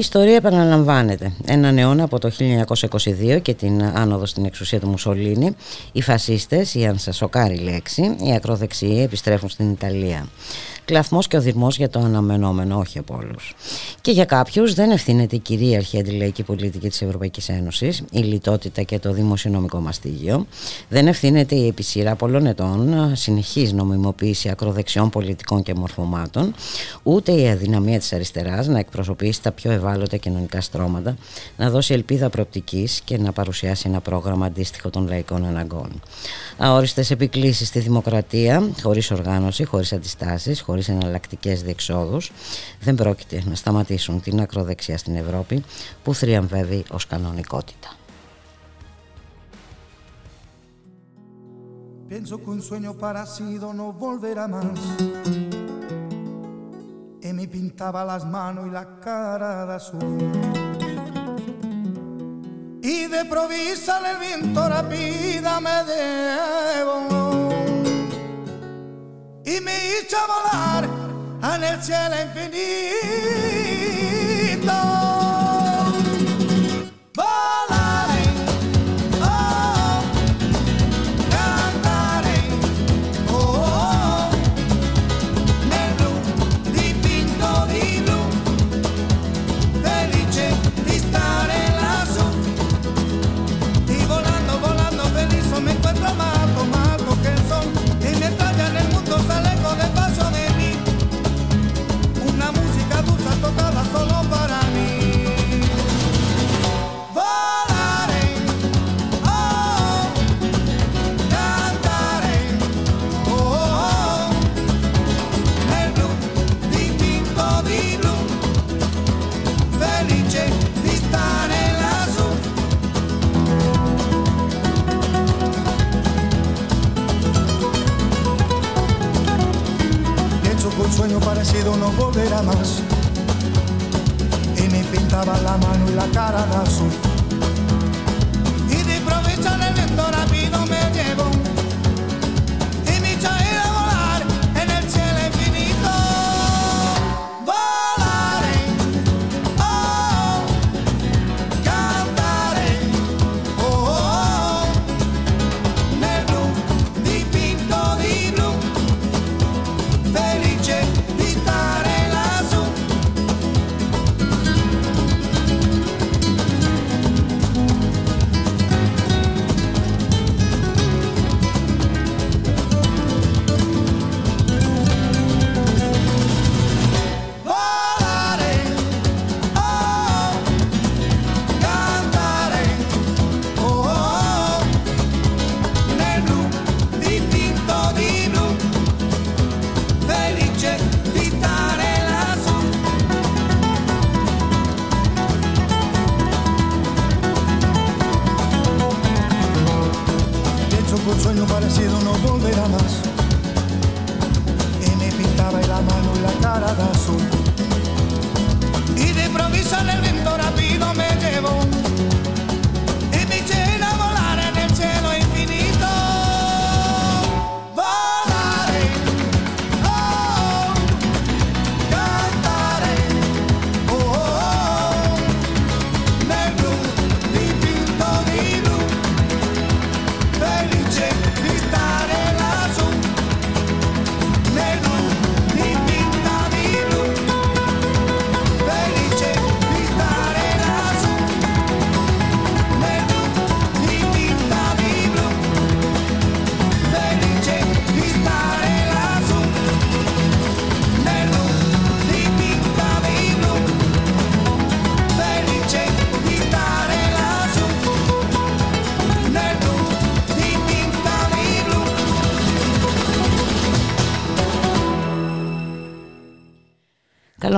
Ιστορία επαναλαμβάνεται. Έναν αιώνα από το 1922 και την άνοδο στην εξουσία του Μουσολίνη, οι φασίστες, η αν σας σοκάρει λέξη, οι ακροδεξιοί επιστρέφουν στην Ιταλία κλαθμός και οδυρμός για το αναμενόμενο, όχι από όλους. Και για κάποιους δεν ευθύνεται η κυρίαρχη αντιλαϊκή πολιτική της Ευρωπαϊκής Ένωσης, η λιτότητα και το δημοσιονομικό μαστίγιο, δεν ευθύνεται η επισήρα πολλών ετών συνεχής νομιμοποίηση ακροδεξιών πολιτικών και μορφωμάτων, ούτε η αδυναμία της αριστεράς να εκπροσωπήσει τα πιο ευάλωτα κοινωνικά στρώματα, να δώσει ελπίδα προοπτικής και να παρουσιάσει ένα πρόγραμμα αντίστοιχο των λαϊκών αναγκών. Αόριστες επικλήσεις στη δημοκρατία, χωρίς οργάνωση, χωρίς αντιστάσεις, χωρίς εναλλακτικές διεξόδους δεν πρόκειται να σταματήσουν την ακροδεξιά στην Ευρώπη που θριαμβεύει ως κανονικότητα. Pienso que un sueño parecido no volverá más. Y me pintaba las manos y la cara de azul. Y de provisa el viento rápida me debo. Y me hizo volar en el cielo infinito. Sueño parecido no volverá más. Y me pintaba la mano y la cara de azul.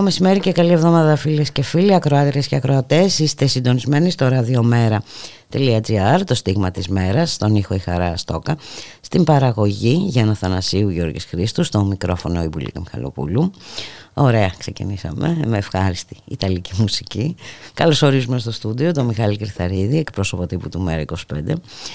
Καλό μεσημέρι και καλή εβδομάδα φίλες και φίλοι, ακροάτριες και ακροατές. Είστε συντονισμένοι στο radiomera.gr, το στίγμα της μέρας, στον ήχο η Χαρά Στόκα, στην παραγωγή Γιάννα Θανασίου Γιώργης Χρήστου, στο μικρόφωνο η Μπουλίκα Μιχαλοπούλου. Ωραία, ξεκινήσαμε με ευχάριστη Ιταλική μουσική. Καλώς ορίζουμε στο στούντιο τον Μιχάλη Κρυθαρίδη, εκπρόσωπο τύπου του Μέρα 25.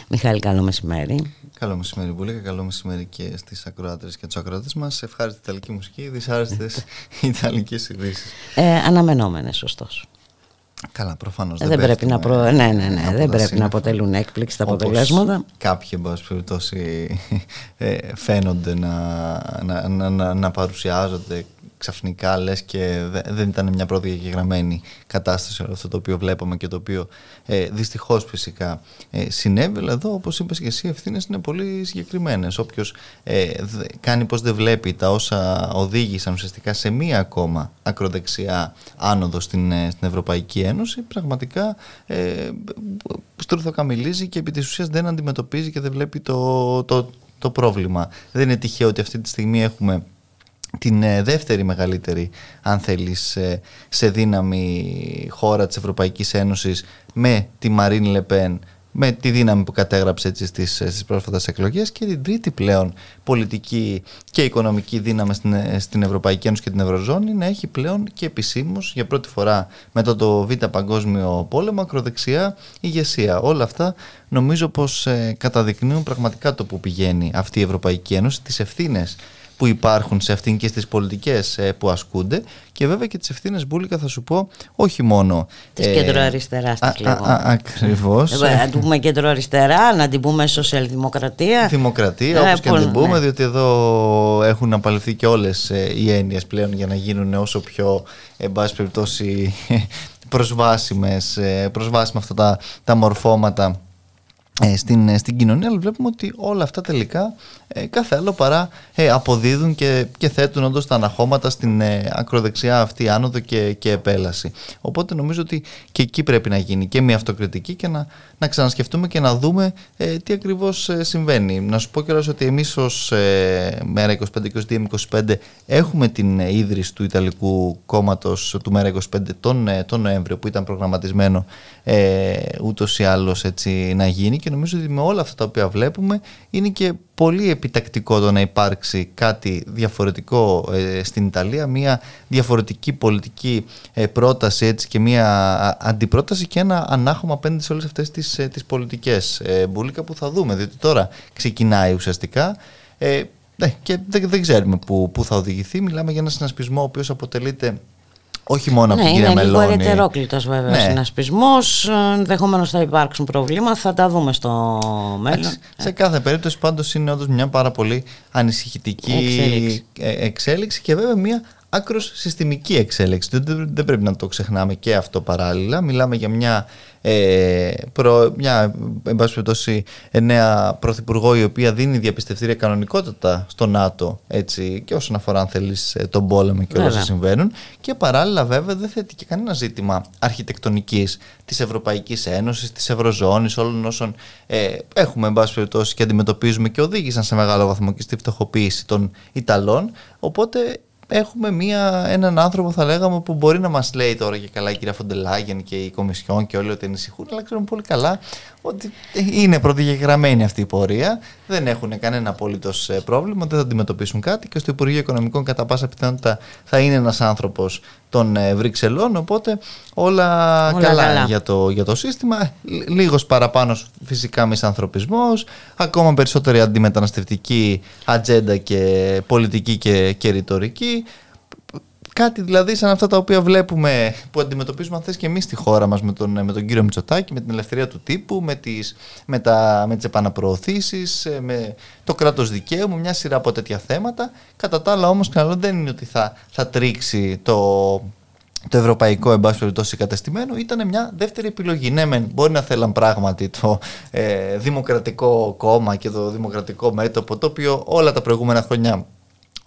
Μιχάλη, καλό μεσημέρι. Καλό μεσημέρι, Μπουλίκα. Καλό μεσημέρι και στις ακροάτρε και τους ακροατές μας. Ευχάριστη Ιταλική μουσική, δυσάρεστες Ιταλικές ειδήσεις. Ε, Αναμενόμενες, ωστόσο. Καλά, προφανώς. Ε, δεν, πρέπει να, προ... ναι, ναι, ναι, δεν πρέπει να αποτελούν έκπληξη τα αποτελέσματα. Κάποιοι, εν πάση περιπτώσει, ε, φαίνονται να, να, να, να παρουσιάζονται ξαφνικά λες και δεν ήταν μια πρώτη γεγραμμένη κατάσταση αυτό το οποίο βλέπαμε και το οποίο ε, δυστυχώς φυσικά ε, συνέβη. Αλλά εδώ όπως είπες και εσύ ευθύνες είναι πολύ συγκεκριμένες. Όποιος ε, κάνει πως δεν βλέπει τα όσα οδήγησαν ουσιαστικά σε μία ακόμα ακροδεξιά άνοδο στην, ε, στην Ευρωπαϊκή Ένωση πραγματικά ε, στρουθοκαμιλίζει και επί της ουσίας δεν αντιμετωπίζει και δεν βλέπει το, το, το πρόβλημα. Δεν είναι τυχαίο ότι αυτή τη στιγμή έχουμε την ε, δεύτερη μεγαλύτερη αν θέλεις ε, σε δύναμη χώρα της Ευρωπαϊκής Ένωσης με τη Μαρίν Λεπέν με τη δύναμη που κατέγραψε έτσι στις, στις πρόσφατες εκλογές και την τρίτη πλέον πολιτική και οικονομική δύναμη στην, ε, στην Ευρωπαϊκή Ένωση και την Ευρωζώνη να έχει πλέον και επισήμως για πρώτη φορά μετά το Β' Παγκόσμιο Πόλεμο ακροδεξιά ηγεσία. Όλα αυτά νομίζω πως καταδεικνύουν πραγματικά το που πηγαίνει αυτή η Ευρωπαϊκή Ένωση, τις ευθύνες που υπάρχουν σε αυτήν και στις πολιτικές ε, που ασκούνται. Και βέβαια και τις ευθύνες Μπούλικα θα σου πω όχι μόνο της ε, κεντροαριστεράς τις ακριβώς. Ε, να την πούμε κεντροαριστερά να την πούμε σοσιαλδημοκρατία. Δημοκρατία όπως και να την πούμε ναι. διότι εδώ έχουν απαλληφθεί και όλες ε, οι έννοιες πλέον για να γίνουν όσο πιο εν πάση περιπτώσει προσβάσιμες προσβάσιμα αυτά τα, τα μορφώματα στην, στην κοινωνία αλλά βλέπουμε ότι όλα αυτά τελικά ε, κάθε άλλο παρά ε, αποδίδουν και, και θέτουν όντως τα αναχώματα στην ε, ακροδεξιά αυτή άνοδο και, και επέλαση. Οπότε νομίζω ότι και εκεί πρέπει να γίνει και μια αυτοκριτική και να, να ξανασκεφτούμε και να δούμε ε, τι ακριβώς ε, συμβαίνει. Να σου πω κιόλας ότι εμείς ως Μέρα 25, 22, 25 έχουμε την ίδρυση του Ιταλικού κόμματος του Μέρα 25 τον, τον Νοέμβριο που ήταν προγραμματισμένο ε, ούτως ή άλλως έτσι να γίνει και νομίζω ότι με όλα αυτά τα οποία βλέπουμε είναι και πολύ επιτακτικό το να υπάρξει κάτι διαφορετικό ε, στην Ιταλία, μια διαφορετική πολιτική ε, πρόταση έτσι, και μια αντιπρόταση και ένα ανάχωμα απέναντι σε όλες αυτές τις, ε, τις πολιτικές μπουλίκα που θα δούμε, διότι τώρα ξεκινάει ουσιαστικά ναι, και δεν, δεν ξέρουμε πού, πού θα οδηγηθεί. Μιλάμε για ένα συνασπισμό ο οποίος αποτελείται όχι μόνο ναι, από την κυρία Μελώνη. Είναι λίγο ετερόκλητος βέβαια ναι. συνασπισμός. Ενδεχομένως θα υπάρξουν προβλήματα. Θα τα δούμε στο μέλλον. Σε κάθε περίπτωση πάντως είναι όντως μια πάρα πολύ ανησυχητική εξέλιξη, ε, εξέλιξη και βέβαια μια άκρος συστημική εξέλιξη. Δεν, δεν πρέπει να το ξεχνάμε και αυτό παράλληλα. Μιλάμε για μια ε, προ, μια εν πάση νέα πρωθυπουργό η οποία δίνει διαπιστευτήρια κανονικότητα στο ΝΑΤΟ έτσι, και όσον αφορά αν θέλεις ε, τον πόλεμο και όλα όσα συμβαίνουν και παράλληλα βέβαια δεν θέτει και κανένα ζήτημα αρχιτεκτονικής της Ευρωπαϊκής Ένωσης, της Ευρωζώνης, όλων όσων ε, έχουμε εν πάση περιπτώσει και αντιμετωπίζουμε και οδήγησαν σε μεγάλο βαθμό και στη φτωχοποίηση των Ιταλών οπότε έχουμε μια, έναν άνθρωπο θα λέγαμε που μπορεί να μας λέει τώρα και καλά η κυρία Φοντελάγεν και η Κομισιόν και όλοι ότι ανησυχούν αλλά ξέρουμε πολύ καλά ότι είναι πρωτογεγραμμένη αυτή η πορεία δεν έχουν κανένα απολύτως ε, πρόβλημα δεν θα αντιμετωπίσουν κάτι και στο Υπουργείο Οικονομικών κατά πάσα πιθανότητα θα είναι ένας άνθρωπος των ε, Βρυξελών οπότε όλα, όλα καλά, Για, το, για το σύστημα. Λίγος παραπάνω φυσικά μισανθρωπισμός ακόμα περισσότερη αντιμεταναστευτική ατζέντα και πολιτική και, και ρητορική Κάτι δηλαδή σαν αυτά τα οποία βλέπουμε που αντιμετωπίζουμε αν θες και εμείς στη χώρα μας με τον, με τον κύριο Μητσοτάκη, με την ελευθερία του τύπου, με τις, με τα, με τις επαναπροωθήσεις, με το κράτος δικαίου, με μια σειρά από τέτοια θέματα. Κατά τα άλλα όμως καλό δεν είναι ότι θα, θα τρίξει το, το ευρωπαϊκό εν πάση περιπτώσει κατεστημένο ήταν μια δεύτερη επιλογή. Ναι, μεν, μπορεί να θέλαν πράγματι το ε, δημοκρατικό κόμμα και το δημοκρατικό μέτωπο το οποίο όλα τα προηγούμενα χρόνια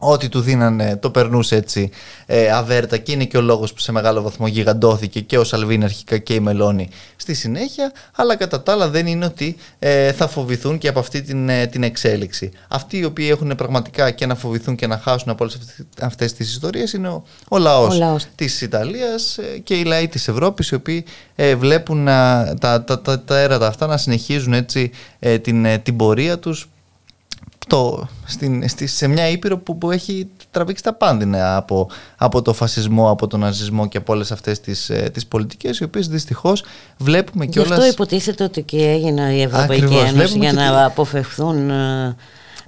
ό,τι του δίνανε το περνούσε έτσι ε, αβέρτα και είναι και ο λόγος που σε μεγάλο βαθμό γιγαντώθηκε και ο Σαλβίνη αρχικά και η Μελώνη στη συνέχεια αλλά κατά τα άλλα δεν είναι ότι ε, θα φοβηθούν και από αυτή την, ε, την εξέλιξη. Αυτοί οι οποίοι έχουν πραγματικά και να φοβηθούν και να χάσουν από όλες αυτές τις ιστορίες είναι ο, ο, λαός, ο λαός της Ιταλίας ε, και οι λαοί της Ευρώπης οι οποίοι βλέπουν τα, τα, τα, τα, έρατα αυτά να συνεχίζουν έτσι την, την πορεία τους το, στην, στη, σε μια ήπειρο που, που έχει τραβήξει τα πάντινα από, από το φασισμό, από τον ναζισμό και από όλες αυτές τις ε, τις πολιτικές οι οποίες δυστυχώς βλέπουμε και Γι' αυτό υποτίθεται ότι και έγινε η Ευρωπαϊκή Ακριβώς, Ένωση για να αποφευθούν ε,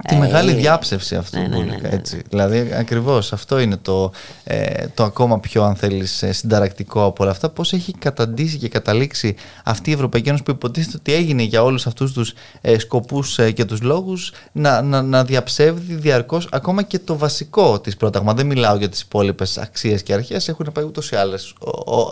Τη μεγάλη ε, διάψευση αυτού. Ναι, ναι, ναι, έτσι. Δηλαδή, ακριβώς αυτό είναι το, ε, το ακόμα πιο, αν θέλεις, ε, συνταρακτικό από όλα αυτά. Πώς έχει καταντήσει και καταλήξει αυτή η Ευρωπαϊκή Ένωση που υποτίθεται ότι έγινε για όλους αυτούς τους ε, σκοπούς ε, και τους λόγους να, να, να διαψεύδει διαρκώς ακόμα και το βασικό της πρόταγμα. Δεν μιλάω για τις υπόλοιπες αξίες και αρχές. Έχουν πάει ούτως ή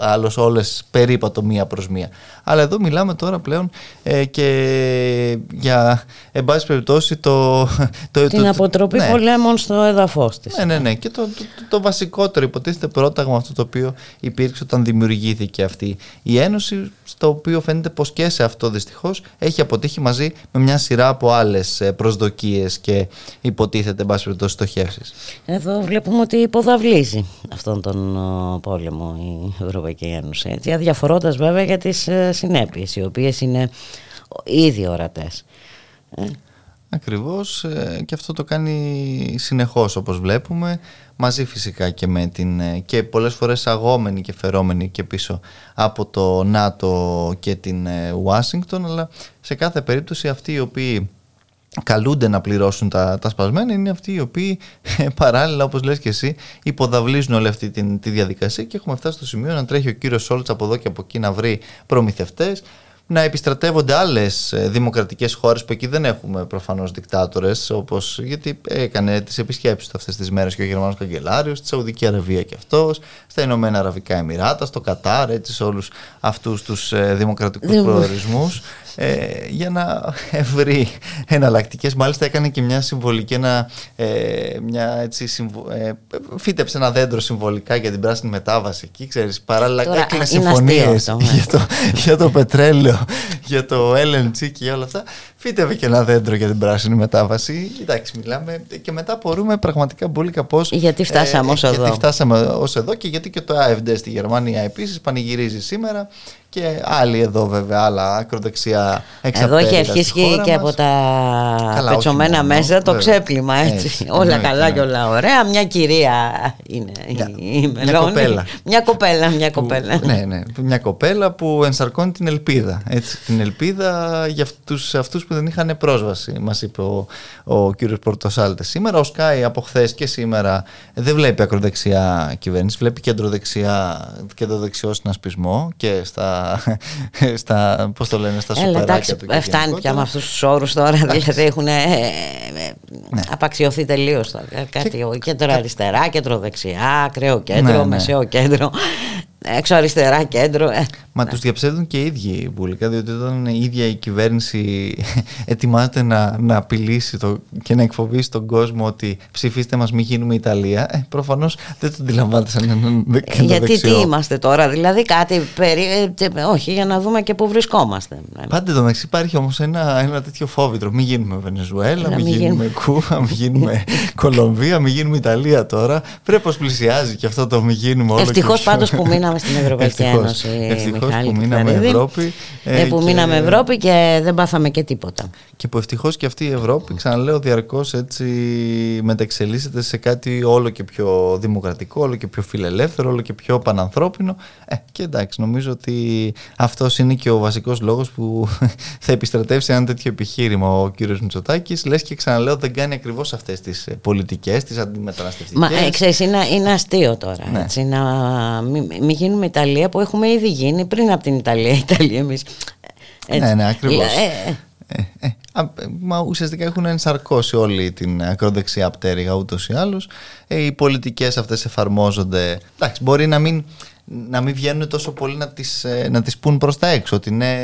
άλλως όλες περίπατο μία προς μία. Αλλά εδώ μιλάμε τώρα πλέον ε, και για, εν πάση περιπτώσει, το, το, την αποτροπή ναι. πολέμων στο έδαφος της. Ναι, ναι, ναι. Και το, το, το, βασικότερο υποτίθεται πρόταγμα αυτό το οποίο υπήρξε όταν δημιουργήθηκε αυτή η Ένωση, στο οποίο φαίνεται πως και σε αυτό δυστυχώς έχει αποτύχει μαζί με μια σειρά από άλλες προσδοκίες και υποτίθεται, εν πάση περιπτώσει, στοχεύσεις. Εδώ βλέπουμε ότι υποδαβλίζει αυτόν τον πόλεμο η Ευρωπαϊκή Ένωση. Έτσι, αδιαφορώντας βέβαια για τις ε, συνέπειες, οι οποίες είναι ήδη ορατές. Ε. Ακριβώς ε, και αυτό το κάνει συνεχώς όπως βλέπουμε μαζί φυσικά και με την ε, και πολλές φορές αγόμενη και φερόμενη και πίσω από το ΝΑΤΟ και την ε, Ουάσιγκτον αλλά σε κάθε περίπτωση αυτοί οι οποίοι καλούνται να πληρώσουν τα, τα σπασμένα είναι αυτοί οι οποίοι παράλληλα όπως λες και εσύ υποδαβλίζουν όλη αυτή τη, τη διαδικασία και έχουμε φτάσει στο σημείο να τρέχει ο κύριος Σόλτς από εδώ και από εκεί να βρει προμηθευτές να επιστρατεύονται άλλες δημοκρατικές χώρες που εκεί δεν έχουμε προφανώς δικτάτορες, όπως γιατί έκανε τις επισκέψεις του αυτές τις μέρες και ο Γερμανός Καγκελάριος, στη Σαουδική Αραβία και αυτός, στα Ηνωμένα Αραβικά Εμμυράτα, στο Κατάρ, έτσι σε όλους αυτούς τους ε, δημοκρατικούς προορισμούς ε, για να βρει εναλλακτικές. Μάλιστα έκανε και μια συμβολική, ένα, ε, μια έτσι, συμβο, ε, φύτεψε ένα δέντρο συμβολικά για την πράσινη μετάβαση εκεί, ξέρεις, παράλληλα Τώρα, έκλεινε συμφωνίες ναι. για, το, για το πετρέλαιο, για το LNG και για όλα αυτά. Φύτευε και ένα δέντρο για την πράσινη μετάβαση. Εντάξει, μιλάμε και μετά μπορούμε πραγματικά πολύ καπώ. Γιατί φτάσαμε ε, ως εδώ. Γιατί φτάσαμε ως εδώ και γιατί και το AFD στη Γερμανία επίσης πανηγυρίζει σήμερα και άλλοι εδώ βέβαια, άλλα ακροδεξιά Εδώ έχει αρχίσει και από τα πετσομένα μέσα το ξέπλυμα έτσι. όλα καλά και όλα ωραία. Μια κυρία είναι η Μια κοπέλα. Μια κοπέλα, μια κοπέλα. Που, ναι, ναι. Μια κοπέλα που ενσαρκώνει την ελπίδα. Έτσι, την ελπίδα για αυτούς, αυτούς που δεν είχαν πρόσβαση, μας είπε ο, ο κύριος Πορτοσάλτες. Σήμερα ο Σκάι από χθες και σήμερα δεν βλέπει ακροδεξιά κυβέρνηση, βλέπει κεντροδεξιά, κεντροδεξιό συνασπισμό και στα στα, πώς το λένε, στα Έλα, εντάξει, του και Φτάνει πια με αυτούς τους όρους τώρα, δηλαδή έχουν ε, ε, ναι. απαξιωθεί τελείως Κάτι και, κέντρο αριστερά, κέντρο δεξιά, ακραίο κέντρο, ναι, ναι. μεσαίο κέντρο έξω αριστερά κέντρο. Ε. Μα ναι. τους διαψεύδουν και οι ίδιοι βουλικά, διότι όταν η ίδια η κυβέρνηση ετοιμάζεται να, να απειλήσει το, και να εκφοβήσει τον κόσμο ότι ψηφίστε μας, μην γίνουμε Ιταλία, ε, προφανώς δεν το αντιλαμβάνεται σαν έναν ε, Γιατί τι είμαστε τώρα, δηλαδή κάτι περί... Ε, όχι, για να δούμε και πού βρισκόμαστε. Πάντα το μεταξύ υπάρχει όμως ένα, ένα τέτοιο φόβητρο. Μην γίνουμε Βενεζουέλα, μην, μην γίνουμε Κούβα, μην γίνουμε Κολομβία, μην γίνουμε Ιταλία τώρα. Πρέπει να πλησιάζει και αυτό το μην γίνουμε όλο Ευτυχώς πάντως που μείναμε στην Ευρωπαϊκή Ένωση. Ευτυχώς που μείναμε Ευρώπη. Ε, που και... μείναμε Ευρώπη και δεν πάθαμε και τίποτα. Και που ευτυχώς και αυτή η Ευρώπη, ξαναλέω, διαρκώς έτσι μεταξελίσσεται σε κάτι όλο και πιο δημοκρατικό, όλο και πιο φιλελεύθερο, όλο και πιο πανανθρώπινο. Ε, και εντάξει, νομίζω ότι αυτός είναι και ο βασικός λόγος που θα επιστρατεύσει ένα τέτοιο επιχείρημα ο κύριος Μητσοτάκης. Λες και ξαναλέω, δεν κάνει ακριβώς αυτές τις πολιτικές, τις αντιμεταναστευτικές. Μα ε, ξέρεις, είναι, είναι αστείο τώρα. Ναι. Έτσι, να μην, μην γίνουμε Ιταλία που έχουμε ήδη γίνει πριν από την Ιταλία. Ιταλία εμείς. Ναι, ναι, ακριβώς. Ε, ε, ε, ε μα ουσιαστικά έχουν ενσαρκώσει όλη την ακροδεξιά πτέρυγα ούτως ή άλλως. οι πολιτικές αυτές εφαρμόζονται. Εντάξει, μπορεί να μην να μην βγαίνουν τόσο πολύ να τις, ε, να τις πούν προς τα έξω ότι ναι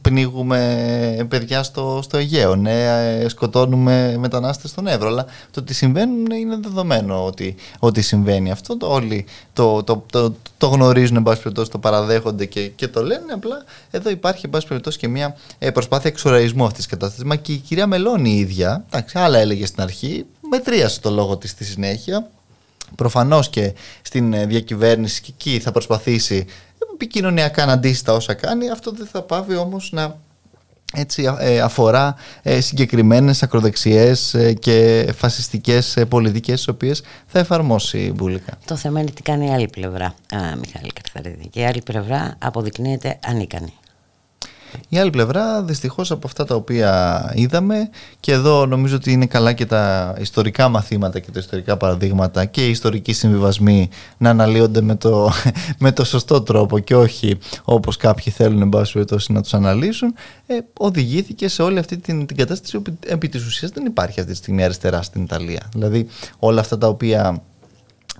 πνίγουμε παιδιά στο, στο Αιγαίο ναι ε, σκοτώνουμε μετανάστες στον Εύρο αλλά το ότι συμβαίνουν είναι δεδομένο ότι, ότι συμβαίνει αυτό. Το, όλοι το, το, το, το γνωρίζουν εν πάση περιπτώσει το παραδέχονται και, και το λένε απλά εδώ υπάρχει εν πάση περιπτώσει και μια ε, προσπάθεια εξοραϊσμού αυτής της κατάστασης. Μα και η κυρία Μελώνη η ίδια εντάξει, άλλα έλεγε στην αρχή μετρίασε το λόγο της στη συνέχεια προφανώς και στην ε, διακυβέρνηση και εκεί θα προσπαθήσει επικοινωνιακά να αντίσει τα όσα κάνει αυτό δεν θα πάβει όμως να έτσι ε, αφορά ε, συγκεκριμένες ακροδεξιές και φασιστικές πολιτικές τις οποίες θα εφαρμόσει η Μπούλικα. Το θέμα είναι τι κάνει η άλλη πλευρά, α, Μιχάλη Καρθαρίδη. Και η άλλη πλευρά αποδεικνύεται ανίκανη. Η άλλη πλευρά, δυστυχώς από αυτά τα οποία είδαμε, και εδώ νομίζω ότι είναι καλά και τα ιστορικά μαθήματα και τα ιστορικά παραδείγματα και οι ιστορικοί συμβιβασμοί να αναλύονται με το, με το σωστό τρόπο και όχι όπως κάποιοι θέλουν, εν πάση να τους αναλύσουν, ε, οδηγήθηκε σε όλη αυτή την, την κατάσταση που επί της ουσίας δεν υπάρχει αυτή τη στιγμή αριστερά στην Ιταλία. Δηλαδή, όλα αυτά τα οποία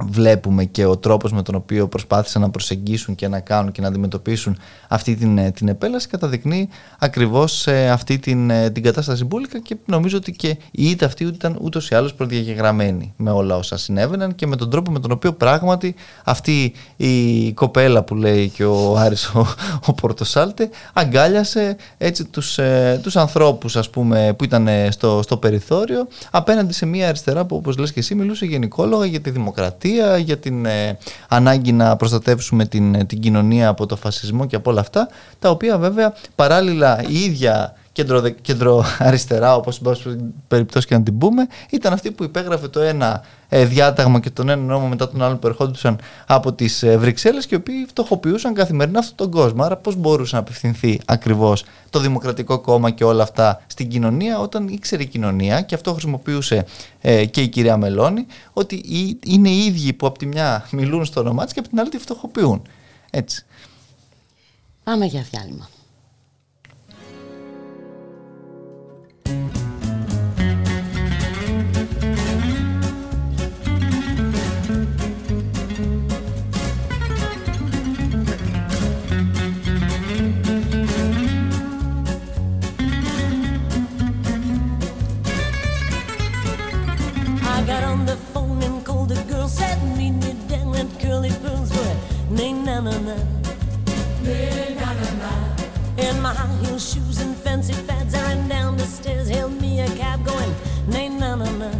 βλέπουμε και ο τρόπος με τον οποίο προσπάθησαν να προσεγγίσουν και να κάνουν και να αντιμετωπίσουν αυτή την, ε, την επέλαση καταδεικνύει ακριβώς ε, αυτή την, ε, την κατάσταση μπουλικα και νομίζω ότι και η ήττα αυτή ήταν ούτως ή άλλως προδιαγεγραμμένη με όλα όσα συνέβαιναν και με τον τρόπο με τον οποίο πράγματι αυτή η κοπέλα που λέει και ο Άρης ο, ο Πορτοσάλτε αγκάλιασε έτσι τους, τους ανθρώπους ας πούμε που ήταν στο, στο περιθώριο απέναντι σε μια αριστερά που όπως λες και εσύ μιλούσε γενικόλογα για τη δημοκρατία για την ε, ανάγκη να προστατεύσουμε την, ε, την κοινωνία από το φασισμό και από όλα αυτά, τα οποία βέβαια παράλληλα η ίδια κέντρο, κέντρο αριστερά, όπως στην περιπτώσει και να την πούμε, ήταν αυτή που υπέγραφε το ένα ε, διάταγμα και τον ένα νόμο μετά τον άλλο που ερχόντουσαν από τις ε, Βρυξέλλες και οι οποίοι φτωχοποιούσαν καθημερινά αυτόν τον κόσμο. Άρα, πώς μπορούσε να απευθυνθεί ακριβώς το Δημοκρατικό Κόμμα και όλα αυτά στην κοινωνία, όταν ήξερε η κοινωνία, και αυτό χρησιμοποιούσε ε, και η κυρία Μελώνη, ότι είναι οι ίδιοι που από τη μια μιλούν στο όνομά της και από την άλλη τη φτωχοποιούν. Έτσι. Πάμε για διάλειμμα. In my high heel shoes and fancy fads, I ran down the stairs, hailed me a cab going, na na na.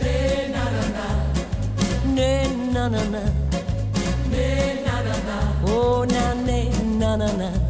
Na na na. Na na na. Na na na. Oh, na na na na na.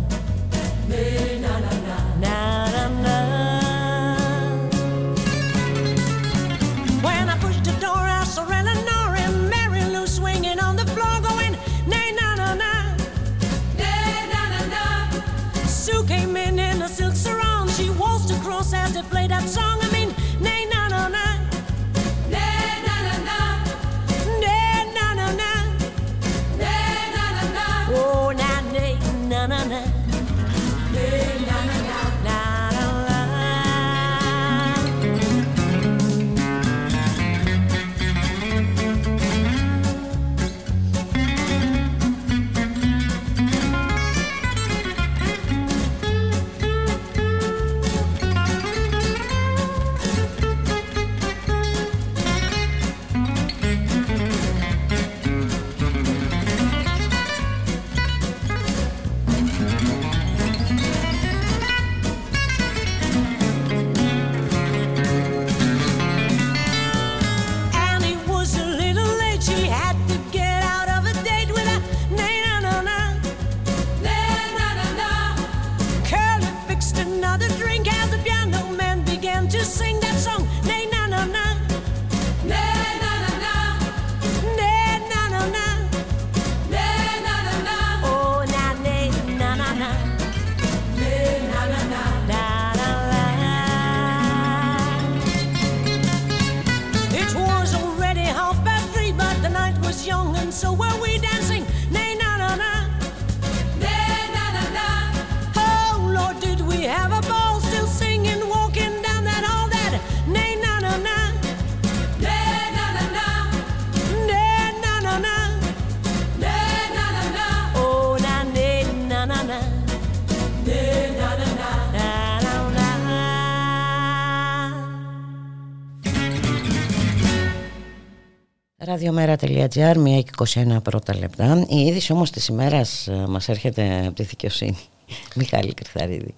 Ραδιομέρα.gr, 1 και 21 πρώτα λεπτά. Η είδηση όμως της ημέρας ε, μας έρχεται από τη δικαιοσύνη. Μιχάλη Κρυθαρίδη.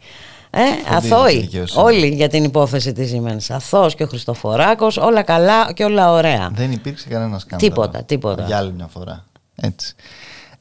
Ε, αθώοι όλοι για την υπόθεση της Siemens. Αθώος και ο Χριστοφοράκος, όλα καλά και όλα ωραία. Δεν υπήρξε κανένας σκάνδαλο. Τίποτα, τίποτα. Για άλλη μια φορά. Έτσι.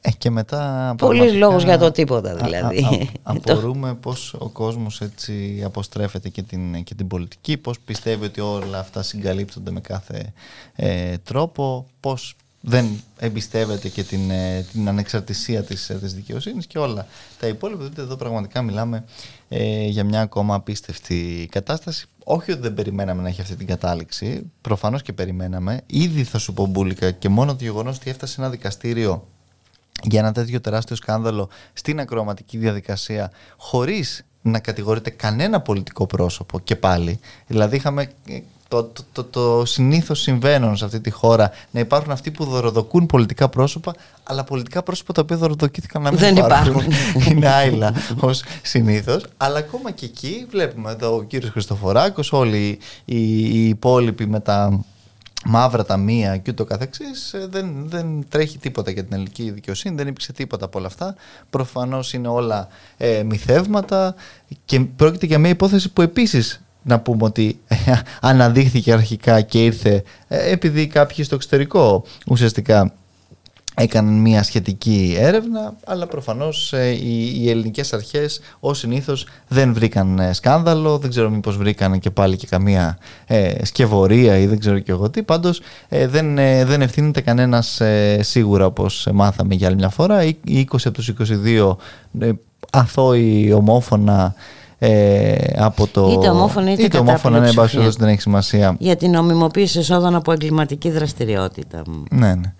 Ε, και μετά Πολλοί λόγος για το τίποτα δηλαδή. Α, α, απορούμε πώς ο κόσμος έτσι αποστρέφεται και την, και την πολιτική, πώς πιστεύει ότι όλα αυτά συγκαλύπτονται με κάθε ε, τρόπο, πώς δεν εμπιστεύεται και την, ε, την ανεξαρτησία της, ε, της δικαιοσύνης και όλα τα υπόλοιπα. Δηλαδή εδώ πραγματικά μιλάμε ε, για μια ακόμα απίστευτη κατάσταση. Όχι ότι δεν περιμέναμε να έχει αυτή την κατάληξη, προφανώς και περιμέναμε. Ήδη θα σου πω μπουλικα και μόνο το γεγονός ότι έφτασε ένα δικαστήριο για ένα τέτοιο τεράστιο σκάνδαλο στην ακροαματική διαδικασία χωρίς να κατηγορείται κανένα πολιτικό πρόσωπο και πάλι. Δηλαδή είχαμε το, το, το, το συνήθως συμβαίνουν σε αυτή τη χώρα να υπάρχουν αυτοί που δωροδοκούν πολιτικά πρόσωπα, αλλά πολιτικά πρόσωπα τα οποία δωροδοκήθηκαν να μην Δεν υπάρχουν. Είναι άειλα ως συνήθως. Αλλά ακόμα και εκεί βλέπουμε εδώ ο κύριος Χριστοφοράκος, όλοι οι, οι υπόλοιποι με τα μαύρα ταμεία και ούτω καθεξής ε, δεν, δεν τρέχει τίποτα για την ελληνική δικαιοσύνη δεν υπήρξε τίποτα από όλα αυτά. Προφανώς είναι όλα ε, μυθεύματα και πρόκειται για μια υπόθεση που επίσης να πούμε ότι αναδείχθηκε αρχικά και ήρθε ε, επειδή κάποιοι στο εξωτερικό ουσιαστικά έκαναν μια σχετική έρευνα αλλά προφανώς ε, οι, οι ελληνικές αρχές ως συνήθως δεν βρήκαν ε, σκάνδαλο δεν ξέρω μήπως βρήκαν και πάλι και καμία ε, σκευωρία ή δεν ξέρω και εγώ τι πάντως δεν, δεν ευθύνεται κανένας σίγουρα όπως μάθαμε για άλλη μια φορά οι 20 από τους 22 αθώοι ομόφωνα ε, από το. Είτε ομόφωνα είτε, είτε ομόφωνα, ναι, δεν έχει σημασία. Για την νομιμοποίηση εσόδων από εγκληματική δραστηριότητα. Ναι, ναι.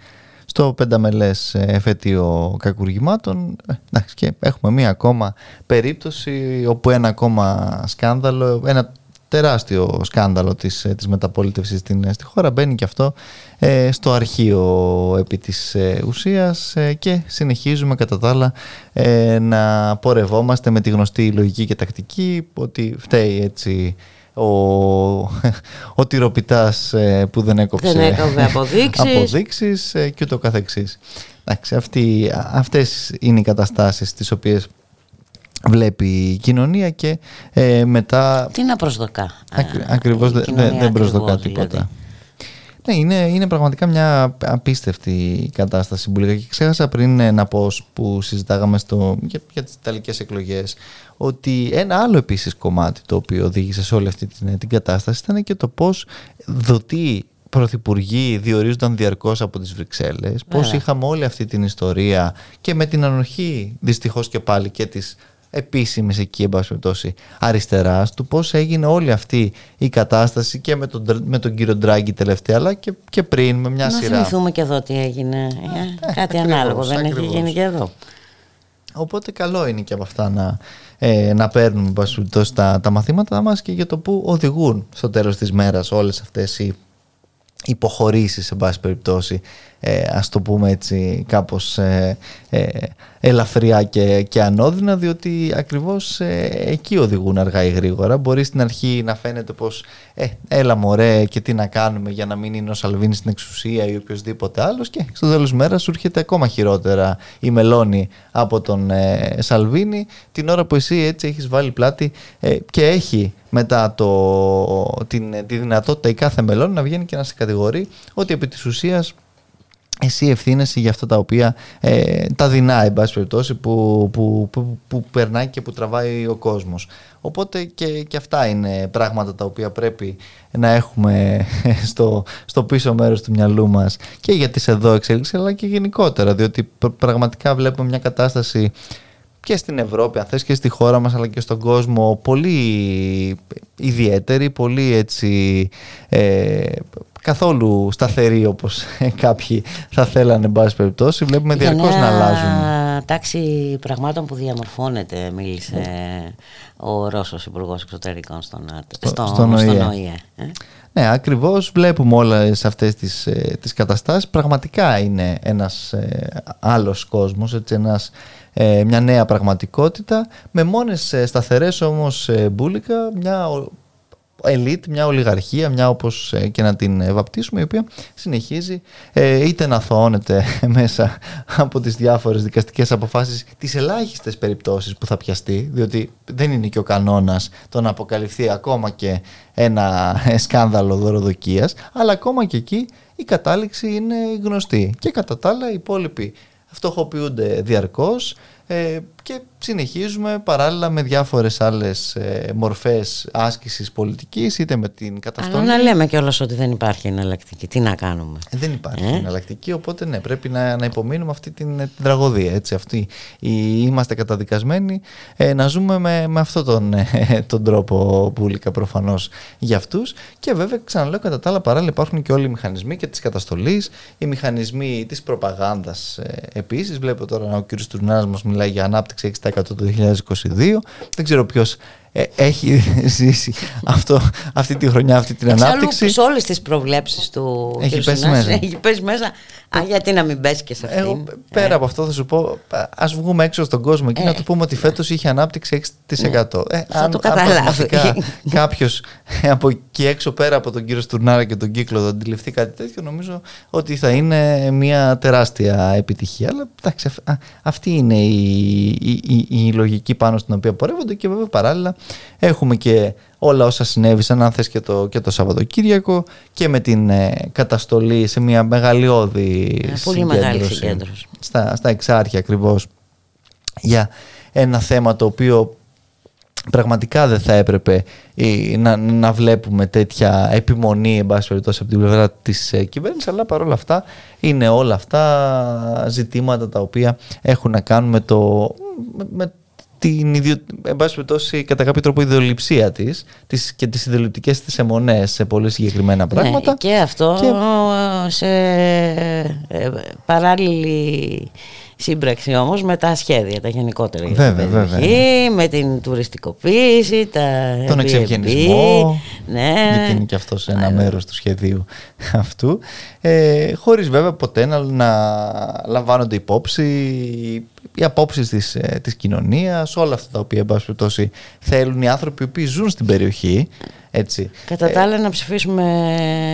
Στο πενταμελές εφέτειο κακουργημάτων, ε, εντάξει, και έχουμε μία ακόμα περίπτωση όπου ένα ακόμα σκάνδαλο, ένα τεράστιο σκάνδαλο της, της μεταπολίτευσης στην, στη χώρα μπαίνει και αυτό ε, στο αρχείο επί της ε, ουσίας ε, και συνεχίζουμε κατά τα άλλα να πορευόμαστε με τη γνωστή λογική και τακτική ότι φταίει έτσι ο, ο τυροπιτάς που δεν έκοψε δεν έκοβε αποδείξεις, αποδείξεις και ούτω καθεξής. Εντάξει, αυτοί, αυτές είναι οι καταστάσεις τις οποίες βλέπει η κοινωνία και ε, μετά... Τι να προσδοκά. Ακρι, ακριβώς δεν δε, προσδοκά τίποτα. Δηλαδή. Ναι, είναι, είναι πραγματικά μια απίστευτη κατάσταση που Και ξέχασα πριν ε, να πω που συζητάγαμε στο, για, για τις Ιταλικές εκλογές ότι ένα άλλο επίσης κομμάτι το οποίο οδήγησε σε όλη αυτή την, την κατάσταση ήταν και το πώς δοτεί πρωθυπουργοί διορίζονταν διαρκώς από τις Βρυξέλλες, πώς είχαμε όλη αυτή την ιστορία και με την ανοχή δυστυχώς και πάλι και της επίσημης εκεί εν πάση αριστεράς του πώς έγινε όλη αυτή η κατάσταση και με τον, με τον κύριο Ντράγκη τελευταία αλλά και, και πριν με μια να σειρά. Να θυμηθούμε και εδώ τι έγινε. Ε, ε κάτι ακριβώς, ανάλογο δεν ακριβώς. έχει γίνει και εδώ. Οπότε καλό είναι και από αυτά να, ε, να παίρνουμε τα, τα μαθήματα μας και για το που οδηγούν στο τέλος της μέρας όλες αυτές οι υποχωρήσεις σε πάση περιπτώσει ε, ας το πούμε έτσι κάπως ε, ε, ελαφριά και, και ανώδυνα διότι ακριβώς ε, εκεί οδηγούν αργά ή γρήγορα. Μπορεί στην αρχή να φαίνεται πως ε, έλα μωρέ και τι να κάνουμε για να μην είναι ο Σαλβίνης στην εξουσία ή οποιοδήποτε άλλος και στο τέλος μέρας σου έρχεται ακόμα χειρότερα η μελώνη από τον ε, Σαλβίνη την ώρα που εσύ έτσι έχεις βάλει πλάτη και έχει μετά το, την, τη δυνατότητα η κάθε μελών να βγαίνει και να σε κατηγορεί ότι επί της ουσίας εσύ ευθύνεσαι για αυτά τα οποία ε, τα δεινά, εν πάση περιπτώσει, που, που, που, που, περνάει και που τραβάει ο κόσμος. Οπότε και, και αυτά είναι πράγματα τα οποία πρέπει να έχουμε στο, στο πίσω μέρος του μυαλού μας και για τις εδώ εξέλιξεις, αλλά και γενικότερα, διότι πραγματικά βλέπουμε μια κατάσταση και στην Ευρώπη, αν θες, και στη χώρα μας, αλλά και στον κόσμο, πολύ ιδιαίτερη, πολύ έτσι... Ε, καθόλου σταθερή όπως κάποιοι θα θέλανε εν πάση περιπτώσει. Βλέπουμε διαρκώς να αλλάζουν. τάξη πραγμάτων που διαμορφώνεται μίλησε ο Ρώσος υπουργός Εξωτερικών στον, στο, στον, ΟΗΕ. Ε. Ναι, ακριβώς. Βλέπουμε όλες αυτές τις, ε, τις καταστάσεις. Πραγματικά είναι ένας ε, άλλος κόσμος, έτσι, ένας, μια νέα πραγματικότητα, με μόνες σταθερές όμως μπουλικα, μια ελίτ, μια ολιγαρχία, μια όπως ε, και να την βαπτίσουμε, η οποία συνεχίζει ε, είτε να θωώνεται μέσα από τις διάφορες δικαστικές αποφάσεις, τις ελάχιστες περιπτώσεις που θα πιαστεί, διότι δεν είναι και ο κανόνας το να αποκαλυφθεί ακόμα και ένα σκάνδαλο δωροδοκίας, αλλά ακόμα και εκεί η κατάληξη είναι γνωστή. Και κατά τα άλλα οι υπόλοιποι φτωχοποιούνται διαρκώς ε, και συνεχίζουμε παράλληλα με διάφορες άλλες ε, μορφές άσκησης πολιτικής είτε με την καταστολή. Αλλά να λέμε κιόλας ότι δεν υπάρχει εναλλακτική. Τι να κάνουμε; Ε, δεν υπάρχει ε; εναλλακτική οπότε ναι πρέπει να, να υπομείνουμε αυτή την, την τραγωδία. Έτσι, αυτή, η, είμαστε καταδικασμένοι ε, να ζούμε με, με αυτόν τον, ε, τον τρόπο πουλικα προφανώς για αυτούς και βέβαια ξαναλέω κατά τα άλλα παράλληλα υπάρχουν και όλοι οι μηχανισμοί και της καταστολής, οι μηχανισμοί της προπαγάνδας ε, επίσης. Βλέπω τώρα ο κ. Τουρνάς μας μιλάει για ανάπτυξη 6% το 2022. Δεν ξέρω ποιος ε, έχει ζήσει αυτό, αυτή τη χρονιά, αυτή την Εξάλλου, ανάπτυξη. Σε όλες τις προβλέψεις του έχει πέσει, μέσα. έχει πέσει μέσα. Α, γιατί να μην πέσει και σε αυτή. Εγώ, πέρα ε. από αυτό θα σου πω, α βγούμε έξω στον κόσμο και ε. να του πούμε ότι φέτος είχε ανάπτυξη 6%. Ναι. Ε, θα αν, το καταλάβει. Κάποιος από εκεί έξω πέρα από τον κύριο Στουρνάρα και τον κύκλο θα αντιληφθεί κάτι τέτοιο, νομίζω ότι θα είναι μια τεράστια επιτυχία. Αλλά εντάξει, αυτή είναι η, η, η, η λογική πάνω στην οποία πορεύονται και βέβαια παράλληλα Έχουμε και όλα όσα συνέβησαν, αν θες και το, και το Σαββατοκύριακο και με την ε, καταστολή σε μια μεγαλειώδη ε, πολύ μεγάλη συγκέντρωση. στα, στα εξάρχεια ακριβώς για ένα θέμα το οποίο πραγματικά δεν θα έπρεπε ε, να, να βλέπουμε τέτοια επιμονή εν πάση περιπτώσει από την πλευρά της ε, κυβέρνησης. Αλλά παρόλα αυτά είναι όλα αυτά ζητήματα τα οποία έχουν να κάνουν με το, με, την ιδιο... εν πάση περιπτώσει, κατά κάποιο τρόπο ιδεολειψία της τις... και τις ιδεολειπτικές της αιμονές σε πολύ συγκεκριμένα ναι, πράγματα. Ναι, και αυτό και... σε ε, παράλληλη σύμπραξη όμως με τα σχέδια, τα γενικότερα βέβαια, για την βέβαια. με την τουριστικοποίηση, τα τον εξευγενισμό. Ναι. Γιατί είναι και αυτό ένα ε, μέρος του σχεδίου αυτού. Ε, Χωρίς βέβαια ποτέ να, να λαμβάνονται υπόψη οι απόψεις της της, ε, της κοινωνίας, όλα αυτά τα οποία εν θέλουν οι άνθρωποι που ζουν στην περιοχή. Έτσι. Κατά τα άλλα να ψηφίσουμε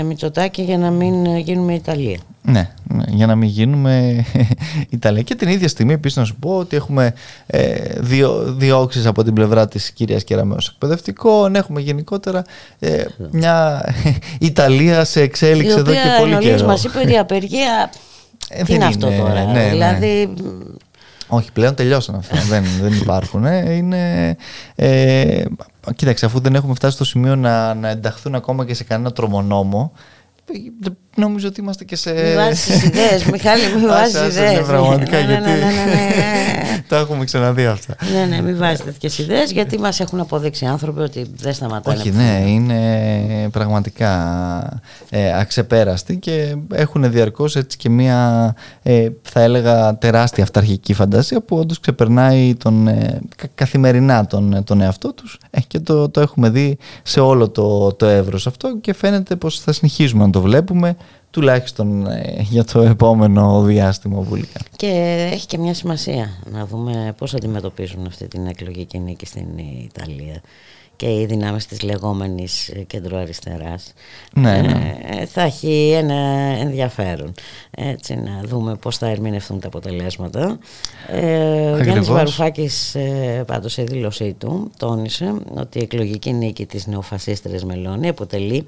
Μητσοτάκη για να μην γίνουμε Ιταλία. Ναι, ναι, για να μην γίνουμε Ιταλία. Και την ίδια στιγμή επίσης να σου πω ότι έχουμε ε, δύο διώξεις από την πλευρά της κυρίας Κεραμέως εκπαιδευτικών. Έχουμε γενικότερα ε, μια Ιταλία σε εξέλιξη εδώ και πολύ καιρό. Μας είπε ότι η απεργία ε, τι είναι αυτό τώρα. Ναι, ναι. Δηλαδή όχι, πλέον τελειώσαν αυτά. δεν, δεν υπάρχουν. Ε. Είναι, ε, κοίταξε, αφού δεν έχουμε φτάσει στο σημείο να, να ενταχθούν ακόμα και σε κανένα τρομονόμο, νομίζω ότι είμαστε και σε. Μη βάζεις ιδέες, Μιχάλη, μη βάζεις ιδέες. Πραγματικά, ναι, γιατί. Ναι, ναι, τα έχουμε ξαναδεί αυτά. Ναι, ναι, μην βάζεις τέτοιες ιδέες, γιατί μας έχουν αποδείξει άνθρωποι ότι δεν σταματάνε. Όχι, ναι, είναι πραγματικά ε, αξεπέραστοι και έχουν διαρκώς έτσι και μία, ε, θα έλεγα, τεράστια αυταρχική φαντασία που όντως ξεπερνάει τον, ε, καθημερινά τον, τον εαυτό τους ε, και το, το έχουμε δει σε όλο το, το εύρος αυτό και φαίνεται πως θα συνεχίζουμε να το βλέπουμε τουλάχιστον ε, για το επόμενο διάστημα βουλικά. Και έχει και μια σημασία να δούμε πώς αντιμετωπίζουν αυτή την εκλογική νίκη στην Ιταλία και οι δυνάμεις της λεγόμενης κεντροαριστεράς ναι, ναι. Ε, θα έχει ένα ενδιαφέρον έτσι να δούμε πώς θα ερμηνευτούν τα αποτελέσματα ε, ο Γιάννης Βαρουφάκης ε, πάντως σε δήλωσή του τόνισε ότι η εκλογική νίκη της νεοφασίστερης Μελώνη αποτελεί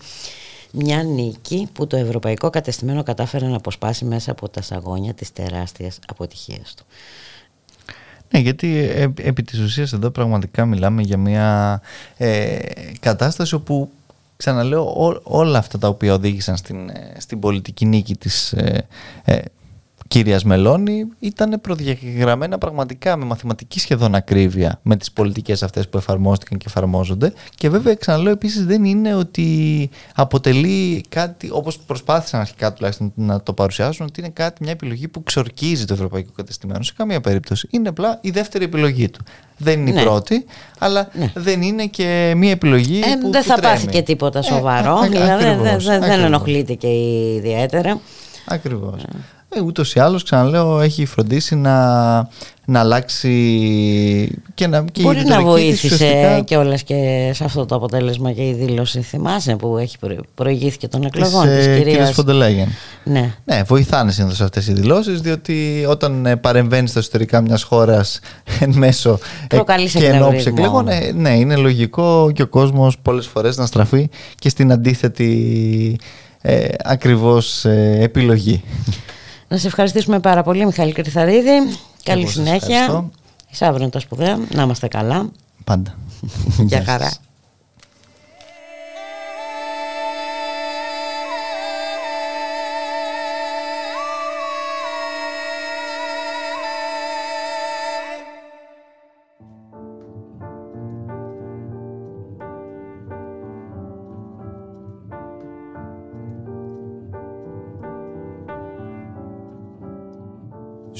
μια νίκη που το ευρωπαϊκό κατεστημένο κατάφερε να αποσπάσει μέσα από τα σαγόνια της τεράστιας αποτυχίας του. Ναι, γιατί ε, επί της ουσίας εδώ πραγματικά μιλάμε για μια ε, κατάσταση όπου ξαναλέω όλα αυτά τα οποία οδήγησαν στην, ε, στην πολιτική νίκη της ε, κυρίας Μελώνη ήταν προδιαγραμμένα πραγματικά με μαθηματική σχεδόν ακρίβεια με τις πολιτικές αυτές που εφαρμόστηκαν και εφαρμόζονται και βέβαια ξαναλέω επίσης δεν είναι ότι αποτελεί κάτι όπως προσπάθησαν αρχικά τουλάχιστον να το παρουσιάσουν ότι είναι κάτι μια επιλογή που ξορκίζει το ευρωπαϊκό κατεστημένο σε καμία περίπτωση είναι απλά η δεύτερη επιλογή του δεν είναι η ναι. πρώτη, αλλά ναι. δεν είναι και μία επιλογή. Ε, που δεν θα τρέμει. πάθει και τίποτα ε, σοβαρό. δηλαδή, δεν ενοχλείται και ιδιαίτερα. Ακριβώς. ε, ούτως ή άλλως ξαναλέω έχει φροντίσει να, να αλλάξει και να και Μπορεί να βοήθησε ουσιαστικά... και όλα και σε αυτό το αποτέλεσμα και η δήλωση θυμάσαι που έχει προηγήθηκε των εκλογών της, της κυρίας Φοντελέγεν. Ναι. ναι, βοηθάνε συνήθως αυτές οι δηλώσεις διότι όταν ε, παρεμβαίνεις στα εσωτερικά μιας χώρας εν μέσω ε, και ενόψη εκλογών ε, ναι, είναι λογικό και ο κόσμος πολλές φορές να στραφεί και στην αντίθετη ε, ακριβώς ε, επιλογή. Να σε ευχαριστήσουμε πάρα πολύ Μιχάλη Κρυθαρίδη. Καλή συνέχεια. Εις αύριο τα σπουδαία. Να είμαστε καλά. Πάντα. Γεια χαρά.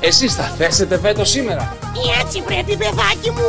Εσείς θα θέσετε βέτο σήμερα. Έτσι πρέπει παιδάκι μου.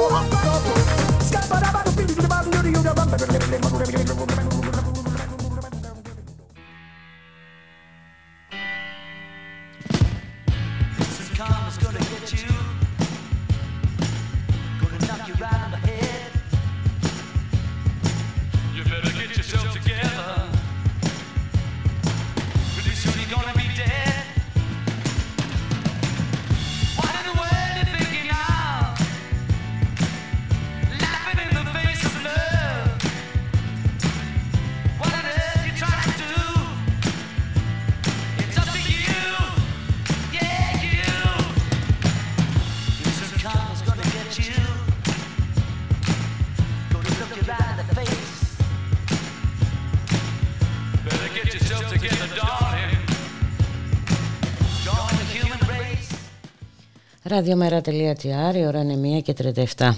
Ραδιομέρα.gr, η ώρα είναι 1 και 37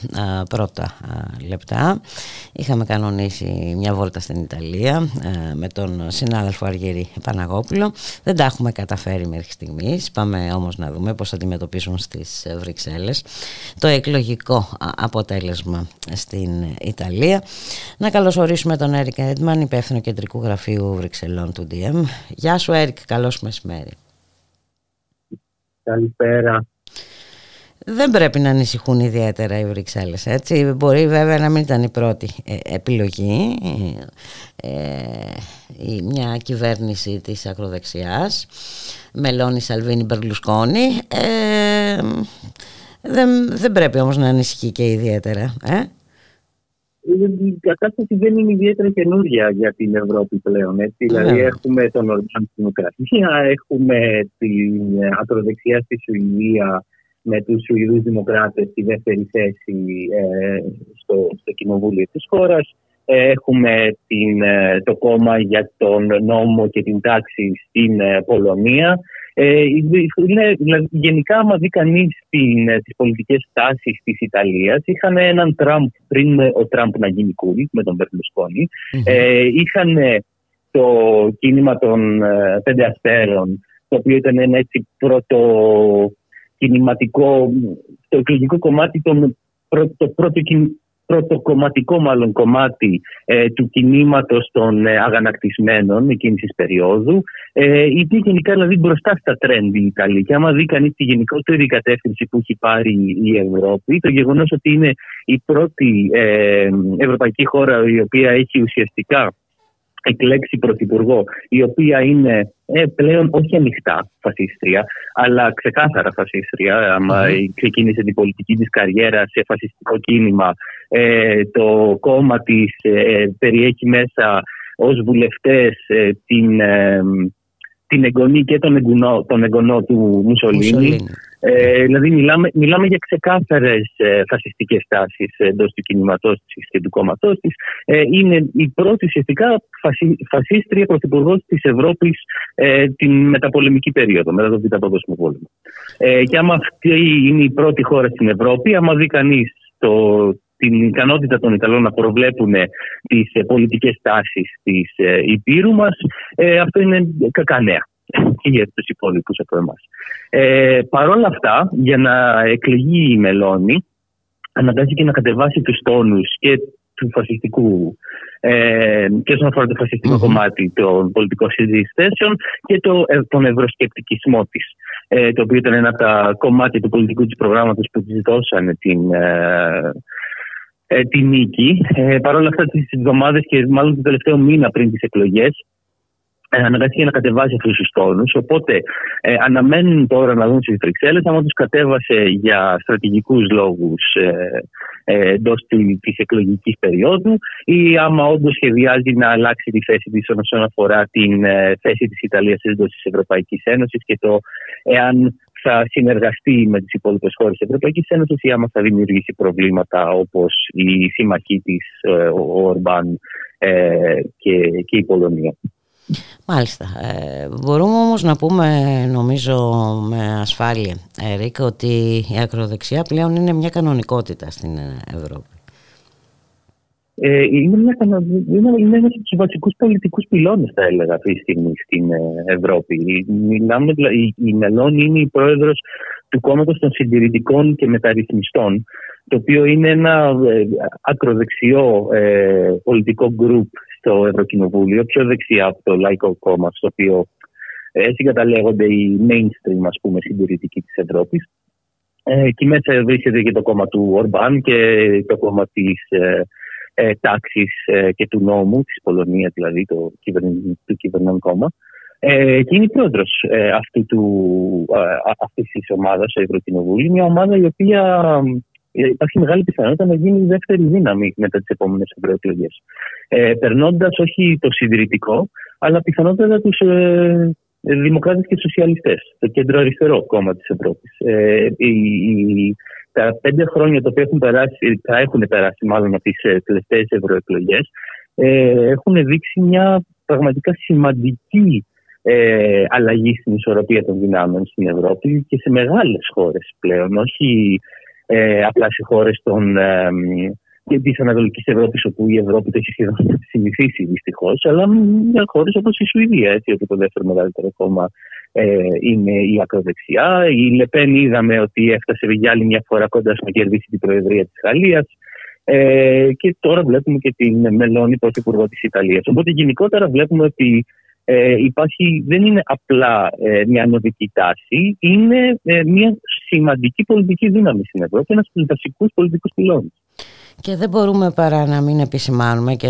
πρώτα λεπτά. Είχαμε κανονίσει μια βόλτα στην Ιταλία με τον συνάδελφο Αργύρη Παναγόπουλο. Δεν τα έχουμε καταφέρει μέχρι στιγμής. Πάμε όμως να δούμε πώς θα αντιμετωπίσουν στις Βρυξέλλες το εκλογικό αποτέλεσμα στην Ιταλία. Να καλωσορίσουμε τον Έρικ Έντμαν, υπεύθυνο κεντρικού γραφείου Βρυξελών του DM. Γεια σου Έρικ, καλώς μεσημέρι. Καλησπέρα δεν πρέπει να ανησυχούν ιδιαίτερα οι Βρυξέλλες έτσι. Μπορεί βέβαια να μην ήταν η πρώτη ε, επιλογή ε, μια κυβέρνηση της ακροδεξιάς Μελώνη Σαλβίνη Μπερλουσκόνη ε, δεν, δεν πρέπει όμως να ανησυχεί και ιδιαίτερα ε; η κατάσταση δεν είναι ιδιαίτερα καινούργια για την Ευρώπη πλέον. Έτσι. Yeah. Δηλαδή έχουμε τον Ορμπάν στην Ουκρανία, έχουμε την ακροδεξιά στη Σουηδία με τους Σουηδούς Δημοκράτες στη δεύτερη θέση ε, στο, στο Κοινοβούλιο της χώρας. Ε, έχουμε την, ε, το κόμμα για τον νόμο και την τάξη στην Πολωνία. Ε, δηλαδή, γενικά, άμα δει κανείς τις πολιτικές τάσεις της Ιταλίας, είχαν έναν Τραμπ πριν ο Τραμπ να γίνει κούλι με τον μπερλουσκονη είχαν το κίνημα των πέντε αστέρων, το οποίο ήταν ένα έτσι πρώτο κινηματικό, το εκλογικό κομμάτι, το, το πρώτο, πρώτο κομματικό μάλλον κομμάτι ε, του κινήματος των ε, αγανακτισμένων εκείνης της περίοδου ε, η γενικά δηλαδή μπροστά στα τρένδι η Ιταλία. Και άμα δει κανείς τη γενικότερη κατεύθυνση που έχει πάρει η Ευρώπη το γεγονός ότι είναι η πρώτη ε, ευρωπαϊκή χώρα η οποία έχει ουσιαστικά εκλέξει πρωθυπουργό, η οποία είναι ε, πλέον όχι ανοιχτά φασίστρια, αλλά ξεκάθαρα φασίστρια. Άμα ξεκίνησε την πολιτική της καριέρας σε φασιστικό κίνημα, ε, το κόμμα της ε, περιέχει μέσα ως βουλευτές την, την εγγονή και τον εγγονό, τον εγγονό του Μουσολίνη. Ε, δηλαδή μιλάμε, μιλάμε για ξεκάθαρες ε, φασιστικές τάσεις εντός του κινηματός της και του κόμματός της. Ε, είναι η πρώτη ουσιαστικά φασι, φασίστρια πρωθυπουργός της Ευρώπης ε, την μεταπολεμική περίοδο, μετά τον Β' Παγκόσμιο Πόλεμο. Ε, και άμα αυτή είναι η πρώτη χώρα στην Ευρώπη, άμα δει κανείς την ικανότητα των Ιταλών να προβλέπουν τις ε, πολιτικές τάσεις της ε, Υπήρου μας, ε, αυτό είναι κακά νέα και για τους υπόλοιπους από εμάς. Ε, Παρ' όλα αυτά, για να εκλεγεί η Μελώνη, αναγκάζει και να κατεβάσει τους τόνους και του φασιστικού ε, και όσον αφορά το φασιστικο κομμάτι των πολιτικών συζητήσεων και το, ε, τον ευρωσκεπτικισμό της. Ε, το οποίο ήταν ένα από τα κομμάτια του πολιτικού της προγράμματος που τη δώσανε την, ε, ε, τη νίκη. Ε, Παρ' όλα αυτά, τις εβδομάδες και μάλλον τον τελευταίο μήνα πριν τις εκλογές, ε, αναγκάστηκε να κατεβάσει αυτούς τους τόνους. Οπότε ε, αναμένουν τώρα να δουν στις Βρυξέλλες, άμα τους κατέβασε για στρατηγικούς λόγους ε, ε, εντός τη εκλογικής περίοδου, ή άμα όντως σχεδιάζει να αλλάξει τη θέση της όσον αφορά την ε, θέση της Ιταλίας εντός της Ευρωπαϊκής Ένωσης και το εάν θα συνεργαστεί με τις υπόλοιπες χώρες της Ευρωπαϊκής Ένωσης ή άμα θα δημιουργήσει προβλήματα όπως η σύμμαχή της, ε, ο Ορμπάν και, και η Πολωνία. Μάλιστα. Ε, μπορούμε όμως να πούμε, νομίζω με ασφάλεια, Ερικ, ότι η ακροδεξιά πλέον είναι μια κανονικότητα στην Ευρώπη. Ε, είναι, μια, είναι, είναι ένας από τους βασικούς πολιτικούς πυλώνες, θα έλεγα, αυτή τη στιγμή στην ε, Ευρώπη. Μιλάμε, η, η Μελώνη είναι η πρόεδρος του κόμματος των συντηρητικών και μεταρρυθμιστών, το οποίο είναι ένα ε, ακροδεξιό ε, πολιτικό γκρουπ στο Ευρωκοινοβούλιο, πιο δεξιά από το Λαϊκό Κόμμα, στο οποίο έτσι καταλέγονται οι mainstream, ας πούμε, συντηρητικοί της Ευρώπης. Ε, εκεί μέσα βρίσκεται και το κόμμα του Ορμπάν και το κόμμα της ε, ε, τάξης ε, και του νόμου, της Πολωνίας δηλαδή, το, το κυβερνών κόμμα. Ε, και είναι η πρόεδρος ε, αυτής της ομάδας στο Ευρωκοινοβούλιο. Μια ομάδα η οποία ε, υπάρχει μεγάλη πιθανότητα να γίνει η δεύτερη δύναμη μετά τις επόμενες ευρωεκλογές. Ε, Περνώντας όχι το συντηρητικό, αλλά πιθανότατα τους ε, δημοκράτες και σοσιαλιστές, το κέντρο αριστερό κόμμα της Ευρώπης. Ε, τα πέντε χρόνια τα οποία έχουν περάσει, θα έχουν περάσει μάλλον από τις ε, τελευταίες ευρωεκλογές, ε, έχουν δείξει μια πραγματικά σημαντική ε, αλλαγή στην ισορροπία των δυνάμεων στην Ευρώπη και σε μεγάλες χώρες πλέον, όχι ε, απλά σε χώρες των, ε, της Ανατολικής Ευρώπης, όπου η Ευρώπη το έχει σχεδόν συνηθίσει δυστυχώς, αλλά με χώρες όπως η Σουηδία, έτσι, όπου το δεύτερο μεγαλύτερο κόμμα ε, είναι η ακροδεξιά. Η Λεπέν είδαμε ότι έφτασε για άλλη μια φορά κοντά στο να κερδίσει την Προεδρία της Γαλλίας. Ε, και τώρα βλέπουμε και την Μελώνη πρωθυπουργό της Ιταλίας. Οπότε γενικότερα βλέπουμε ότι ε, υπάρχει, δεν είναι απλά ε, μια ανωδική τάση, είναι ε, μια σημαντική πολιτική δύναμη στην Ευρώπη, ένας από τους βασικούς πολιτικούς πυλώνες. Και δεν μπορούμε παρά να μην επισημάνουμε και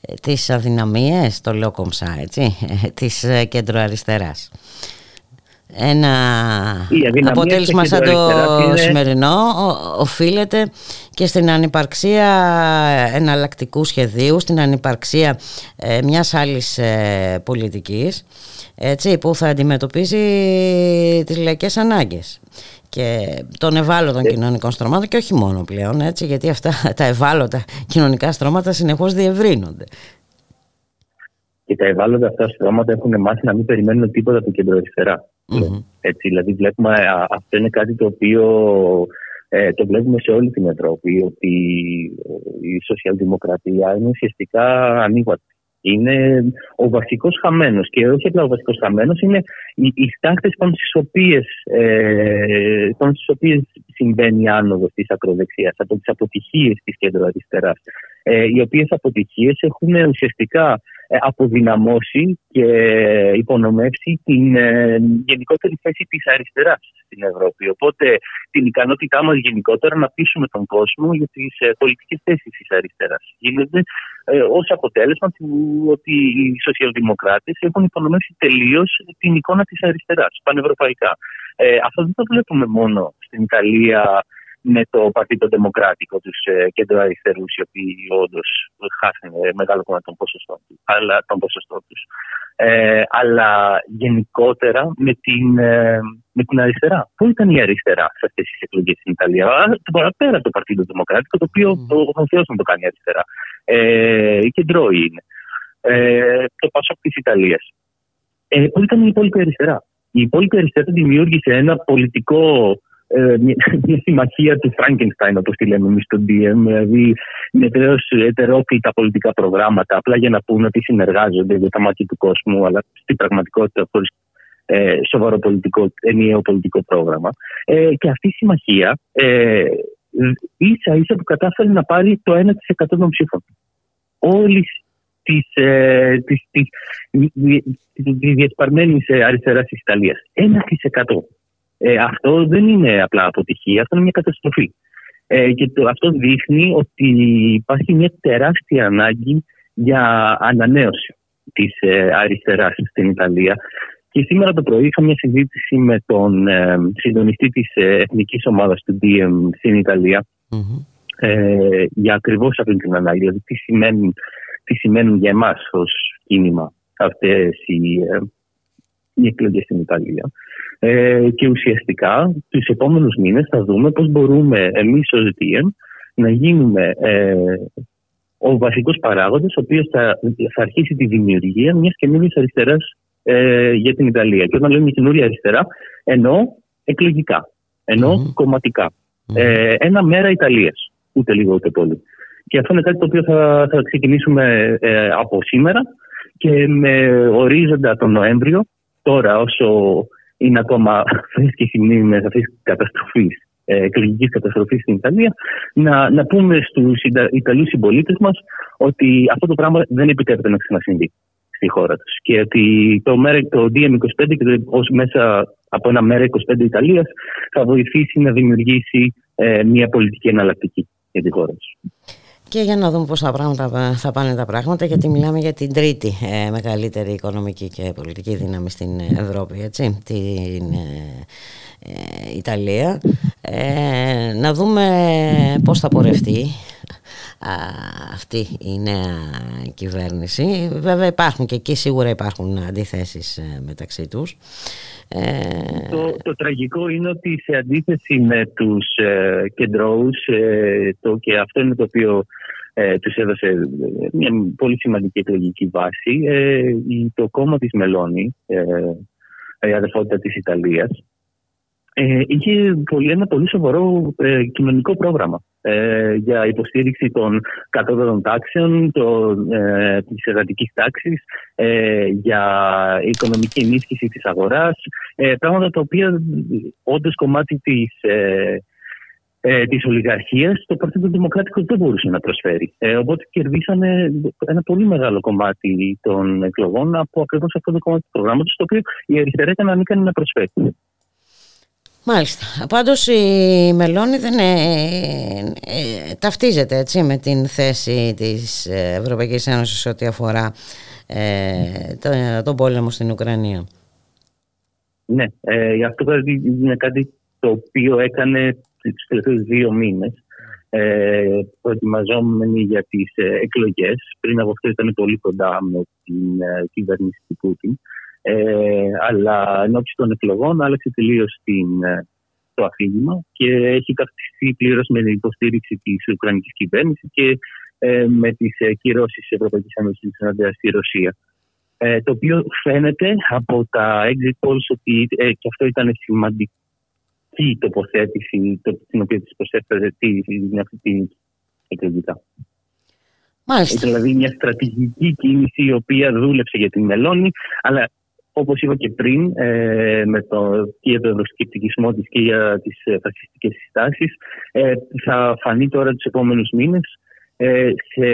ε, τις αδυναμίες, το λέω κομψά έτσι, ε, της ε, κέντρο-αριστεράς. Ένα αποτέλεσμα σαν το σημερινό οφείλεται και στην ανυπαρξία εναλλακτικού σχεδίου, στην ανυπαρξία μιας άλλης πολιτικής έτσι, που θα αντιμετωπίσει τις λαϊκές ανάγκες και των ευάλωτων κοινωνικών στρώματων και όχι μόνο πλέον έτσι γιατί αυτά τα ευάλωτα κοινωνικά στρώματα συνεχώς διευρύνονται. Και τα ευάλωτα αυτά στρώματα έχουν μάθει να μην περιμένουν τίποτα από το κέντρο Έτσι, δηλαδή βλέπουμε, αυτό είναι κάτι το οποίο ε, το βλέπουμε σε όλη την Ευρώπη ότι η σοσιαλδημοκρατία είναι ουσιαστικά ανοίγουατη είναι ο βασικός χαμένος. Και όχι απλά ο βασικός χαμένος, είναι οι, οι στάχτε πάνω στις οποίες ε, συμβαίνει η άνοδος της ακροδεξιάς, από τις αποτυχίες της κέντρο αριστερά. Ε, οι οποίες αποτυχίες έχουν ουσιαστικά ε, αποδυναμώσει και υπονομεύσει την ε, γενικότερη θέση της αριστεράς στην Ευρώπη. Οπότε την ικανότητά μας γενικότερα να πείσουμε τον κόσμο για τις ε, πολιτικές θέσεις της αριστεράς. Γίνεται ε, ως αποτέλεσμα του ότι οι σοσιαλδημοκράτες έχουν υπονομεύσει τελείως την εικόνα της αριστεράς πανευρωπαϊκά. Ε, αυτό δεν το βλέπουμε μόνο στην Ιταλία με το Παρτίδο Δημοκράτικο, τους ε, κεντροαριστερού, οι οποίοι όντως χάσαν μεγάλο κομμάτι των ποσοστών, αλλά, των ποσοστών τους. Ε, αλλά γενικότερα με την, ε, με την αριστερά. Πού ήταν η αριστερά σε αυτές τις εκλογές στην Ιταλία, πέρα από το Παρτίδο Δημοκράτικο, το οποίο mm. ο Θεός να το κάνει αριστερά. Ε, η κεντρώη είναι. Ε, το Πασόκ της Ιταλίας. Ε, πού ήταν η υπόλοιπη αριστερά; Η υπόλοιπη αριστερά δημιούργησε ένα πολιτικό ε, μια, συμμαχία του Φράγκενστάιν, όπως τη λέμε εμείς στο DiEM, δηλαδή με ετερόκλητα πολιτικά προγράμματα, απλά για να πούνε ότι συνεργάζονται για τα μάτια του κόσμου, αλλά στην πραγματικότητα χωρί ε, σοβαρό πολιτικό, ενιαίο πολιτικό πρόγραμμα. Ε, και αυτή η συμμαχία ε, ίσα ίσα που κατάφερε να πάρει το 1% των ψήφων. Όλη τη ε, της, της, της, αριστεράς της Ιταλίας. 1%. Ε, αυτό δεν είναι απλά αποτυχία, αυτό είναι μια καταστροφή. Ε, και το, αυτό δείχνει ότι υπάρχει μια τεράστια ανάγκη για ανανέωση της ε, αριστεράς στην Ιταλία. Και σήμερα το πρωί είχα μια συζήτηση με τον ε, συντονιστή της ε, εθνικής ομάδας του DM στην Ιταλία ε, για ακριβώς αυτή την ανάγκη, δηλαδή τι σημαίνουν, τι σημαίνουν για εμάς ως κίνημα αυτές οι, ε, οι εκλογές στην Ιταλία. Ε, και ουσιαστικά τους επόμενους μήνες θα δούμε πώς μπορούμε εμείς ως DM να γίνουμε ε, ο βασικός παράγοντας ο οποίος θα, θα αρχίσει τη δημιουργία μιας καινούργιας αριστεράς ε, για την Ιταλία. Και όταν λέμε καινούργια αριστερά εννοώ εκλογικά, κομματικά. Ε, ένα μέρα Ιταλίας, ούτε λίγο ούτε πολύ. Και αυτό είναι κάτι το οποίο θα, θα ξεκινήσουμε ε, από σήμερα και με ορίζοντα τον Νοέμβριο, τώρα όσο είναι ακόμα φρέσκη με αυτή τη καταστροφής, ε, εκλογικής καταστροφής στην Ιταλία, να, να πούμε στους Ιταλούς συμπολίτες μας ότι αυτό το πράγμα δεν επιτρέπεται να ξανασυμβεί στη χώρα τους. Και ότι το, το DM25 και ως μέσα από ένα μέρα 25 Ιταλίας θα βοηθήσει να δημιουργήσει ε, μια πολιτική εναλλακτική για τη χώρα τους. Και για να δούμε πώς τα πράγματα θα πάνε τα πράγματα γιατί μιλάμε για την τρίτη ε, μεγαλύτερη οικονομική και πολιτική δύναμη στην Ευρώπη, έτσι, την ε, ε, Ιταλία. να δούμε πώς θα πορευτεί αυτή η νέα κυβέρνηση. Βέβαια υπάρχουν και εκεί σίγουρα υπάρχουν αντιθέσεις μεταξύ τους. Το, το τραγικό είναι ότι σε αντίθεση με τους ε, κεντρώους το, και αυτό είναι το οποίο ε, τους έδωσε ε, μια πολύ σημαντική εκλογική βάση. Ε, το κόμμα της Μελόνι, ε, η αδερφότητα της Ιταλίας, ε, είχε πολύ, ένα πολύ σοβαρό ε, κοινωνικό πρόγραμμα ε, για υποστήριξη των κατώτατων τάξεων, το, ε, της εργατικής τάξης, ε, για οικονομική ενίσχυση της αγοράς, ε, πράγματα τα οποία όντως κομμάτι της, ε, ε, της ολιγαρχίας το Partito Democratico δεν μπορούσε να προσφέρει. Ε, οπότε κερδίσανε ένα πολύ μεγάλο κομμάτι των εκλογών από ακριβώς αυτό το κομμάτι του προγράμματος, το οποίο η αριστερά ήταν ανίκανη να προσφέρει. Μάλιστα. Πάντως η Μελώνη δεν ε, ε, ταυτίζεται έτσι, με την θέση της Ευρωπαϊκής Ένωσης ό,τι αφορά ε, το, τον πόλεμο στην Ουκρανία. Ναι, ε, αυτό είναι κάτι το οποίο έκανε τους τελευταίους δύο μήνες ε, προετοιμαζόμενοι για τις ε, εκλογές. Πριν από αυτό ήταν πολύ κοντά με την ε, κυβέρνηση του Πούτιν. Ε, αλλά εν ώψη των εκλογών άλλαξε τελείως ε, το αφήγημα και έχει ταυτιστεί πλήρως με την υποστήριξη της Ουκρανικής κυβέρνησης και ε, με τις ε, κυρώσεις της Ευρωπαϊκής Ένωσης εναντίον στη Ρωσία. Ε, το οποίο φαίνεται από τα exit polls ότι ε, και αυτό ήταν σημαντική τοποθέτηση το, την οποία της προσέφερε αυτή την εκλογικά. Μάλιστα. Δηλαδή μια στρατηγική κίνηση η οποία δούλεψε για την Μελώνη, αλλά όπως είπα και πριν, ε, με το, και για τον ευρωσκεπτικισμό της και για τις ε, φασιστικές συστάσεις, ε, θα φανεί τώρα τους επόμενους μήνες ε, σε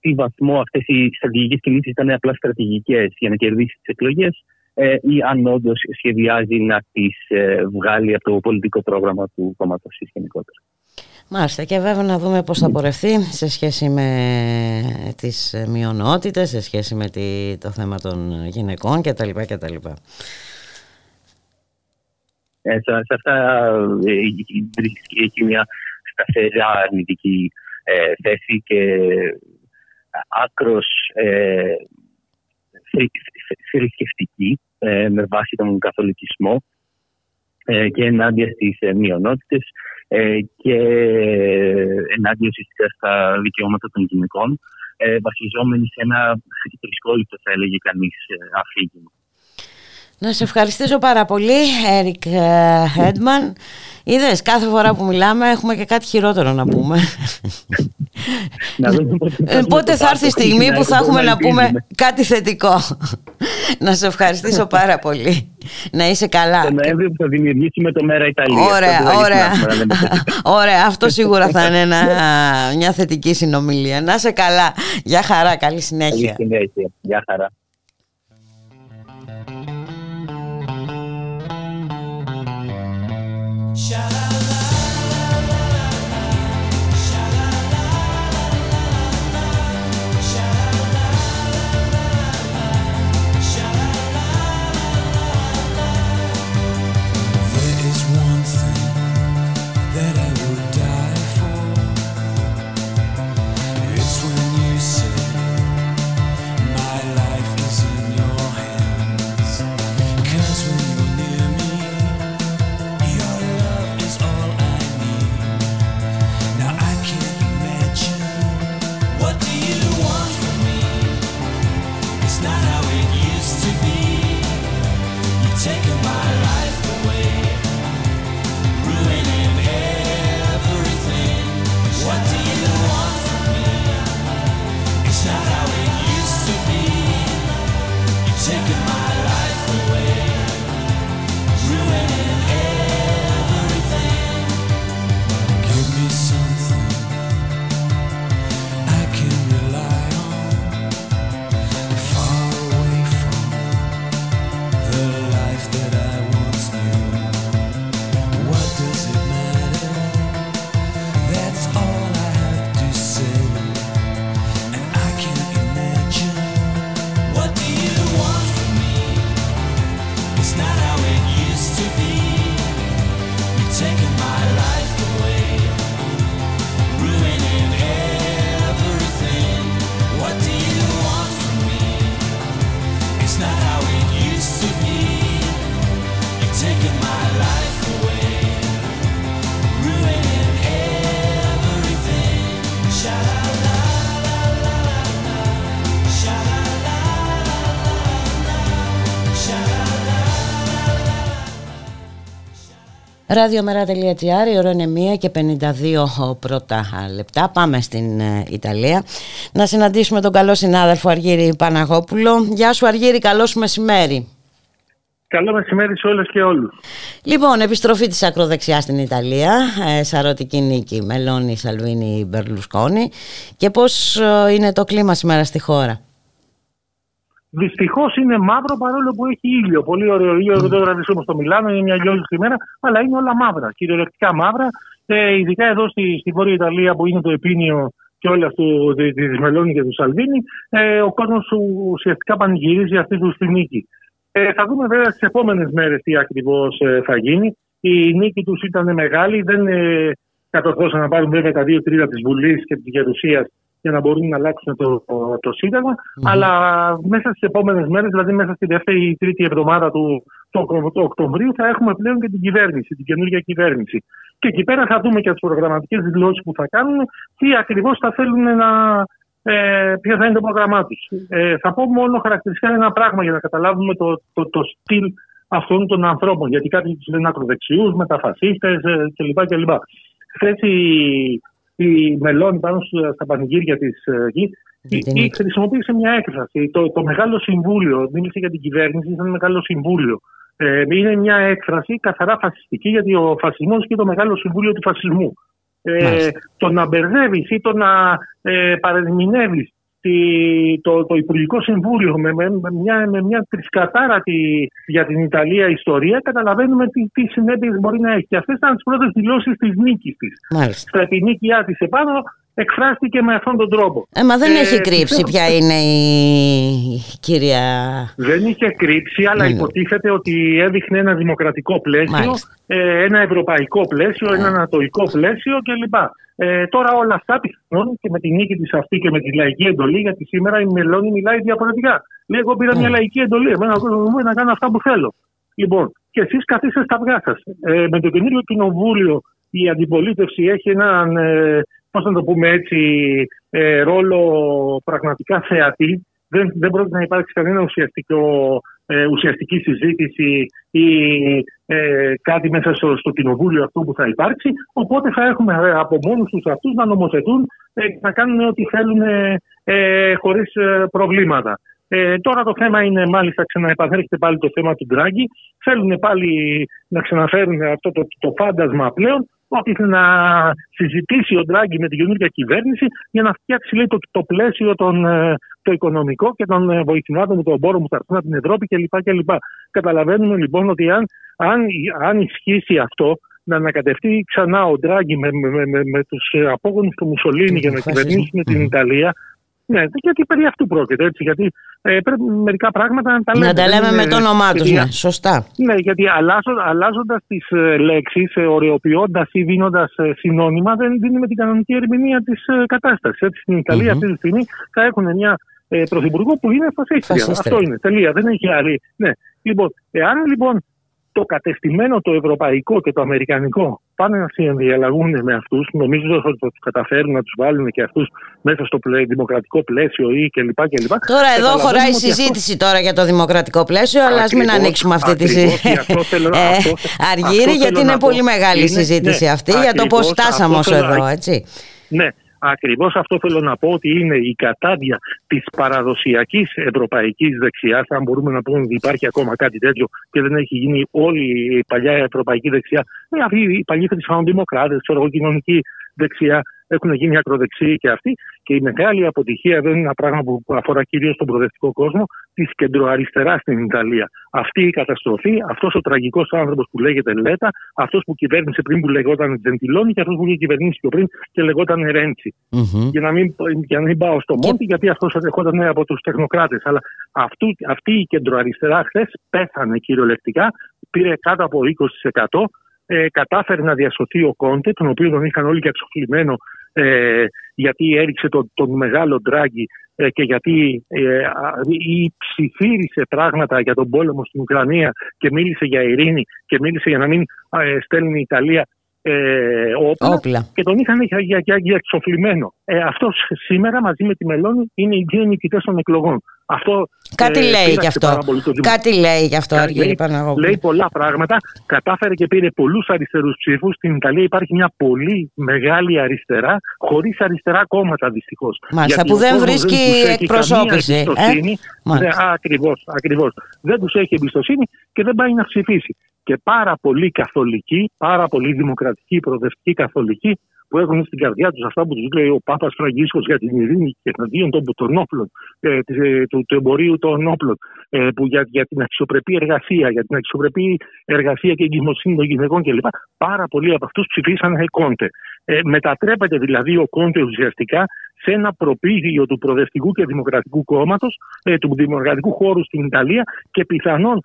τι βαθμό αυτές οι στρατηγικές κινήσεις ήταν απλά στρατηγικές για να κερδίσει τις εκλογές ε, ή αν όντως σχεδιάζει να τις ε, βγάλει από το πολιτικό πρόγραμμα του κόμματος γενικότερα. Μάλιστα και βέβαια να δούμε πώς θα πορευτεί σε σχέση με τις μειονότητες, σε σχέση με το θέμα των γυναικών κτλ. κτλ. Ε, σε αυτά ε, έχει μια σταθερά αρνητική ε, θέση και άκρος ε, θρησκευτική ε, με βάση τον καθολικισμό ε, και ενάντια στις ε, μειονότητες ε, και ενάντια ουσιαστικά στα δικαιώματα των γυναικών, ε, βασιζόμενοι σε ένα θρησκόλητο, θα έλεγε κανείς, ε, αφήγημα. Να σε ευχαριστήσω πάρα πολύ, Έρικ Χέντμαν. Είδες, κάθε φορά που μιλάμε έχουμε και κάτι χειρότερο να πούμε. Πότε θα έρθει η στιγμή που θα έχουμε να πούμε κάτι θετικό. Να σε ευχαριστήσω πάρα πολύ. Να είσαι καλά. Το Νοέμβριο που θα δημιουργήσουμε το Μέρα Ιταλίας. Ωραία, ωραία. Ωραία, αυτό σίγουρα θα είναι μια θετική συνομιλία. Να είσαι καλά. Γεια χαρά, καλή συνέχεια. Καλή συνέχεια. Γεια χαρά. Shout out. Ραδιομέρα.gr, η ώρα είναι 1 και 52 πρώτα λεπτά. Πάμε στην ε, Ιταλία να συναντήσουμε τον καλό συνάδελφο Αργύρη Παναγόπουλο. Γεια σου Αργύρη, καλό σου μεσημέρι. Καλό μεσημέρι σε όλες και όλους. Λοιπόν, επιστροφή της ακροδεξιάς στην Ιταλία, ε, σαρωτική νίκη, Μελώνη, Σαλβίνη, Μπερλουσκόνη και πώς ε, είναι το κλίμα σήμερα στη χώρα; Δυστυχώς είναι μαύρο παρόλο που έχει ήλιο. Πολύ ωραίο ήλιο. Mm. Εδώ βρισκόμαστε στο Μιλάνο, είναι μια λιώδη μέρα, αλλά είναι όλα μαύρα. Κυριολεκτικά μαύρα. Ε, ειδικά εδώ στη, στη Βόρεια Ιταλία που είναι το επίνειο και όλα του, τη, της Μελώνης και του Σαλβίνη, ε, ο κόσμος ουσιαστικά πανηγυρίζει αυτή του τη νίκη. Ε, θα δούμε βέβαια στις επόμενες μέρες τι ακριβώς ε, θα γίνει. Η νίκη τους ήταν μεγάλη. Δεν ε, κατορθώσαν να πάρουν βέβαια τα δύο τρίτα της Βουλής και της Γερουσίας για να μπορούν να αλλάξουν το, το, το συνταγμα Αλλά μέσα στις επόμενες μέρες, δηλαδή μέσα στη δεύτερη ή τρίτη εβδομάδα του, του, του Οκτωβρίου, θα έχουμε πλέον και την κυβέρνηση, την καινούργια κυβέρνηση. Και εκεί πέρα θα δούμε και τις προγραμματικές δηλώσεις που θα κάνουν, τι ακριβώς θα θέλουν να. Ε, ποιο θα είναι το πρόγραμμά τους. Ε, θα πω μόνο χαρακτηριστικά ένα πράγμα για να καταλάβουμε το, το, το στυλ αυτών των ανθρώπων. Γιατί κάποιοι τους λένε ακροδεξιούς, μεταφασίστες ε, κλπ. Χθες η, η Μελώνη πάνω στα πανηγύρια της ε, χρησιμοποίησε μια έκφραση. Το, το Μεγάλο Συμβούλιο, μίλησε για την κυβέρνηση, ήταν Μεγάλο Συμβούλιο. Ε, είναι μια έκφραση καθαρά φασιστική, γιατί ο φασισμός και το Μεγάλο Συμβούλιο του Φασισμού. Ε, το να μπερδεύεις ή το να ε, παρεμηνεύει το, το Υπουργικό Συμβούλιο με, με, μια, με μια τρισκατάρατη για την Ιταλία ιστορία, καταλαβαίνουμε τι, τι συνέπειες μπορεί να έχει. Και αυτές ήταν τις πρώτες δηλώσεις της νίκης της. Στα επινίκια τη επάνω εκφράστηκε με αυτόν τον τρόπο. Ε, μα δεν ε, έχει κρύψει ποια είναι η κυρία. Δεν είχε κρύψει, αλλά ναι, ναι. υποτίθεται ότι έδειχνε ένα δημοκρατικό πλαίσιο, ε, ένα ευρωπαϊκό πλαίσιο, ένα ανατολικό πλαίσιο κλπ. Ε, τώρα όλα αυτά πιθανόν και με τη νίκη της αυτή και με τη λαϊκή εντολή, γιατί σήμερα η Μελώνη μιλάει διαφορετικά. Λέει: Εγώ πήρα μια ναι. λαϊκή εντολή. Εμένα μου να κάνω αυτά που θέλω. Λοιπόν, και εσείς καθίστε στα αυγά σας. Ε, με το καινούριο κοινοβούλιο η αντιπολίτευση έχει έναν, ε, πώς να το πούμε έτσι, ε, ρόλο πραγματικά θεατή. Δεν, δεν πρόκειται να υπάρξει κανένα ουσιαστικό ε, ουσιαστική συζήτηση ή ε, κάτι μέσα στο, στο κοινοβούλιο αυτό που θα υπάρξει. Οπότε θα έχουμε ε, από μόνους τους αυτούς να νομοθετούν και να κάνουν ό,τι θέλουν ε, χωρίς προβλήματα. Ε, τώρα το θέμα είναι μάλιστα ξαναεπανέρχεται πάλι το θέμα του Ντράγκη. Θέλουν πάλι να ξαναφέρουν αυτό το, το φάντασμα πλέον ότι να συζητήσει ο Ντράγκη με την καινούργια κυβέρνηση για να φτιάξει λέει, το, το πλαίσιο των, ε, το οικονομικό και των ε, βοηθημάτων του τον πόρο που θα έρθουν από την Ευρώπη κλπ. Καταλαβαίνουμε λοιπόν ότι αν, αν, αν ισχύσει αυτό, να ανακατευτεί ξανά ο Ντράγκη με, με, με, με, με τους απόγονους του Μουσολίνη για να κυβερνήσουν την Ιταλία, ναι, γιατί περί αυτού πρόκειται. Έτσι, γιατί ε, πρέπει μερικά πράγματα να τα λέμε. Να τα λέμε με το όνομά τους, ναι, σωστά. Ναι, γιατί αλλάζοντας τις ε, λέξεις, ε, ωρεοποιώντας ή δίνοντας ε, συνώνυμα, δεν δίνουμε την κανονική ερμηνεία της ε, κατάστασης. Στην Ιταλία mm-hmm. αυτή τη στιγμή θα έχουν μια ε, πρωθυπουργό που είναι φασίστρια. Αυτό είναι. Τελεία. Δεν έχει άλλη. Ναι. Λοιπόν, εάν λοιπόν το κατεστημένο το ευρωπαϊκό και το αμερικανικό πάνε να συνδιαλλαγούν με αυτούς, νομίζω ότι θα τους καταφέρουν να τους βάλουν και αυτούς μέσα στο δημοκρατικό πλαίσιο ή κλπ. κλπ. Τώρα εδώ χωράει συζήτηση τώρα για το δημοκρατικό πλαίσιο, αλλά ας μην ανοίξουμε αυτή τη συζήτηση. Ε, αργύρι, γιατί είναι πολύ μεγάλη η συζήτηση ναι, αυτή για το πώς φτάσαμε όσο εδώ, έτσι. Ναι, Ακριβώς αυτό θέλω να πω ότι είναι η κατάδια της παραδοσιακής ευρωπαϊκής δεξιάς. Αν μπορούμε να πούμε ότι υπάρχει ακόμα κάτι τέτοιο και δεν έχει γίνει όλη η παλιά ευρωπαϊκή δεξιά. Ε, αυτοί οι παλιοί χριστιανοδημοκράτε, ξέρω εγώ, κοινωνική δεξιά έχουν γίνει ακροδεξιοί και αυτοί. Και η μεγάλη αποτυχία δεν είναι ένα πράγμα που αφορά κυρίως τον προοδευτικό κόσμο, της κεντροαριστεράς στην Ιταλία. Αυτή η καταστροφή, αυτός ο τραγικός άνθρωπος που λέγεται Λέτα, αυτός που κυβέρνησε πριν που λεγόταν Τζεντιλόνι και αυτός που είχε κυβερνήσει πιο πριν και λεγόταν Ρέντσι. Mm-hmm. Για, να μην, για να μην πάω στο Μόντι, γιατί αυτός ερχόταν από τους τεχνοκράτες. Αλλά αυτού, αυτή η κεντροαριστερά χθες πέθανε κυριολεκτικά, πήρε κάτω από 20%. Ε, κατάφερε να διασωθεί ο Κόντε, τον οποίο τον είχαν όλοι και εξοφλημένο ε, γιατί έριξε τον, τον μεγάλο Ντράγκη ε, και γιατί ε, ή ψιθύρισε πράγματα για τον πόλεμο στην Ουκρανία και μίλησε για ειρήνη και μίλησε για να μην ε, στέλνει η Ιταλία ε, όπλα, και τον είχαν για, για, για, για εξοφλημένο. Ε, αυτός σήμερα μαζί με τη Μελώνη είναι οι δύο νικητές των εκλογών. Αυτό Κάτι ε, λέει πείραξε γι' αυτό. πάρα πολύ το Δημο- Κάτι λέει γι' αυτό, Κα- Αργύρη λέει, Παναγόπουλου. λέει πολλά πράγματα. Κατάφερε και πήρε πολλούς αριστερούς ψήφους. Στην Ιταλία υπάρχει μια πολύ μεγάλη αριστερά, χωρίς αριστερά κόμματα δυστυχώς. Μάλιστα, που δεν βρίσκει εκπροσώπηση, ε; Μάλιστα. Ακριβώς, ακριβώς. Δεν τους έχει εμπιστοσύνη και δεν πάει να ψηφίσει. Και πάρα πολλοί καθολικοί, πάρα πολλοί δημοκρατικοί, προοδευτικοί καθολικοί, που έχουν στην καρδιά τους αυτά που τους λέει ο Πάπας Φραγκίσκος για την ειρήνη και εναντίον των, των όπλων, ε, της, ε, του, του εμπορίου των όπλων, ε, που για, για την αξιοπρεπή εργασία, για την αξιοπρεπή εργασία και εγκυμοσύνη των γυναικών κλπ. Πάρα πολλοί από αυτούς ψηφίσαν Κόντε. Ε, μετατρέπεται δηλαδή ο Κόντε ουσιαστικά σε ένα προπήγιο του Προοδευτικού και Δημοκρατικού κόμματος, ε, του Δημοκρατικού χώρου στην Ιταλία και πιθανόν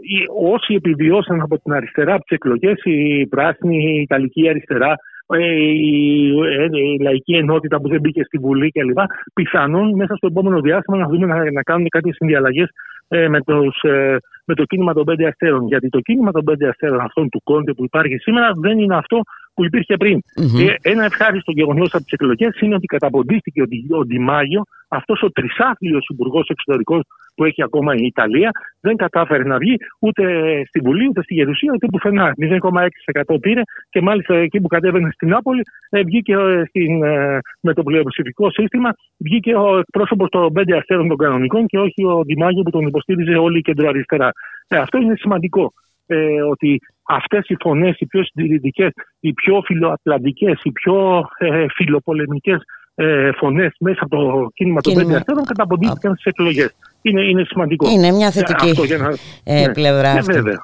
οι- όσοι επιβιώσαν από την αριστερά από τις εκλογές, η πράσινη, η Ιταλική αριστερά, ε, η, ε, η λαϊκή ενότητα που δεν μπήκε στη Βουλή κλπ. Πιθανόν μέσα στο επόμενο διάστημα να δούμε να, να κάνουν κάποιες συνδιαλλαγές ε, με, τους, ε, με το κίνημα των πέντε αστέρων. Γιατί το κίνημα των πέντε αστέρων αυτών του Κόντε που υπάρχει σήμερα δεν είναι αυτό που υπήρχε πριν. Μμμ. Ε, ένα ευχάριστο γεγονός από τις εκλογές είναι ότι καταποντίστηκε ότι ο Ντιμάγιο, αυτός ο τρισάθλιος υπουργός εξωτερικών που έχει ακόμα η Ιταλία, δεν κατάφερε να βγει ούτε στη Βουλή ούτε στη Γερουσία ούτε πουθενά. 0,6% πήρε και μάλιστα εκεί που κατέβαινε στην Νάπολη ε, βγήκε ε, στην, ε, με το πλειοψηφικό σύστημα βγήκε ο εκπρόσωπος των πέντε αστέρων των κανονικών και όχι ο Ντιμάγιο που τον υποστήριζε όλη η κεντροαριστερά. Ε, αυτό είναι σημαντικό. Ε, ότι αυτές οι φωνές, οι πιο συντηρητικές, οι πιο φιλοατλαντικές, οι πιο ε, φιλοπολεμικές ε, φωνές μέσα από το κίνημα των Κίνημα. πέντε αστέρων καταποντήθηκαν στις εκλογές. Είναι, είναι σημαντικό. Είναι μια Ε, θετική αυτό για να- ε, ναι. πλευρά Ναι, αυτή. βέβαια.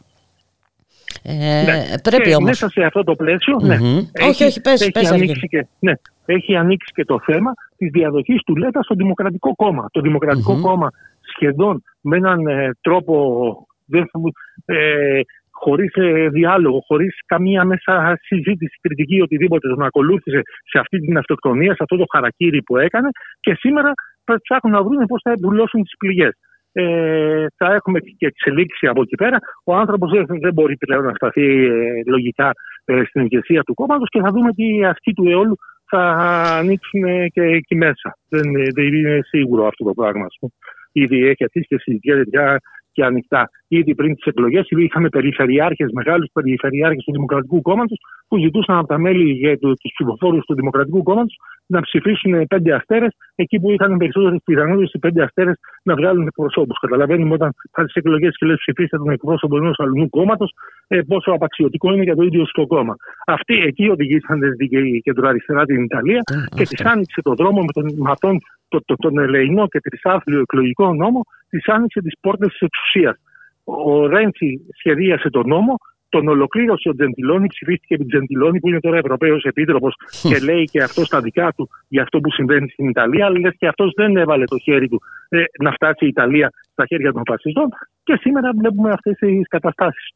Ε, Ναι. Πρέπει και όμως. Μέσα σε αυτό το πλαίσιο, ναι, Μμμ. Όχι, όχι, πες, έχει, πες, ανοίξει Αργύρη. και, ναι, έχει ανοίξει και το θέμα της διαδοχής του Λέτα στο Δημοκρατικό Κόμμα. Το δημοκρατικο Μμμ. Κόμμα σχεδόν με έναν ε, τρόπο δεν θα μου- ε, χωρίς ε, διάλογο, χωρίς καμία μέσα συζήτηση, κριτική, οτιδήποτε, τον ακολούθησε σε αυτή την αυτοκτονία, σε αυτό το χαρακτήρι που έκανε και σήμερα θα ψάχνουν να βρουν πώς θα δουλώσουν τις πληγές. Ε, θα έχουμε και εξελίξει από εκεί πέρα. Ο άνθρωπος δεν, δεν μπορεί πλέον να σταθεί ε, λογικά ε, στην ηγεσία του κόμματος και θα δούμε τι ασκή του αιώλου θα ανοίξουν ε, και εκεί μέσα. Δεν, ε, δεν είναι σίγουρο αυτό το πράγμα. ας πούμε. Ήδη έχει αρχίσει και συζητιέται πια και ανοιχτά. Ήδη πριν τις εκλογές είχαμε περιφερειάρχες, μεγάλους περιφερειάρχες του Δημοκρατικού Κόμματος που ζητούσαν από τα μέλη για τους ψηφοφόρους του Δημοκρατικού Κόμματος να ψηφίσουν πέντε αστέρες εκεί που είχαν περισσότερες πιθανότητες οι πέντε αστέρες να βγάλουν εκπροσώπους. Καταλαβαίνουμε όταν θα τις εκλογές και λες ψηφίστε τον εκπρόσωπο ενός αλλού κόμματος, ε, πόσο απαξιωτικό είναι για το ίδιο στο κόμμα. Αυτοί εκεί οδηγήσαν η κεντροαριστερά την Ιταλία και τη άνοιξε το δρόμο με, τον, με αυτόν το, το, τον ελεηνό και τρισάθλιο εκλογικό νόμο, της άνοιξε τις πόρτες της εξουσίας. Ο Ρέντσι σχεδίασε τον νόμο, τον ολοκλήρωσε ο Τζεντιλόνι, ψηφίστηκε επί Τζεντιλόνι, που είναι τώρα Ευρωπαίος Επίτροπος και λέει και αυτός στα δικά του για αυτό που συμβαίνει στην Ιταλία. Αλλά λες και αυτός δεν έβαλε το χέρι του ε, να φτάσει η Ιταλία στα χέρια των φασιστών. Και σήμερα βλέπουμε αυτές τις καταστάσεις.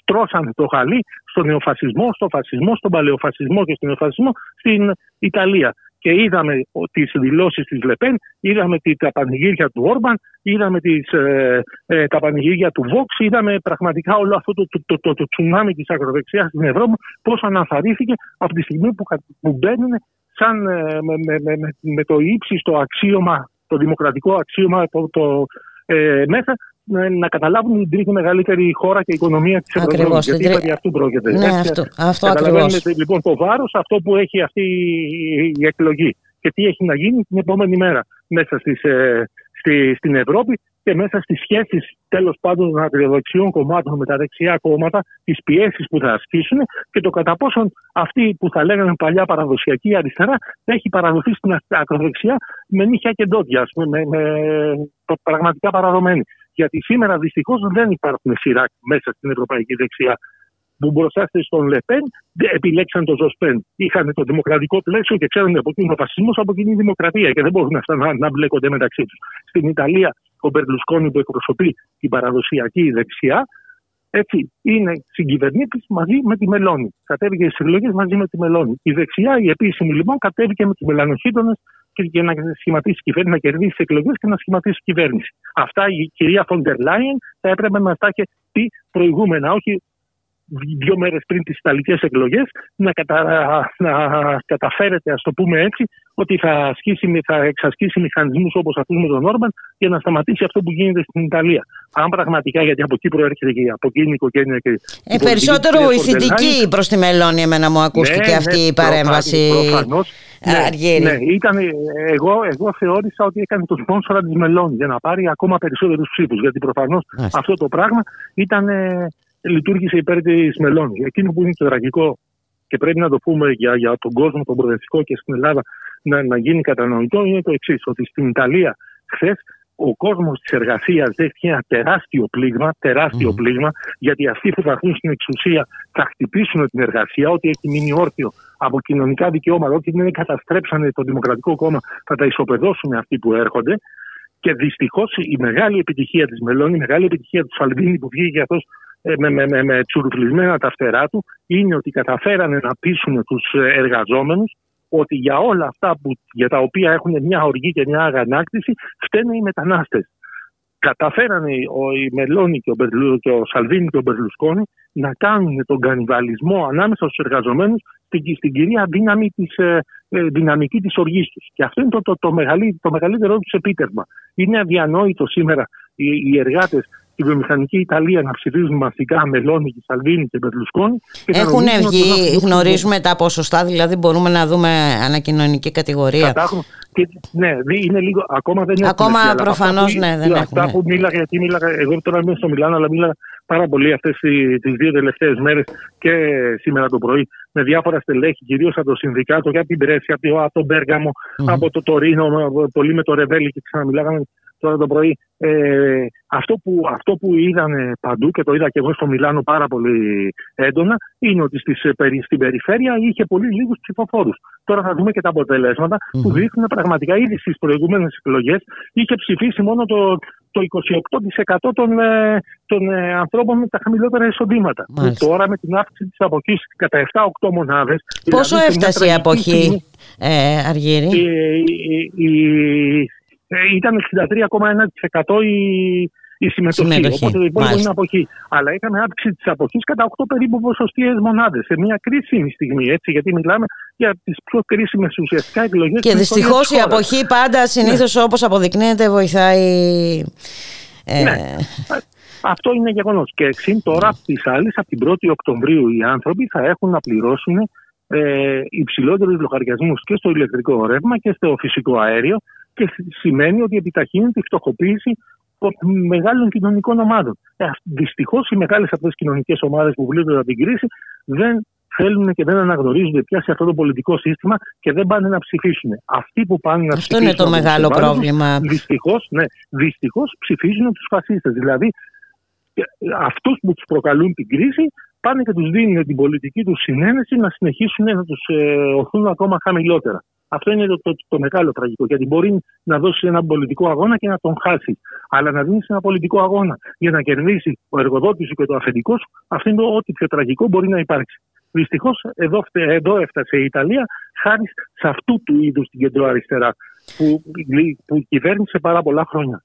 Στρώσανε το χαλί στον νεοφασισμό, στον φασισμό, στον παλαιοφασισμό και στον νεοφασισμό στην Ιταλία. Και είδαμε τις δηλώσεις της Λεπέν, είδαμε τη, τα πανηγύρια του Όρμπαν, είδαμε τις, ε, ε, τα πανηγύρια του Βόξ, είδαμε πραγματικά όλο αυτό το, το, το, το, το τσουνάμι της ακροδεξιάς στην Ευρώπη, πώς αναθαρρύθηκε από τη στιγμή που, που μπαίνουν σαν, ε, με, με, με, με, το ύψιστο αξίωμα, το δημοκρατικό αξίωμα το, το, ε, μέσα να καταλάβουν την τρίτη μεγαλύτερη χώρα και οικονομία της Ευρώπη. Γιατί τρί... περί αυτού πρόκειται. Ναι, Έτσι, αυτό, αυτό Καταλαβαίνετε λοιπόν το βάρος αυτό που έχει αυτή η εκλογή και τι έχει να γίνει την επόμενη μέρα μέσα στις, ε, στη, στην Ευρώπη και μέσα στις σχέσεις τέλος πάντων των ακροδεξιών κομμάτων με τα δεξιά κόμματα, τις πιέσεις που θα ασκήσουν και το κατά πόσον αυτή που θα λέγανε παλιά παραδοσιακή αριστερά θα έχει παραδοθεί στην ακροδεξιά με νύχια και ντότια, με, με, με, πραγματικά παραδομένη. Γιατί σήμερα δυστυχώς δεν υπάρχουν σειρά μέσα στην ευρωπαϊκή δεξιά που μπροστά στον Λεπέν επιλέξαν τον Ζωσπέν. Είχαν το δημοκρατικό πλαίσιο και ξέρουν από εκείνο ο φασισμός, από εκείνη η δημοκρατία και δεν μπορούν αυτά να, να μπλέκονται μεταξύ τους. Στην Ιταλία, ο Μπερλουσκόνη που εκπροσωπεί την παραδοσιακή δεξιά, έτσι, είναι συγκυβερνήτης μαζί με τη Μελώνη. Κατέβηκε στις εκλογές μαζί με τη Μελώνη. Η δεξιά, η επίσημη λοιπόν, κατέβηκε με τους μελανοχίτονε και να σχηματίσει κυβέρνηση, να κερδίσει τι εκλογές και να σχηματίσει κυβέρνηση. Αυτά η κυρία Φοντερ Λάιεν θα έπρεπε να τα έχει πει προηγούμενα, όχι δύο μέρες πριν τις Ιταλικές εκλογές να, κατα, να καταφέρετε, ας το πούμε έτσι, ότι θα, ασκήσει, θα εξασκήσει μηχανισμούς όπως αυτούς με τον Όρμπαν για να σταματήσει αυτό που γίνεται στην Ιταλία. Αν πραγματικά, γιατί από εκεί προέρχεται και από εκεί η οικογένεια και ε, Περισσότερο βοηθητική προς τη Μελώνη εμένα μου ακούστηκε ναι, αυτή ναι, η παρέμβαση. Προφανώς, ναι, ναι, ήταν, εγώ, εγώ θεώρησα ότι έκανε το σπόνσορα της Μελώνης για να πάρει ακόμα περισσότερους ψήφους. Γιατί προφανώς αυτό το πράγμα ήταν λειτουργήσε υπέρ της Μελώνης. Εκείνο που είναι το τραγικό και πρέπει να το πούμε για, για τον κόσμο, τον προοδευτικό και στην Ελλάδα να, να γίνει κατανοητό είναι το εξής: Ότι στην Ιταλία χθες ο κόσμος της εργασίας δέχτηκε ένα τεράστιο πλήγμα, τεράστιο mm. πλήγμα, γιατί αυτοί που θα έρθουν στην εξουσία θα χτυπήσουν την εργασία, ό,τι έχει μείνει όρθιο από κοινωνικά δικαιώματα, ό,τι δεν καταστρέψανε το Δημοκρατικό Κόμμα, θα τα ισοπεδώσουν αυτοί που έρχονται. Και δυστυχώς η μεγάλη επιτυχία της Μελώνη, η μεγάλη επιτυχία του Σαλβίνη που βγήκε αυτός ε, με, με, με, με τσουρουφλισμένα τα φτερά του είναι ότι καταφέρανε να πείσουν τους εργαζόμενους ότι για όλα αυτά που, για τα οποία έχουν μια οργή και μια αγανάκτηση φταίνε οι μετανάστες. Καταφέρανε ο, η Μελώνη και ο, Μπερλου, και ο Σαλβίνη και ο Μπερλουσκόνη να κάνουν τον κανιβαλισμό ανάμεσα στους εργαζομένους στην, στην κυρία δύναμη της, ε, ε, δυναμική της οργής τους. Και αυτό είναι το, το, το, μεγαλύτερο, το μεγαλύτερο τους επίτευγμα. Είναι αδιανόητο σήμερα οι, οι εργάτες τη βιομηχανική Ιταλία να ψηφίζουν μαθητικά Μελώνη και Σαλβίνη και Μπερλουσκόνη. Έχουν βγει, γνωρίζουμε τα ποσοστά, δηλαδή μπορούμε να δούμε ανακοινωνική κατηγορία. Και, ναι, είναι λίγο, ακόμα δεν έχουμε. Ακόμα προφανώς ναι, δεν αυτά έχουμε. που μίλαγα, γιατί μίλαγα, εγώ τώρα είμαι στο Μιλάνο, αλλά μίλαγα πάρα πολύ αυτές τις δύο τελευταίες μέρες και σήμερα το πρωί με διάφορα στελέχη, κυρίως από το Συνδικάτο, για την Πρέσια, από τον Μπέργαμο, mm-hmm. από το Τωρίνο, πολύ με το Ρεβέλη και ξαναμιλάγαμε τώρα το πρωί. Ε, αυτό, που, αυτό που είδαν παντού και το είδα και εγώ στο Μιλάνο πάρα πολύ έντονα είναι ότι στις, στην περιφέρεια είχε πολύ λίγους ψηφοφόρους. Τώρα θα δούμε και τα αποτελέσματα mm-hmm. που δείχνουν πραγματικά ήδη στις προηγούμενες εκλογές είχε ψηφίσει μόνο το, το 28% των, ε, των ε, ανθρώπων με τα χαμηλότερα εισοδήματα. Τώρα με την αύξηση της αποχής κατά 7-8 μονάδες. Πόσο δηλαδή έφτασε η αποχή, ε, Αργύρη; Ε, ήταν 63,1% η, η συμμετοχή. συμμετοχή. Οπότε το υπόλοιπο είναι αποχή. Αλλά είχαμε αύξηση της αποχής κατά 8 περίπου ποσοστίε μονάδες. Σε μια κρίσιμη στιγμή, έτσι, γιατί μιλάμε για τις πιο κρίσιμες ουσιαστικά εκλογές. Και δυστυχώς η αποχή πάντα συνήθως ναι. όπως αποδεικνύεται βοηθάει. Ε... Ναι. Αυτό είναι γεγονός. Και εξήν τώρα της άλλης, από την 1η Οκτωβρίου, οι άνθρωποι θα έχουν να πληρώσουν ε, υψηλότερους λογαριασμούς και στο ηλεκτρικό ρεύμα και στο φυσικό αέριο και σημαίνει ότι επιταχύνεται η φτωχοποίηση μεγάλων κοινωνικών ομάδων. Ε, Δυστυχώς οι μεγάλες αυτές κοινωνικές ομάδες που βρίσκονται από την κρίση δεν θέλουν και δεν αναγνωρίζονται πια σε αυτό το πολιτικό σύστημα και δεν πάνε να ψηφίσουν. Αυτοί που πάνε να αυτό ψηφίσουν. Αυτό είναι το μεγάλο πρόβλημα. Δυστυχώς ναι, δυστυχώς ψηφίζουν τους φασίστες. Δηλαδή ε, αυτούς που τους προκαλούν την κρίση πάνε και τους δίνουν την πολιτική τους συνένεση να συνεχίσουν να τους ε, οθούν ακόμα χαμηλότερα. Αυτό είναι το, το, το, μεγάλο τραγικό. Γιατί μπορεί να δώσει ένα πολιτικό αγώνα και να τον χάσει. Αλλά να δίνεις ένα πολιτικό αγώνα για να κερδίσει ο εργοδότης σου και το αφεντικό σου, αυτό είναι ό,τι πιο τραγικό μπορεί να υπάρξει. Δυστυχώς εδώ, εδώ έφτασε η Ιταλία χάρη σε αυτού του είδους την κεντροαριστερά που, που κυβέρνησε πάρα πολλά χρόνια.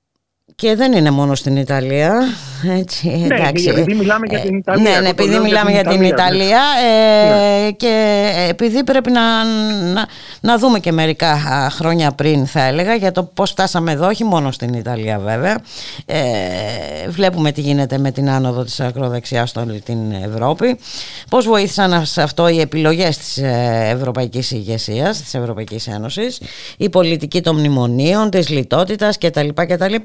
Και δεν είναι μόνο στην Ιταλία. Έτσι, ναι, εντάξει. επειδή μιλάμε για την Ιταλία. Ναι, ναι επειδή μιλάμε για την Ιταλία, ε, ναι. και επειδή πρέπει να, να, να, δούμε και μερικά χρόνια πριν θα έλεγα για το πώς φτάσαμε εδώ, όχι μόνο στην Ιταλία βέβαια. Ε, βλέπουμε τι γίνεται με την άνοδο της ακροδεξιάς στην Ευρώπη. Πώς βοήθησαν σε αυτό οι επιλογές της ε, Ευρωπαϊκής ηγεσίας, της Ευρωπαϊκής Ένωσης, η πολιτική των μνημονίων, της λιτότητας κτλ. κτλ.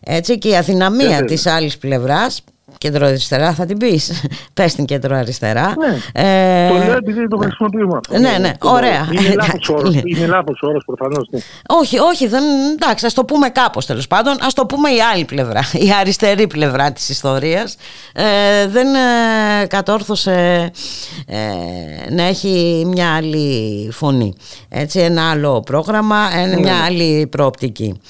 Έτσι και η αδυναμία της της άλλης πλευράς κεντροαριστερά θα την πεις. Πες την κεντροαριστερά. Ναι. Ε... Το λέω επειδή το χρησιμοποιούμε αυτό. Ναι, ναι, ωραία. Είναι λάθος όρος. Είναι λάθος όρος προφανώς. Ναι. Όχι, όχι, δεν, εντάξει, ας το πούμε κάπως τέλος πάντων. Α το πούμε η άλλη πλευρά, η αριστερή πλευρά της ιστορίας. Ε, δεν ε, κατόρθωσε ε, να έχει μια άλλη φωνή. Έτσι, ένα άλλο πρόγραμμα, ναι. μια άλλη προοπτική.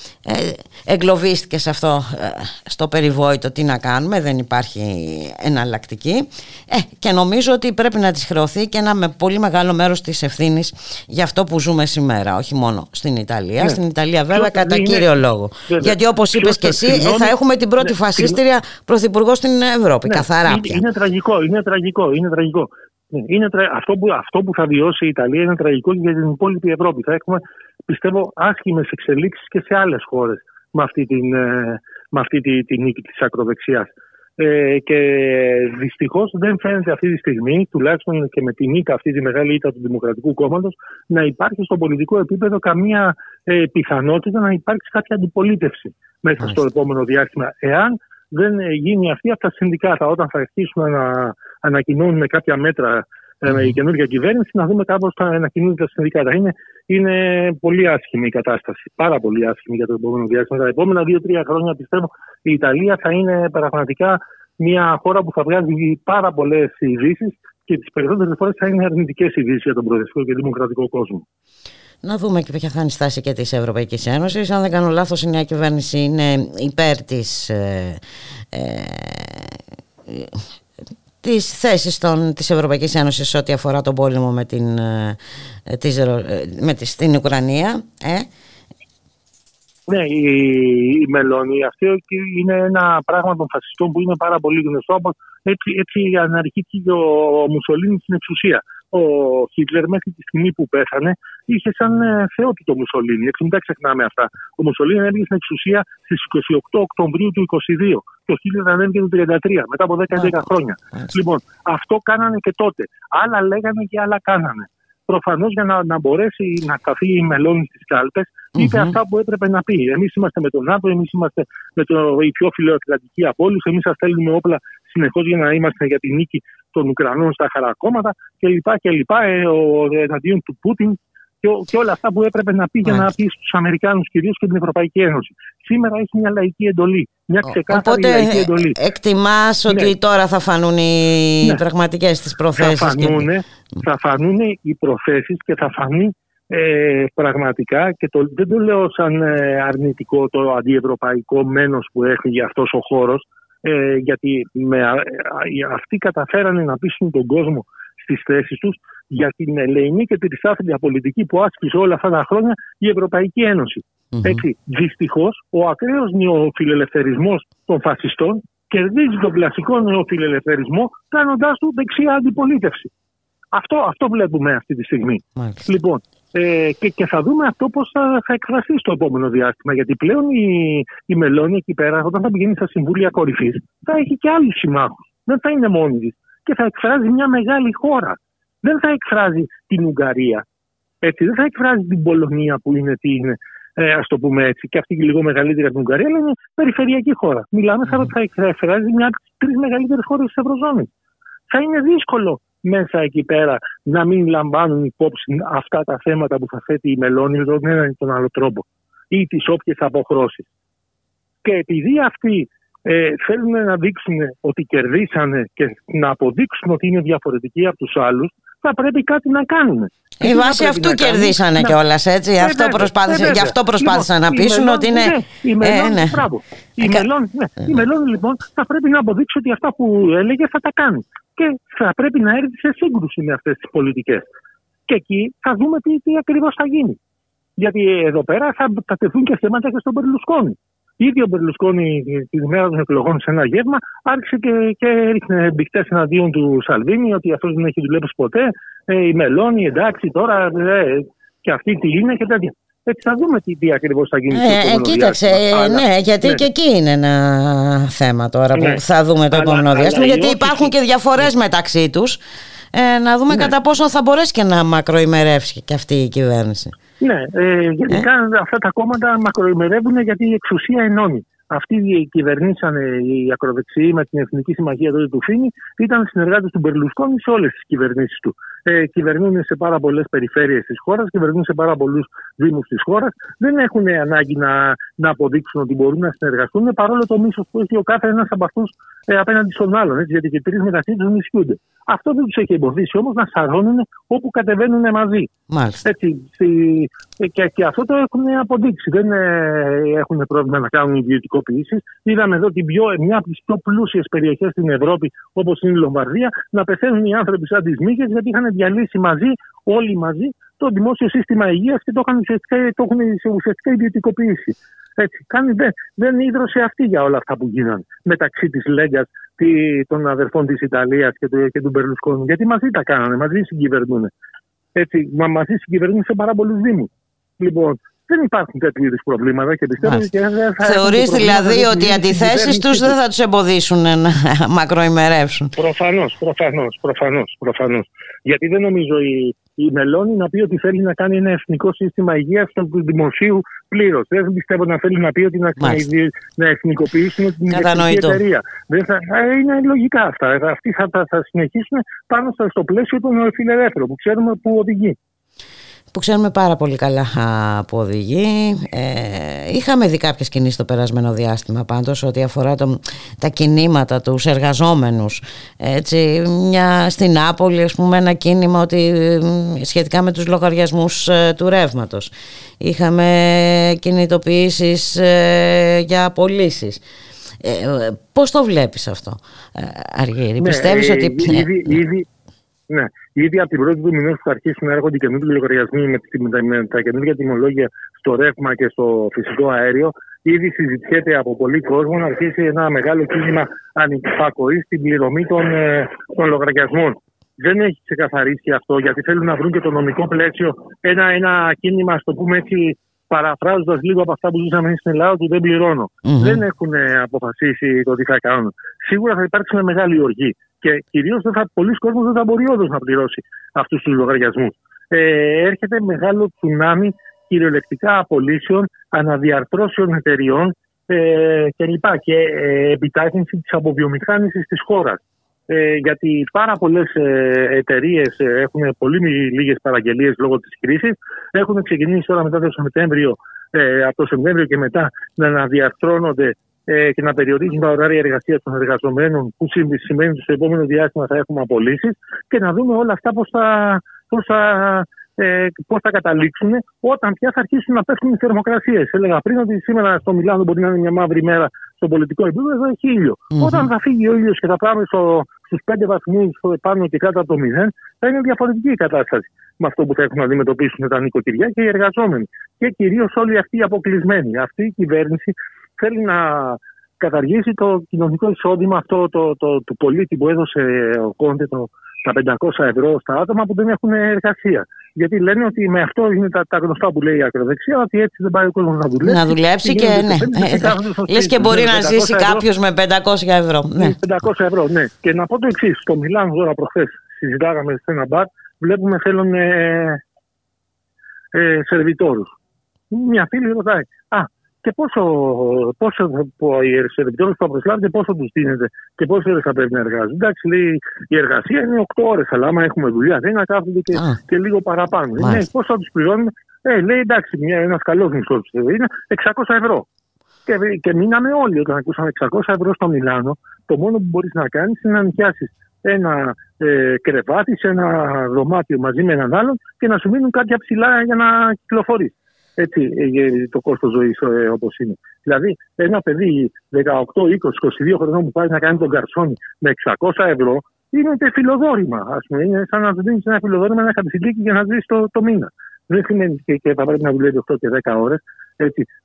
Ε, εγκλωβίστηκες σε αυτό, ε, στο περιβόητο, τι να κάνουμε, δεν υπάρχει υπάρχει εναλλακτική ε, και νομίζω ότι πρέπει να της χρεωθεί και ένα με πολύ μεγάλο μέρος της ευθύνης για αυτό που ζούμε σήμερα, όχι μόνο στην Ιταλία. Ναι. Στην Ιταλία βέβαια κατά είναι, κύριο λόγο. Γιατί όπως είπες και εσύ θα έχουμε την πρώτη ναι, φασίστρια πρωθυπουργό στην Ευρώπη, ναι, καθαρά είναι, πια. Είναι τραγικό, είναι τραγικό, είναι τραγικό. Ναι, είναι αυτό, που, αυτό που θα βιώσει η Ιταλία είναι τραγικό για την υπόλοιπη Ευρώπη. Θα έχουμε, πιστεύω, άσχημες εξελίξεις και σε άλλες χώρες με αυτή, την, ε, με αυτή τη, τη νίκη της ακροδεξιάς. Ε, και δυστυχώς δεν φαίνεται αυτή τη στιγμή, τουλάχιστον και με την ήττα, αυτή τη μεγάλη ήττα του Δημοκρατικού Κόμματος, να υπάρχει στο πολιτικό επίπεδο καμία ε, πιθανότητα να υπάρξει κάποια αντιπολίτευση μέσα στο επόμενο διάστημα. Εάν δεν γίνει αυτή από τα συνδικάτα, όταν θα αρχίσουν να ανακοινώνουν με κάποια μέτρα ε, η καινούργια κυβέρνηση, να δούμε κάπως θα ανακοινούν τα συνδικάτα. Είναι, είναι πολύ άσχημη η κατάσταση. Πάρα πολύ άσχημη για το επόμενο διάστημα. Τα επόμενα δύο-τρία χρόνια πιστεύω η Ιταλία θα είναι πραγματικά μια χώρα που θα βγάζει πάρα πολλές ειδήσεις και τις περισσότερες φορές θα είναι αρνητικές ειδήσεις για τον προοδευτικό και δημοκρατικό κόσμο. Να δούμε και ποια θα είναι η στάση και της Ευρωπαϊκής Ένωσης. Αν δεν κάνω λάθος η νέα κυβέρνηση είναι υπέρ της ε, ε, τις θέσεις των, της Ευρωπαϊκής Ένωσης ό,τι αφορά τον πόλεμο με την, ε, της, ε, με τη, στην Ουκρανία. Ε; Ναι, η, η Μελώνη αυτή είναι ένα πράγμα των φασιστών που είναι πάρα πολύ γνωστό. Έτσι, έτσι αναρχήθηκε ο Μουσολίνης στην εξουσία ο Χίτλερ μέχρι τη στιγμή που πέθανε είχε σαν ε, θεότη το Μουσολίνη. Έτσι, μην τα ξεχνάμε αυτά. Ο Μουσολίνη ανέβηκε στην εξουσία στις 28 Οκτωβρίου του 22 και ο Χίτλερ ανέβηκε το 33, μετά από 10-11 χρόνια. Λοιπόν, αυτό κάνανε και τότε. Άλλα λέγανε και άλλα κάνανε. Προφανώς για να, να μπορέσει να καθεί η μελώνη στις κάλπες, είπε mm-hmm. αυτά που έπρεπε να πει. Εμείς είμαστε με τον ΝΑΤΟ, εμείς είμαστε με το, η πιο φιλοατλαντική από όλους, εμείς θα στέλνουμε όπλα συνεχώς για να είμαστε για τη νίκη των Ουκρανών στα χαρακόμματα κλπ. κλπ. Ε, ο, εναντίον του Πούτιν και, και, όλα αυτά που έπρεπε να πει για να πει στους Αμερικάνους κυρίως και την Ευρωπαϊκή Ένωση. Σήμερα έχει μια λαϊκή εντολή. Μια ξεκάθαρη Οπότε, λαϊκή εντολή. Εκτιμάς ότι ναι. τώρα θα φανούν οι ναι. πραγματικές της προθέσεις. Θα φανούν, και... θα φανούν οι προθέσεις και θα φανεί ε, πραγματικά και το, δεν το λέω σαν ε, αρνητικό το αντιευρωπαϊκό μένος που έχει αυτός ο χώρος ε, γιατί με, ε, αυτοί καταφέρανε να πείσουν τον κόσμο στις θέσεις τους για την ελεηνή και τη τρισάφιλια πολιτική που άσκησε όλα αυτά τα χρόνια η Ευρωπαϊκή Ένωση. Mm-hmm. Έτσι, δυστυχώς, ο ακραίος νεοφιλελευθερισμός των φασιστών κερδίζει τον κλασικό νεοφιλελευθερισμό κάνοντάς του δεξιά αντιπολίτευση. Αυτό, αυτό βλέπουμε αυτή τη στιγμή. Λοιπόν, ε, και, και θα δούμε αυτό πώς θα, θα εκφραστεί στο επόμενο διάστημα. Γιατί πλέον η, η Μελώνη εκεί πέρα, όταν θα πηγαίνει στα συμβούλια κορυφής, θα έχει και άλλους συμμάχους. Δεν θα είναι μόνη της. Και θα εκφράζει μια μεγάλη χώρα. Δεν θα εκφράζει την Ουγγαρία. Έτσι, δεν θα εκφράζει την Πολωνία που είναι τι είναι, ε, ας το πούμε έτσι, και αυτή και λίγο μεγαλύτερη από την Ουγγαρία, αλλά είναι περιφερειακή χώρα. Μιλάμε σαν ότι θα εκφράζει μια από τις τρεις μεγαλύτερες χώρες της Ευρωζώνης. Θα είναι δύσκολο μέσα εκεί πέρα να μην λαμβάνουν υπόψη αυτά τα θέματα που θα θέτει η Μελώνη με τον ένα ή τον άλλο τρόπο ή τις όποιες αποχρώσεις. Και επειδή αυτοί ε, θέλουν να δείξουν ότι κερδίσανε και να αποδείξουν ότι είναι διαφορετικοί από τους άλλους, θα πρέπει κάτι να κάνουν. Η βάση αυτού να κερδίσανε να... κιόλας, έτσι. Ε, αυτό προσπάθησε, γι' αυτό προσπάθησαν λοιπόν, να πείσουν ότι είναι. Ναι, η Μελώνη, ε, ναι. Η, Μελώνη, ναι. η Μελώνη, λοιπόν, θα πρέπει να αποδείξει ότι αυτά που έλεγε θα τα κάνει και θα πρέπει να έρθει σε σύγκρουση με αυτές τις πολιτικές. Και εκεί θα δούμε τι, τι ακριβώς θα γίνει. Γιατί εδώ πέρα θα, θα τεθούν και θέματα και στον Περλουσκόνη. Ήδη ο Μπερλουσκόνη τη μέρα των εκλογών σε ένα γεύμα άρχισε και, και έριχνε μπικτές εναντίον του Σαλβίνη ότι αυτός δεν έχει δουλέψει ποτέ. Ε, η Μελώνη, εντάξει, τώρα ε, και αυτή τι είναι και τέτοια. Έτσι θα δούμε τι, τι ακριβώς θα γίνει. Ε, ε κοίταξε, ε, ναι, γιατί ναι. και εκεί είναι ένα θέμα τώρα που ναι. θα δούμε το επόμενο διάστημα. Γιατί υπάρχουν και διαφορές ναι. μεταξύ τους. Ε, να δούμε ναι. κατά πόσο θα μπορέσει και να μακροημερεύσει και αυτή η κυβέρνηση. Ναι, ε, γενικά ε; αυτά τα κόμματα μακροημερεύουν γιατί η εξουσία ενώνει. Αυτοί κυβερνήσαν οι ακροδεξιοί με την Εθνική Συμμαχία τότε του Φίνη, ήταν συνεργάτες του Μπερλουσκόνη σε όλες τις κυβερνήσεις του. ε, κυβερνούν σε πάρα πολλές περιφέρειες της χώρας, κυβερνούν σε πάρα πολλούς Δήμους της χώρας. Δεν έχουν ανάγκη να, να αποδείξουν ότι μπορούν να συνεργαστούν, παρόλο το μίσος που έχει ο κάθε ένα από αυτούς ε, απέναντι στον άλλον. Έτσι, γιατί και τρεις μεταξύ τους νησιούνται. Αυτό δεν τους έχει εμποδίσει όμως να σαρώνουν όπου κατεβαίνουν μαζί. Μάλιστα. Έτσι, και, και αυτό το έχουν αποδείξει. Δεν ε, έχουν πρόβλημα να κάνουν ιδιωτικοποιήσει. Είδαμε εδώ την πιο, μια από τις πιο πλούσιες περιοχές στην Ευρώπη, όπως είναι η Λομβαρδία, να πεθαίνουν οι άνθρωποι σαν τις μύγε γιατί είχαν διαλύσει μαζί, όλοι μαζί, το δημόσιο σύστημα υγείας και το, είχαν ουσιαστικά, το έχουν ουσιαστικά ιδιωτικοποιήσει. Έτσι, κάνει, δεν, δεν ίδρωσε αυτή για όλα αυτά που γίνανε μεταξύ της Λέγκας, των αδερφών της Ιταλίας και του, και του Μπερλουσκόνου. Γιατί μαζί τα κάνανε, μαζί συγκυβερνούν. Έτσι, μα μαζί συγκυβερνούν σε πάρα πολλούς Δήμους. Λοιπόν, δεν υπάρχουν τέτοιου είδους προβλήματα και πιστεύω ότι Θεωρείς δηλαδή ότι οι αντιθέσεις τους δεν θα τους εμποδίσουν να μακροημερεύσουν; Προφανώς, προφανώς, προφανώς. Προφανώς. Γιατί δεν νομίζω η, η Μελώνη να πει ότι θέλει να κάνει ένα εθνικό σύστημα υγείας του δημοσίου πλήρως. Δεν πιστεύω να θέλει να πει ότι να, να εθνικοποιήσουν την ιδιωτική εταιρεία. Δεν θα, είναι λογικά αυτά. Αυτοί θα, θα, θα συνεχίσουν πάνω στο πλαίσιο των φιλελεύθερων που ξέρουμε που οδηγεί που ξέρουμε πάρα πολύ καλά που οδηγεί. Ε, είχαμε δει κάποιες κινήσεις στο περασμένο διάστημα πάντως ό,τι αφορά το, τα κινήματα, τους εργαζόμενους. Έτσι, μια, στην Νάπολη ας πούμε ένα κίνημα ότι, σχετικά με τους λογαριασμούς ε, του ρεύματος. Είχαμε κινητοποιήσεις ε, για απολύσεις. Ε, πώς το βλέπεις αυτό Αργύρη, ναι, πιστεύεις ότι... Ήδη, ήδη, ναι, ήδη από την πρώτη του μηνός που θα αρχίσουν να έρχονται καινούργιοι λογαριασμοί με, με, με τα καινούργια τιμολόγια στο ρεύμα και στο φυσικό αέριο, ήδη συζητιέται από πολλοί κόσμο να αρχίσει ένα μεγάλο κίνημα ανυπακοής στην πληρωμή των, ε, των λογαριασμών. Δεν έχει ξεκαθαρίσει αυτό γιατί θέλουν να βρουν και το νομικό πλαίσιο ένα, ένα κίνημα, ας το πούμε έτσι, παραφράζοντας λίγο από αυτά που ζήσαμε στην Ελλάδα, του δεν πληρωνω Δεν έχουν αποφασίσει το τι θα κάνουν. Σίγουρα θα υπάρξει μια μεγάλη οργή. Και κυρίως πολλοί κόσμοι δεν θα μπορεί όντως να πληρώσει αυτούς τους λογαριασμούς. Ε, έρχεται μεγάλο τσουνάμι κυριολεκτικά απολύσεων, αναδιαρθρώσεων εταιριών ε, κλπ. Και ε, επιτάχυνση της αποβιομηχάνησης της χώρας. Ε, γιατί πάρα πολλές ε, εταιρείες ε, έχουν πολύ λίγες παραγγελίες λόγω της κρίσης. Έχουν ξεκινήσει τώρα μετά το Σεπτέμβριο, ε, από το Σεπτέμβριο και μετά να αναδιαρθρώνονται ε, και να περιορίζουν τα ωράρια εργασίας των εργαζομένων, που σημαίνει ότι στο επόμενο διάστημα θα έχουμε απολύσεις και να δούμε όλα αυτά πώς θα, πώς θα, ε, πώς θα καταλήξουν όταν πια θα αρχίσουν να πέφτουν οι θερμοκρασίες. Έλεγα πριν ότι σήμερα στο Μιλάνο μπορεί να είναι μια μαύρη μέρα στο πολιτικό επίπεδο, εδώ έχει ήλιο. Mm-hmm. Όταν θα φύγει ο ήλιος και θα πάμε στο, στους 5 βαθμούς πάνω και κάτω από το 0, θα είναι διαφορετική η κατάσταση με αυτό που θα έχουν να αντιμετωπίσουν τα νοικοκυριά και οι εργαζόμενοι. Και κυρίως όλοι αυτοί οι αποκλεισμένοι. Αυτή η κυβέρνηση θέλει να καταργήσει το κοινωνικό εισόδημα αυτό το, το, του πολίτη που έδωσε ο Κόντε το, τα 500 ευρώ στα άτομα που δεν έχουν εργασία. Γιατί λένε ότι με αυτό είναι τα, τα γνωστά που λέει η ακροδεξιά, ότι έτσι δεν πάει ο κόσμος να δουλέψει. Να δουλέψει και, ναι. Λες και μπορεί να ζήσει κάποιος με 500 ευρώ. Ναι. 500 ευρώ, ναι. Και να πω το εξής. Στο Μιλάνο τώρα προχθές συζητάγαμε σε ένα μπαρ, βλέπουμε θέλουν ε, ε, σερβιτόρους. Μια φίλη ρωτάει, Α, και πόσο, πόσο οι ερευνητές που θα προσλάβετε, πόσο τους δίνετε και πόσες ώρες θα πρέπει να εργάζονται. Εντάξει, λέει η εργασία είναι 8 ώρες, αλλά άμα έχουμε δουλειά, δεν να κάθονται και, και λίγο παραπάνω. Ναι, πώ θα τους πληρώνουμε, ε, λέει εντάξει, ένας καλός μισθό του είναι 600 ευρώ. Και, και μείναμε όλοι όταν ακούσαμε 600 ευρώ στο Μιλάνο. Το μόνο που μπορείς να κάνεις είναι να νοικιάσεις ένα ε, κρεβάτι σε ένα δωμάτιο μαζί με έναν άλλον και να σου μείνουν κάποια ψηλά για να κυκλοφορείς έτσι, ε, το κόστος ζωής ε, όπως είναι. Δηλαδή, ένα παιδί 18, 20, 22 χρονών που πάει να κάνει τον καρσόνι με 600 ευρώ είναι φιλοδόρημα. Α πούμε, είναι σαν να του δίνεις ένα φιλοδόρημα, ένα χαρτιλίκι για να ζήσει το, το μήνα. Δεν σημαίνει και, και θα πρέπει να δουλεύει 8 και 10 ώρες.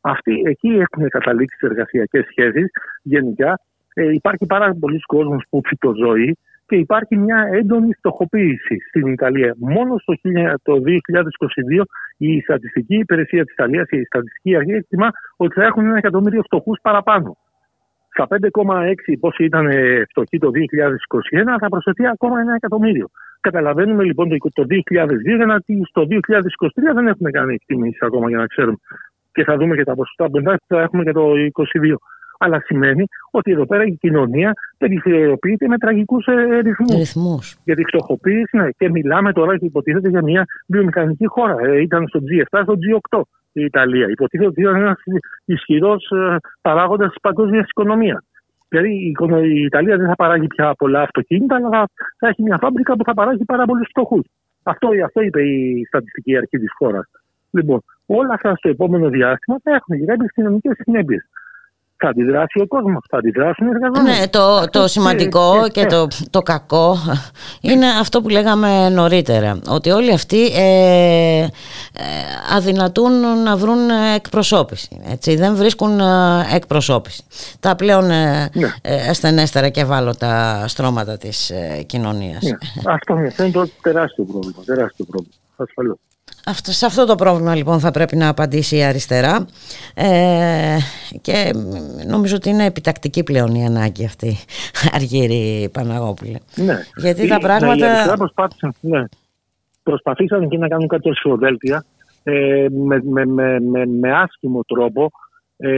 Αυτοί εκεί έχουν καταλήξει τις εργασιακές σχέσεις γενικά. Ε, υπάρχει πάρα πολλοί κόσμος που φυτοζωεί και υπάρχει μια έντονη φτωχοποίηση στην Ιταλία. Μόνο στο το 2022 η Στατιστική Υπηρεσία της Ιταλίας, η Στατιστική Αρχή, εκτιμά ότι θα έχουν ένα εκατομμύριο φτωχούς παραπάνω. Στα 5,6 πόσοι ήταν φτωχοί το 2021 θα προσθεθεί ακόμα ένα εκατομμύριο. Καταλαβαίνουμε λοιπόν το 2002 γιατί στο 2023 δεν έχουμε κάνει εκτίμηση ακόμα για να ξέρουμε. Και θα δούμε και τα ποσοστά που θα έχουμε και το 2022. Αλλά σημαίνει ότι εδώ πέρα η κοινωνία περιφερειοποιείται με τραγικούς ε, ρυθμούς. Γιατί φτωχοποίηση, ναι, και μιλάμε τώρα και υποτίθεται για μια βιομηχανική χώρα. Ε, ήταν στο G7, στο G8 η Ιταλία. Υποτίθεται ότι ήταν ένας ισχυρός ε, παράγοντας της παγκόσμιας οικονομίας. Δηλαδή η Ιταλία δεν θα παράγει πια πολλά αυτοκίνητα, αλλά θα έχει μια φάμπρικα που θα παράγει πάρα πολλούς φτωχούς. Αυτό, αυτό είπε η στατιστική αρχή της χώρας. Λοιπόν, όλα αυτά στο επόμενο διάστημα θα έχουν γυρίσει κοινωνικές συνέπειες θα αντιδράσει ο κόσμος, θα αντιδράσουν οι εργαζόμενοι. Ναι, το, το σημαντικό και, το, το κακό είναι αυτό που λέγαμε νωρίτερα. Ότι όλοι αυτοί ε, ε, αδυνατούν να βρουν εκπροσώπηση. Έτσι, δεν βρίσκουν ε, εκπροσώπηση. Τα πλέον ε, ναι. ασθενέστερα και ευάλωτα στρώματα της ε, κοινωνίας. Ναι. Αυτό είναι το τεράστιο πρόβλημα. Τεράστιο πρόβλημα. Ασφαλώς. Αυτό, σε αυτό το πρόβλημα λοιπόν θα πρέπει να απαντήσει η αριστερά ε, και νομίζω ότι είναι επιτακτική πλέον η ανάγκη αυτή Αργύρη Παναγόπουλε. Ναι. Γιατί η, τα πράγματα... Ναι, η αριστερά προσπάθησαν, ναι. Προσπαθήσαν και να κάνουν κάτι ως ε, με, με, με, με, με άσχημο τρόπο ε,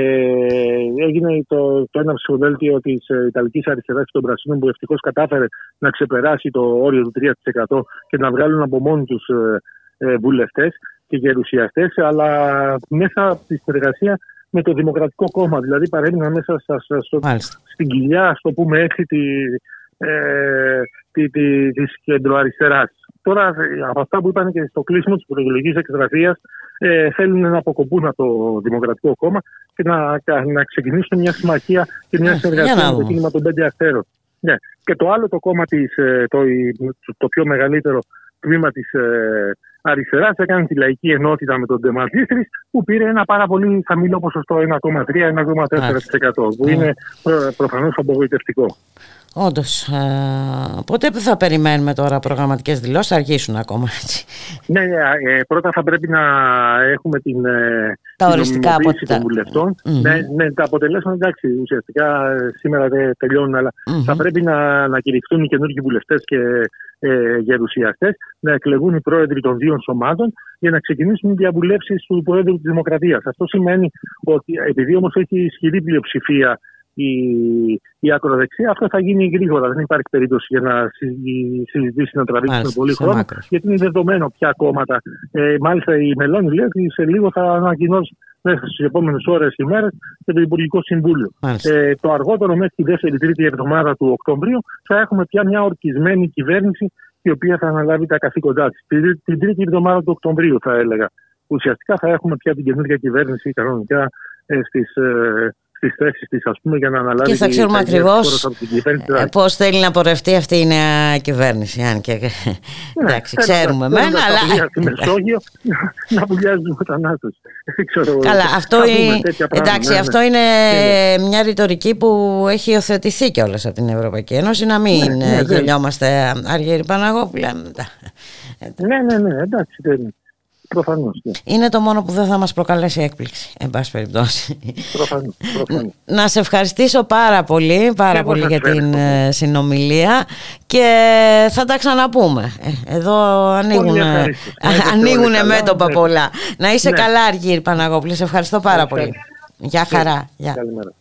έγινε το, το ένα ψηφοδέλτιο της ε, Ιταλικής Αριστεράς και των Πρασίνων που ευτυχώς κατάφερε να ξεπεράσει το όριο του 3% και να βγάλουν από μόνοι τους ε, ε, βουλευτές και γερουσιαστές, αλλά μέσα από τη συνεργασία με το Δημοκρατικό Κόμμα. Δηλαδή παρέμειναν μέσα στο, στην κοιλιά, ας το πούμε έτσι, τη, ε, τη, τη, της κεντροαριστεράς. Τώρα από αυτά που είπαν και στο κλείσιμο της προεκλογικής εκστρατείας ε, θέλουν να αποκοπούν από το Δημοκρατικό Κόμμα και να, να ξεκινήσουν μια συμμαχία και μια ε, συνεργασία με το κίνημα των πέντε αστέρων. Ναι. Και το άλλο το κόμμα της, ε, το, το πιο μεγαλύτερο τμήμα της ε, αριστεράς έκανε τη λαϊκή ενότητα με τον Ντεματζίστρη που πήρε ένα πάρα πολύ χαμηλό ποσοστό 1,3-1,4% που είναι προφανώς απογοητευτικό. Όντως. Ε, πότε θα περιμένουμε τώρα προγραμματικές δηλώσεις, θα αρχίσουν ακόμα έτσι. Ναι, ναι ε, πρώτα θα πρέπει να έχουμε την, ε, τα οριστικά αποτελέσματα των βουλευτων Ναι, ναι, τα αποτελέσματα εντάξει, ουσιαστικά ε, σήμερα δεν τελειώνουν, αλλά θα πρέπει να, να κηρυχθούν οι καινούργιοι βουλευτές και ε, γερουσιαστές, να εκλεγούν οι πρόεδροι των δύο σωμάτων για να ξεκινήσουν οι διαβουλεύσεις του Προέδρου της Δημοκρατίας. Αυτό σημαίνει ότι επειδή όμως έχει ισχυρή πλειοψηφία η, η ακροδεξιά, αυτό θα γίνει γρήγορα. Δεν υπάρχει περίπτωση για να συζητήσει να τραβήξουν πολύ χρόνο, γιατί είναι δεδομένο ποια κόμματα. Ε, μάλιστα η Μελώνη λέει ότι σε λίγο θα ανακοινώσει μέσα στις επόμενες ώρες ή μέρες και το Υπουργικό Συμβούλιο. Ε, το αργότερο μέχρι τη δεύτερη-τρίτη εβδομάδα του Οκτωβρίου θα έχουμε πια μια ορκισμένη κυβέρνηση η οποία θα αναλάβει τα καθήκοντά της. Την, την τρίτη εβδομάδα του Οκτωβρίου, θα έλεγα. Ουσιαστικά θα έχουμε πια την καινούργια κυβέρνηση κανονικά ε, στις ε, στις θέσεις της, ας πούμε, για να αναλάβει. Και θα ξέρουμε ακριβώς ε, πώς θέλει να πορευτεί αυτή η νέα κυβέρνηση. Αν και. Ναι, εντάξει, ξέρουμε μεν, αλλά. Στη Μεσόγειο να βουλιάζει τους μετανάστες. Καλά, αυτό, είναι, εντάξει, ναι, αυτό ναι. είναι μια ρητορική που έχει υιοθετηθεί κιόλας από την Ευρωπαϊκή Ένωση. Να μην ναι, γελιόμαστε αργύρι Παναγόπουλα. Ναι, ναι, ναι, εντάξει. Προφανώς, ναι. Είναι το μόνο που δεν θα μας προκαλέσει έκπληξη, εν πάση περιπτώσει. Προφανώς, προφανώς. Να σε ευχαριστήσω πάρα πολύ, πάρα πολύ για την ε, συνομιλία και θα τα ξαναπούμε. Ε, εδώ ανοίγουν, ανοίγουν μέτωπα πολλά. Να είσαι ναι. καλά Αργύρη Παναγόπουλη, σε ευχαριστώ πάρα πολύ. Γεια χαρά. Καλημέρα.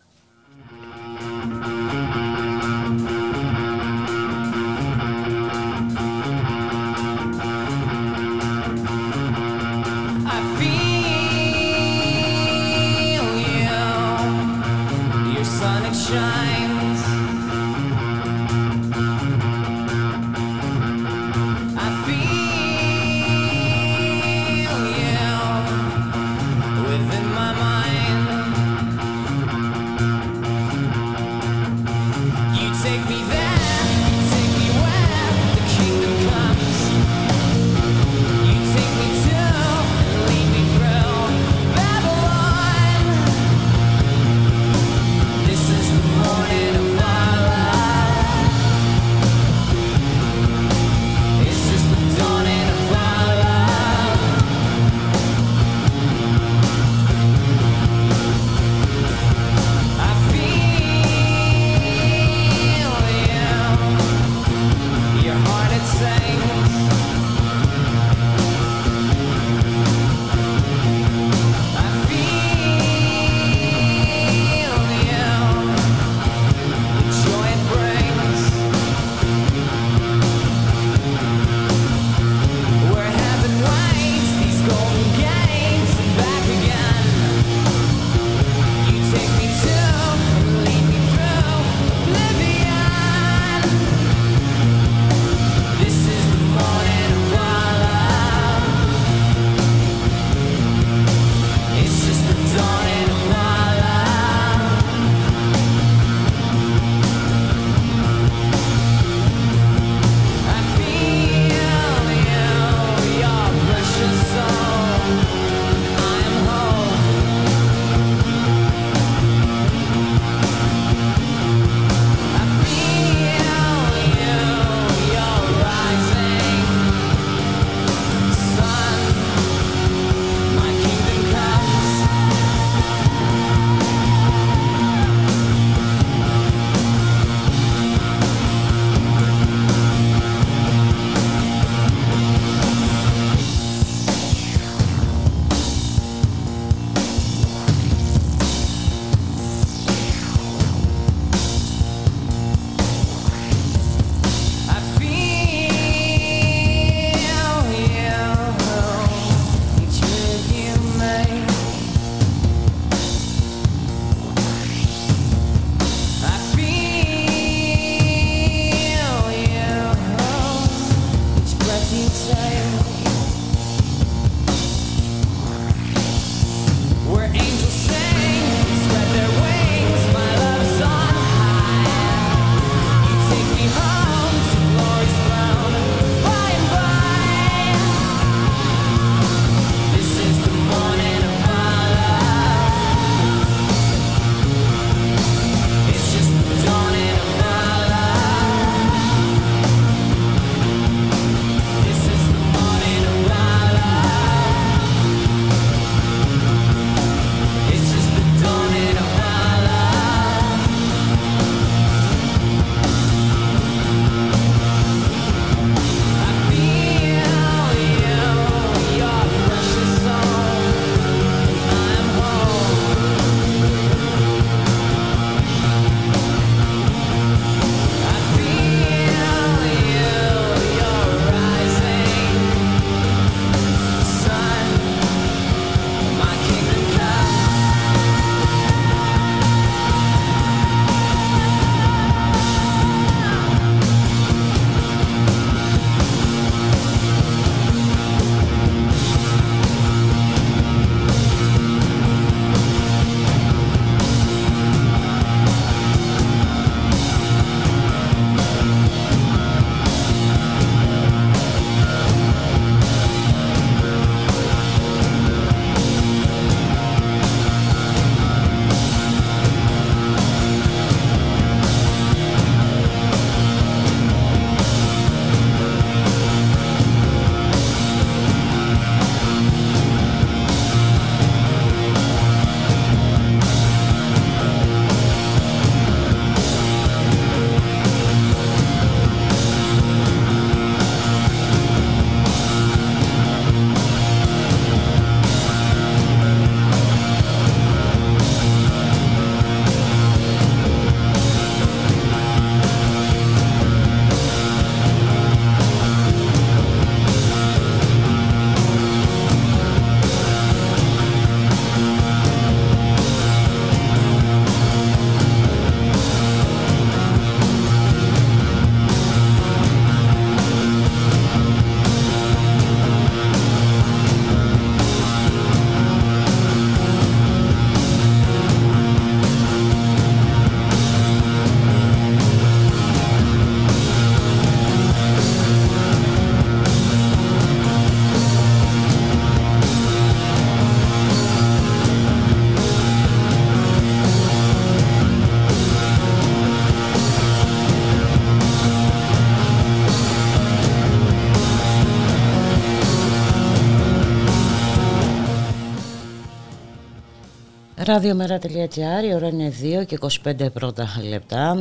Ραδιομέρα.gr, η ώρα είναι 2 και 25 πρώτα λεπτά.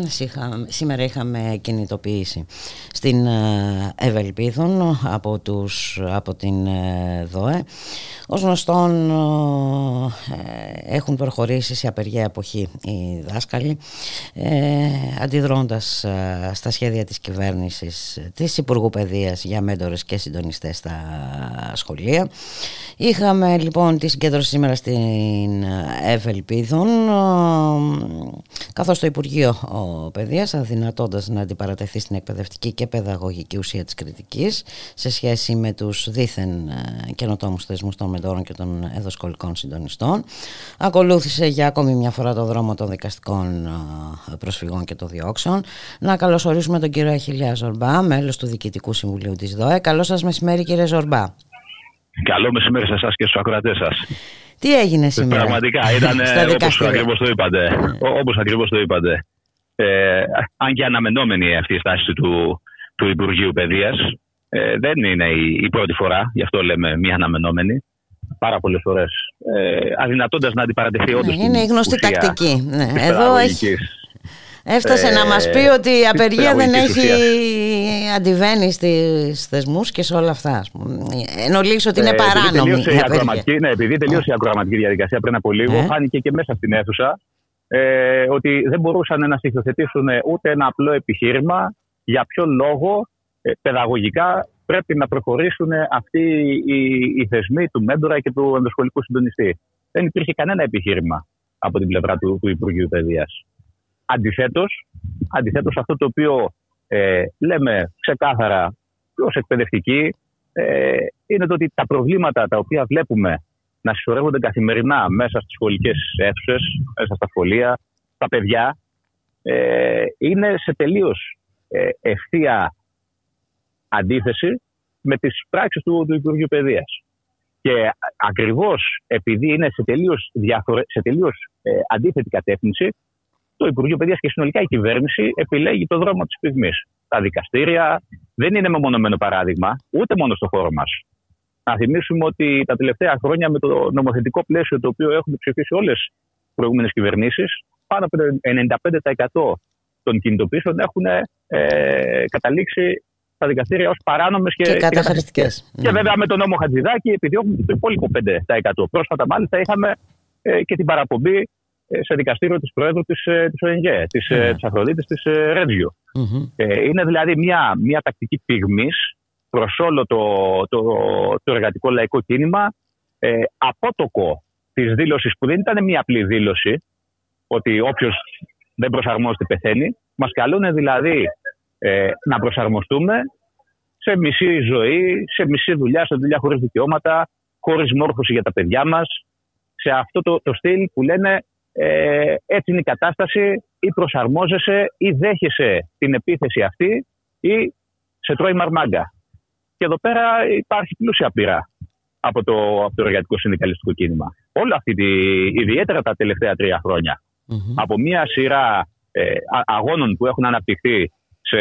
Σήμερα είχαμε κινητοποίηση στην ε, Ευελπίδων από, τους, από την ε, ΔΟΕ. Ως γνωστόν ε, έχουν προχωρήσει σε απεργία εποχή οι δάσκαλοι αντιδρώντας στα σχέδια της κυβέρνησης της Υπουργού Παιδείας για μέντορες και συντονιστές στα σχολεία. Είχαμε λοιπόν τη συγκέντρωση σήμερα στην Ευελπίδων καθώς το Υπουργείο Παιδείας αδυνατώντας να αντιπαρατεθεί στην εκπαιδευτική και παιδαγωγική ουσία της κριτικής σε σχέση με τους δίθεν ε, καινοτόμους θεσμούς των μεντόρων και των εδωσκολικών συντονιστών ακολούθησε για ακόμη μια φορά το δρόμο των δικαστικών ε, προσφυγών και των διώξεων να καλωσορίσουμε τον κύριο Αχιλιά Ζορμπά μέλος του Διοικητικού Συμβουλίου της ΔΟΕ Καλό σας μεσημέρι κύριε Ζορμπά Καλό μεσημέρι σε εσάς και στους ακροατές σας. Τι έγινε σήμερα; Πραγματικά ήταν όπως ακριβώς το είπατε. Όπως ακριβώς το είπατε. Ε, αν και αναμενόμενη αυτή η στάση του, του Υπουργείου Παιδείας. Ε, δεν είναι η, η, πρώτη φορά, γι' αυτό λέμε μία αναμενόμενη. Πάρα πολλές φορές. Ε, αδυνατώντας να αντιπαρατεθεί όντως. Ναι, είναι η γνωστή τακτική. Ναι. Εδώ έχει, Έφτασε να μας πει ότι η απεργία δεν έχει αντιβαίνει στις θεσμούς και σε όλα αυτά. Ενώ λύσει ότι είναι παράνομη η απεργία. Ναι, επειδή τελείωσε η ακροαματική διαδικασία πριν από λίγο, ε; φάνηκε και μέσα στην αίθουσα ε, ότι δεν μπορούσαν να στοιχειοθετήσουν ούτε ένα απλό επιχείρημα για ποιο λόγο ε, παιδαγωγικά πρέπει να προχωρήσουν αυτοί οι, οι θεσμοί του μέντορα και του ενδοσχολικού συντονιστή. Δεν υπήρχε κανένα επιχείρημα από την πλευρά του, του Υπουργείου Παιδείας. Αντιθέτως, αντιθέτως αυτό το οποίο ε, λέμε ξεκάθαρα ως εκπαιδευτικοί, ε, είναι το ότι τα προβλήματα τα οποία βλέπουμε να συσσωρεύονται καθημερινά μέσα στις σχολικές αίθουσες, μέσα στα σχολεία, τα παιδιά, ε, είναι σε τελείως ε, ευθεία αντίθεση με τις πράξεις του, του Υπουργείου Παιδείας. Και ακριβώς επειδή είναι σε τελείως, διαφορε... σε τελείως ε, αντίθετη κατεύθυνση, το Υπουργείο Παιδείας και συνολικά η κυβέρνηση επιλέγει το δρόμο της πυγμής. Τα δικαστήρια δεν είναι μεμονωμένο παράδειγμα, ούτε μόνο στο χώρο μας. Να θυμίσουμε ότι τα τελευταία χρόνια με το νομοθετικό πλαίσιο το οποίο έχουν ψηφίσει όλες τι προηγούμενες κυβερνήσεις, πάνω από το 95% των κινητοποιήσεων έχουν ε, καταλήξει στα δικαστήρια ως παράνομες και, και καταχρηστικές. Και, και βέβαια με τον νόμο Χατζηδάκη επιδιώκουμε το υπόλοιπο 5%. Πρόσφατα, μάλιστα, είχαμε ε, και την παραπομπή ε, σε δικαστήριο της Προέδρου της της ΟΕΝΓΕ, της mm. της Αφροδίτης της Ρέτζιο. Mm-hmm. είναι δηλαδή μια, μια τακτική πυγμής προς όλο το, το, το εργατικό λαϊκό κίνημα, ε, απότοκο της δήλωσης που δεν ήταν μια απλή δήλωση, ότι όποιος δεν προσαρμόζεται πεθαίνει. Μας καλούν δηλαδή ε, να προσαρμοστούμε σε μισή ζωή, σε μισή δουλειά, σε δουλειά χωρίς δικαιώματα, χωρίς μόρφωση για τα παιδιά μας, σε αυτό το, το στυλ που λένε ε, έτσι είναι η κατάσταση, ή προσαρμόζεσαι, ή δέχεσαι την επίθεση αυτή, ή σε τρώει μαρμάγκα. Και εδώ πέρα υπάρχει πλούσια πείρα από το, από το εργατικό συνδικαλιστικό κίνημα. Όλα αυτή, τη, ιδιαίτερα τα τελευταία τρία Από μία σειρά ε, αγώνων που έχουν αναπτυχθεί σε,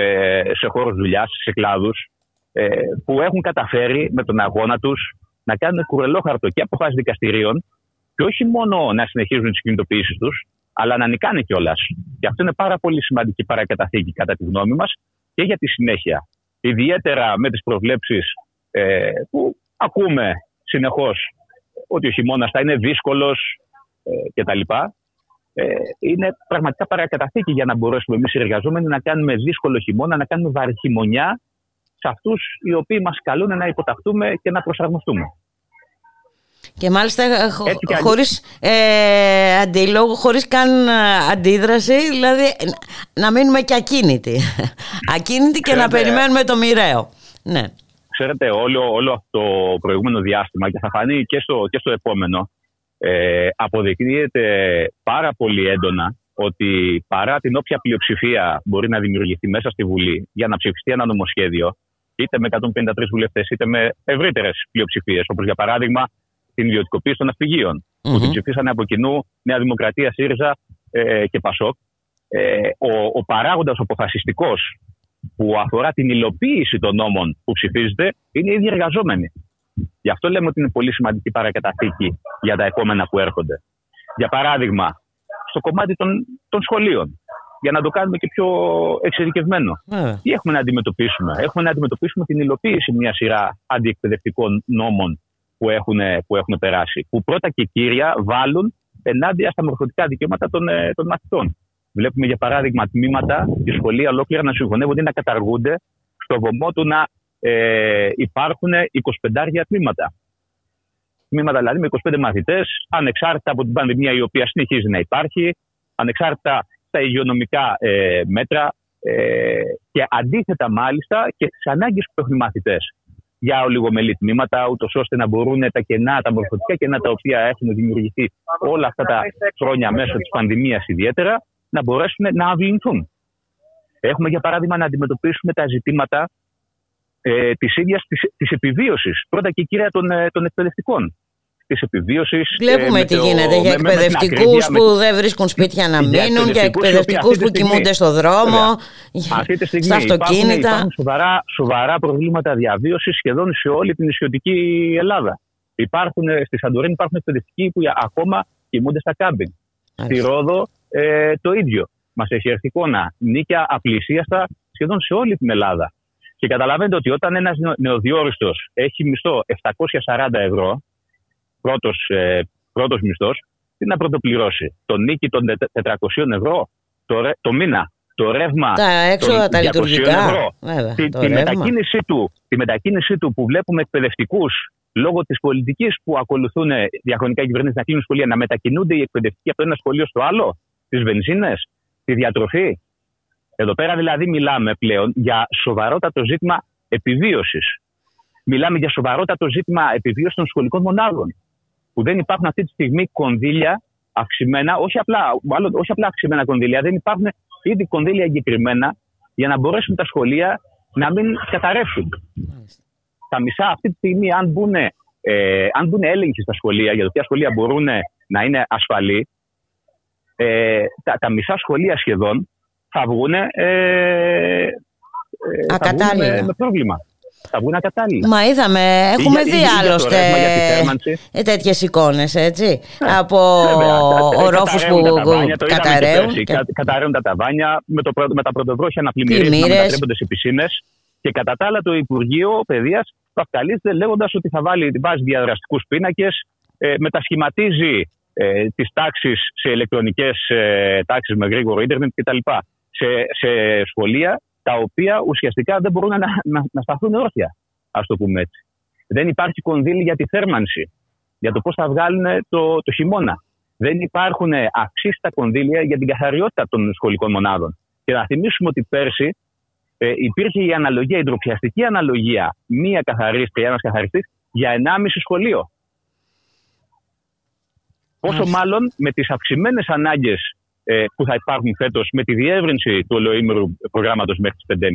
σε χώρους δουλειάς, σε κλάδους, ε, που έχουν καταφέρει με τον αγώνα τους να κάνουν κουρελόχαρτο και αποφάσει δικαστηρίων και όχι μόνο να συνεχίζουν τις κινητοποιήσεις τους, αλλά να νικάνε κιόλας. Και αυτό είναι πάρα πολύ σημαντική παρακαταθήκη, κατά τη γνώμη μας, και για τη συνέχεια ιδιαίτερα με τις προβλέψεις ε, που ακούμε συνεχώς ότι ο χειμώνας θα είναι δύσκολος ε, κτλ. Ε, είναι πραγματικά παρακαταθήκη για να μπορέσουμε εμείς οι εργαζόμενοι να κάνουμε δύσκολο χειμώνα, να κάνουμε βαρύ χειμωνιά σε αυτούς οι οποίοι μας καλούν να υποταχτούμε και να προσαρμοστούμε. Και μάλιστα ε, χω, χωρίς ε, αντίλογο, χωρίς καν ε, αντίδραση, δηλαδή να μείνουμε και ακίνητοι. ακίνητοι και να περιμένουμε το μοιραίο. Ναι. Ξέρετε, όλο, όλο αυτό το προηγούμενο διάστημα και θα φανεί και στο, και στο επόμενο, ε, αποδεικνύεται πάρα πολύ έντονα ότι παρά την όποια πλειοψηφία μπορεί να δημιουργηθεί μέσα στη Βουλή για να ψηφιστεί ένα νομοσχέδιο, είτε με 153 βουλευτές, είτε με ευρύτερες πλειοψηφίες, όπως για παράδειγμα την ιδιωτικοποίηση των ναυπηγείων. Mm-hmm. Που την ψηφίσανε από κοινού Νέα Δημοκρατία, ΣΥΡΙΖΑ ε, και ΠΑΣΟΚ. Ε, ο, ο παράγοντας αποφασιστικός που αφορά την υλοποίηση των νόμων που ψηφίζεται είναι οι ίδιοι εργαζόμενοι. Γι' αυτό λέμε ότι είναι πολύ σημαντική παρακαταθήκη για τα επόμενα που έρχονται. Για παράδειγμα, στο κομμάτι των, των σχολείων. Για να το κάνουμε και πιο εξειδικευμένο. Yeah. Τι έχουμε να αντιμετωπίσουμε; Έχουμε να αντιμετωπίσουμε την υλοποίηση μια σειρά αντιεκπαιδευτικών νόμων που έχουν, που έχουν περάσει. Που πρώτα και κύρια βάλουν ενάντια στα μορφωτικά δικαιώματα των, ε, των μαθητών. Βλέπουμε για παράδειγμα τμήματα τη σχολεία ολόκληρα να συγχωνεύονται ή να καταργούνται στο βωμό του να ε, υπάρχουν 25 τμήματα. Τμήματα δηλαδή με 25 μαθητές, ανεξάρτητα από την πανδημία η οποία συνεχίζει να υπάρχει, ανεξάρτητα στα υγειονομικά ε, μέτρα ε, και αντίθετα μάλιστα και στις ανάγκες που έχουν οι μαθητές για ολιγομελή τμήματα, ούτως ώστε να μπορούν τα κενά, τα μορφωτικά κενά τα οποία έχουν δημιουργηθεί όλα αυτά τα χρόνια μέσω της πανδημίας ιδιαίτερα, να μπορέσουν να αυλυνθούν. Έχουμε για παράδειγμα να αντιμετωπίσουμε τα ζητήματα ε, της ίδιας της, της επιβίωσης, πρώτα και κύρια των, ε, των εκπαιδευτικών της επιβίωσης. Βλέπουμε ε, τι γίνεται για εκπαιδευτικούς που δεν βρίσκουν σπίτια να μείνουν, για εκπαιδευτικούς που κοιμούνται στο δρόμο, αυτή τη στιγμή στα αυτοκίνητα. Υπάρχουν, υπάρχουν σοβαρά, σοβαρά προβλήματα διαβίωσης σχεδόν σε όλη την νησιωτική Ελλάδα. Υπάρχουν, στη Σαντορίνη υπάρχουν εκπαιδευτικοί που ακόμα κοιμούνται στα κάμπινγκ. Στη Ρόδο ε, το ίδιο. Μας έχει έρθει εικόνα. Νίκια απλησίαστα σχεδόν σε όλη την Ελλάδα. Και καταλαβαίνετε ότι όταν ένας νεοδιόριστος έχει μισθό 740 ευρώ, πρώτος ε, πρώτος μισθός, τι να πρωτοπληρώσει. Το νίκη των 400 ευρώ το, το μήνα. Το ρεύμα τα έξοδα, τα λειτουργικά. Ευρώ, Βέβαια, τη, τη, μετακίνησή του, τη μετακίνησή του που βλέπουμε εκπαιδευτικούς λόγω της πολιτικής που ακολουθούν διαχρονικά κυβερνήσεις να κλείνουν σχολεία, να μετακινούνται οι εκπαιδευτικοί από το ένα σχολείο στο άλλο, τις βενζίνες, τη διατροφή. Εδώ πέρα δηλαδή μιλάμε πλέον για σοβαρότατο ζήτημα επιβίωσης. Μιλάμε για σοβαρότατο ζήτημα επιβίωσης των σχολικών μονάδων. Που δεν υπάρχουν αυτή τη στιγμή κονδύλια αυξημένα, όχι απλά, μάλλον, όχι απλά αυξημένα κονδύλια, δεν υπάρχουν ήδη κονδύλια εγκεκριμένα για να μπορέσουν τα σχολεία να μην καταρρεύσουν. Τα μισά αυτή τη στιγμή, αν μπουν, ε, αν μπουν έλεγχοι στα σχολεία, για το ποια σχολεία μπορούν να είναι ασφαλή, ε, τα, τα μισά σχολεία σχεδόν θα βγουν, ε, ε, θα βγουν με πρόβλημα θα βγουν ακατάλληλα. Μα είδαμε, έχουμε δει άλλωστε ε, τέτοιες εικόνες, έτσι. Ναι, από ορόφου που καταραίουν. Και... Καταραίουν τα ταβάνια με, το, με τα πρωτοβρόχια να πλημμυρίζουν, να μετατρέπονται σε πισίνες. Και κατά τα άλλα, το Υπουργείο Παιδείας παυταλίζεται λέγοντας ότι θα βάλει την βάση διαδραστικούς πίνακες, ε, μετασχηματίζει ε, τις τάξεις σε ηλεκτρονικές ε, τάξεις με γρήγορο ίντερνετ κτλ. Σε, σε σχολεία τα οποία ουσιαστικά δεν μπορούν να, να, να σταθούν όρθια, ας το πούμε έτσι. Δεν υπάρχει κονδύλι για τη θέρμανση, για το πώς θα βγάλουν το, το χειμώνα. Δεν υπάρχουν αξίστα κονδύλια για την καθαριότητα των σχολικών μονάδων. Και να θυμίσουμε ότι πέρσι ε, υπήρχε η αναλογία, η ντροπιαστική αναλογία, μία καθαρίστρια, ένας καθαριστής για 1,5 σχολείο. Πόσο μάλλον με τις αυξημένες ανάγκες ε, που θα υπάρχουν φέτος με τη διεύρυνση του ολοήμερου προγράμματος μέχρι τις 5.30.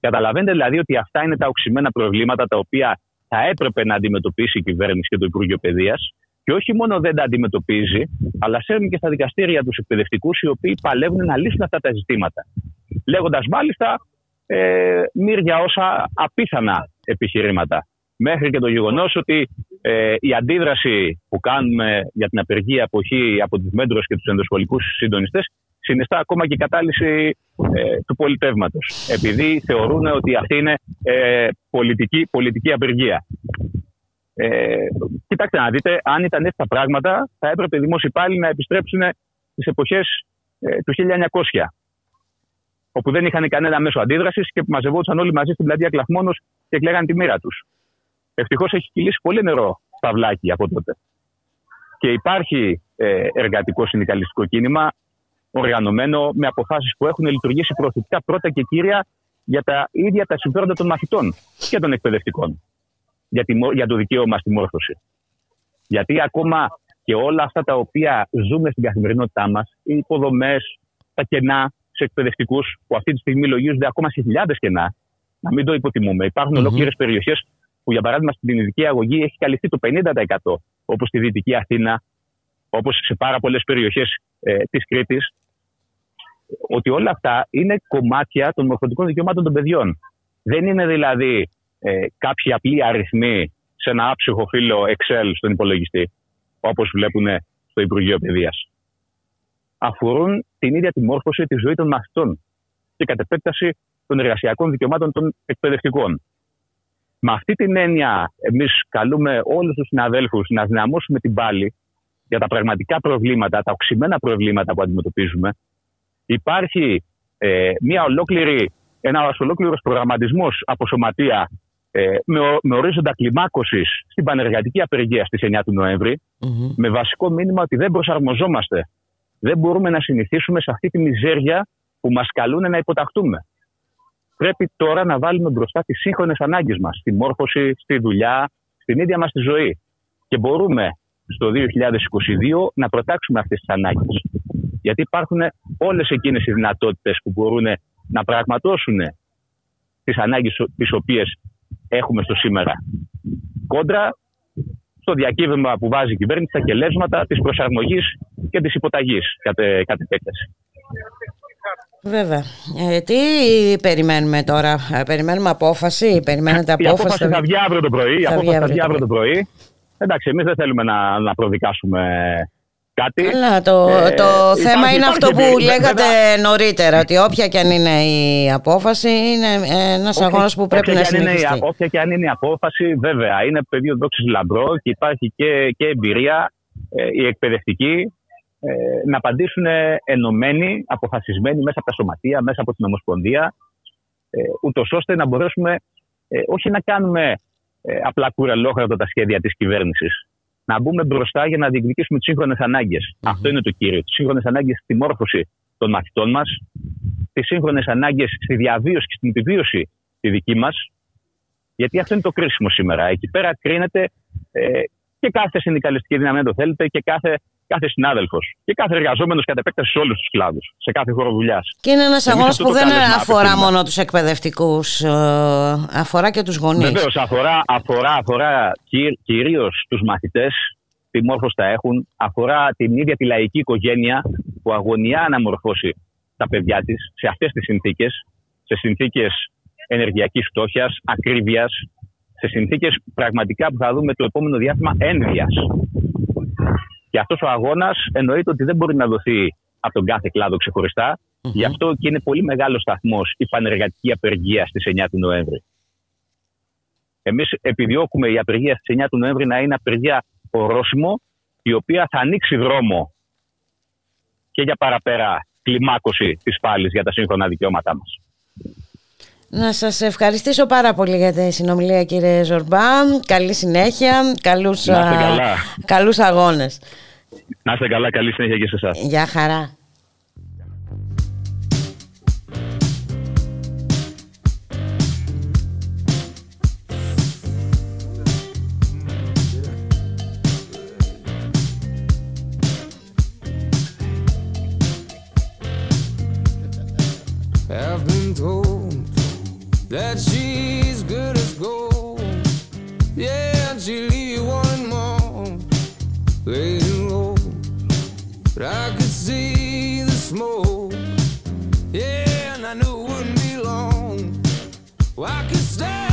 Καταλαβαίνετε δηλαδή ότι αυτά είναι τα οξυμένα προβλήματα τα οποία θα έπρεπε να αντιμετωπίσει η κυβέρνηση και το Υπουργείο Παιδείας. Και όχι μόνο δεν τα αντιμετωπίζει, αλλά σέρνει και στα δικαστήρια τους εκπαιδευτικούς, οι οποίοι παλεύουν να λύσουν αυτά τα ζητήματα. Λέγοντας μάλιστα ε, μύρια όσα απίθανα επιχειρήματα μέχρι και το γεγονός ότι ε, η αντίδραση που κάνουμε για την απεργία αποχή από τους μέτρους και τους ενδοσχολικούς συντονιστές συνιστά ακόμα και η κατάλυση ε, του πολιτεύματος. Επειδή θεωρούν ότι αυτή είναι ε, πολιτική, πολιτική απεργία. Ε, κοιτάξτε να δείτε, αν ήταν έτσι τα πράγματα, θα έπρεπε οι δημόσιοι πάλι να επιστρέψουν στις εποχές ε, του 1900 όπου δεν είχαν κανένα μέσο αντίδρασης και μαζευόντουσαν όλοι μαζί στην πλατεία Κλαχμόνο και κλαίγαν τη μοίρα τους. Ευτυχώς έχει κυλήσει πολύ νερό παυλάκι από τότε. Και υπάρχει ε, εργατικό συνδικαλιστικό κίνημα οργανωμένο με αποφάσεις που έχουν λειτουργήσει προωθητικά πρώτα και κύρια για τα ίδια τα συμφέροντα των μαθητών και των εκπαιδευτικών. Για, τη, για το δικαίωμα στη μόρφωση. Γιατί ακόμα και όλα αυτά τα οποία ζούμε στην καθημερινότητά μας, οι υποδομές, τα κενά σε εκπαιδευτικούς, που αυτή τη στιγμή λογίζονται ακόμα σε χιλιάδες κενά, να μην το υποτιμούμε. Υπάρχουν mm-hmm. ολόκληρες περιοχές που για παράδειγμα στην ειδική αγωγή έχει καλυφθεί το 50% όπως στη Δυτική Αθήνα, όπως σε πάρα πολλές περιοχές ε, της Κρήτης, ότι όλα αυτά είναι κομμάτια των μορφωτικών δικαιωμάτων των παιδιών. Δεν είναι δηλαδή ε, κάποιοι απλοί αριθμοί σε ένα άψυχο φύλλο Excel στον υπολογιστή, όπως βλέπουν στο Υπουργείο Παιδείας. Αφορούν την ίδια τη μόρφωση της ζωής των μαθητών και κατ' επέκταση των εργασιακών δικαιωμάτων των εκπαιδευτικών. Με αυτή την έννοια, εμείς καλούμε όλους τους συναδέλφους να δυναμώσουμε την πάλη για τα πραγματικά προβλήματα, τα οξυμένα προβλήματα που αντιμετωπίζουμε. Υπάρχει ε, μια ολόκληρη, ένας ολόκληρος προγραμματισμός από σωματεία ε, με, με ορίζοντα κλιμάκωσης στην πανεργατική απεργία στις 9 του νοεμβρη με βασικό μήνυμα ότι δεν προσαρμοζόμαστε. Δεν μπορούμε να συνηθίσουμε σε αυτή τη μιζέρια που μας καλούν να υποταχτούμε πρέπει τώρα να βάλουμε μπροστά τις σύγχρονες ανάγκες μας, στη μόρφωση, στη δουλειά, στην ίδια μας τη ζωή. Και μπορούμε στο 2022 να προτάξουμε αυτές τις ανάγκες. Γιατί υπάρχουν όλες εκείνες οι δυνατότητες που μπορούν να πραγματώσουν τις ανάγκες τις οποίες έχουμε στο σήμερα. Κόντρα στο διακύβευμα που βάζει η κυβέρνηση, τα κελέσματα της προσαρμογής και της υποταγής κατ' επέκταση. Βέβαια. Ε, τι περιμένουμε τώρα, ε, περιμένουμε απόφαση, περιμένετε απόφαση. Η απόφαση θα βγει αύριο το πρωί. Θα απόφαση θα βγει αύριο το πρωί. Εντάξει, εμείς δεν θέλουμε να, να προδικάσουμε κάτι. Αλλά το, ε, το θέμα είναι αυτό που λέγατε νωρίτερα, ότι όποια και αν είναι η απόφαση, είναι ένας αγώνας που πρέπει να συνεχιστεί. όποια και αν είναι η απόφαση, βέβαια, είναι πεδίο δόξης λαμπρό και υπάρχει και, και εμπειρία ε, η εκπαιδευτική ε, να απαντήσουν ενωμένοι, αποφασισμένοι μέσα από τα σωματεία, μέσα από την Ομοσπονδία, ε, ούτως ώστε να μπορέσουμε ε, όχι να κάνουμε ε, απλά κουρελόχαρτα τα σχέδια της κυβέρνησης. Να μπούμε μπροστά για να διεκδικήσουμε τις σύγχρονες Αυτό είναι το κύριο. Τις σύγχρονες ανάγκες στη μόρφωση των μαθητών μας, τις σύγχρονες ανάγκες στη διαβίωση και στην επιβίωση τη δική μας Γιατί αυτό είναι το κρίσιμο σήμερα. Εκεί πέρα κρίνεται ε, και κάθε συνδικαλιστική δύναμη, αν το θέλετε, και κάθε, κάθε συνάδελφος. Και κάθε εργαζόμενος κατ' επέκταση σε όλους τους κλάδους, σε κάθε χώρο δουλειάς. Και είναι ένας αγώνας που δεν αφορά μόνο τους εκπαιδευτικούς, ε, αφορά και τους γονείς. Βεβαίως, αφορά, αφορά, αφορά κυρίως τους μαθητές, τι μόρφο θα έχουν, αφορά την ίδια τη λαϊκή οικογένεια που αγωνιά να μορφώσει τα παιδιά της σε αυτές τις συνθήκες, σε συνθήκες ενεργειακής φτώχειας, ακρίβειας, σε συνθήκες πραγματικά που θα δούμε το επόμενο διάστημα ένδυας. Και αυτός ο αγώνας εννοείται ότι δεν μπορεί να δοθεί από τον κάθε κλάδο Γι' αυτό και είναι πολύ μεγάλος σταθμός η πανεργατική απεργία στις 9 του Νοέμβρη. Εμείς επιδιώκουμε η απεργία στις 9 του Νοέμβρη να είναι απεργία ορόσημο, η οποία θα ανοίξει δρόμο και για παραπέρα κλιμάκωση της πάλης για τα σύγχρονα δικαιώματά μας. Να σας ευχαριστήσω πάρα πολύ για τη συνομιλία κύριε Ζορμπά. Καλή συνέχεια, καλούς, καλά. καλούς αγώνες. Να είστε καλά, καλή συνέχεια και σε εσάς. Γεια χαρά. That she's good as gold. Yeah, and she'll leave you wanting more, laying low. But I could see the smoke. Yeah, and I knew it wouldn't be long. Well, I could stay.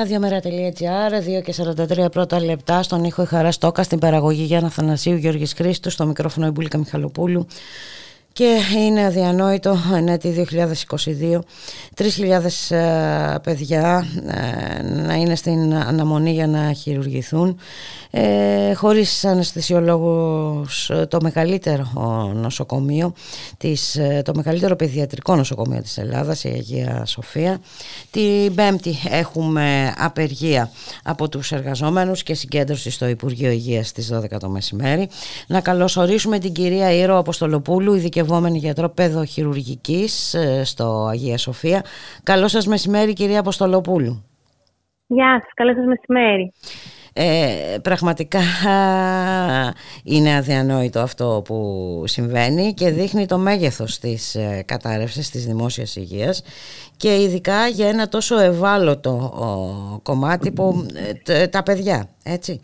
Ραδιομέρα.gr, 2 και 43 πρώτα λεπτά, στον ήχο η Χαρά Στόκα, στην παραγωγή Γιάννα Θανασίου, Γιώργης Χρήστου, στο μικρόφωνο η Μπουλίκα Μιχαλοπούλου. Και είναι αδιανόητο ενέτη 2022 3.000 ε, παιδιά ε, να είναι στην αναμονή για να χειρουργηθούν ε, χωρίς αναισθησιολόγους το μεγαλύτερο νοσοκομείο της, το μεγαλύτερο παιδιατρικό νοσοκομείο της Ελλάδας η Αγία Σοφία. Την Πέμπτη έχουμε απεργία από τους εργαζόμενους και συγκέντρωση στο Υπουργείο Υγείας στις 12 το μεσημέρι. Να καλωσορίσουμε την κυρία Ήρο Αποστολοπούλου ειδικευόμενη γιατρό παιδοχειρουργικής ε, στο Αγία Σοφία. Καλό σας μεσημέρι κυρία Αποστολοπούλου. Γεια σας, καλό σας μεσημέρι ε, πραγματικά είναι αδιανόητο αυτό που συμβαίνει και δείχνει το μέγεθος της ε, κατάρρευσης της δημόσιας υγείας και ειδικά για ένα τόσο ευάλωτο κομμάτι που ε, τα παιδιά, έτσι.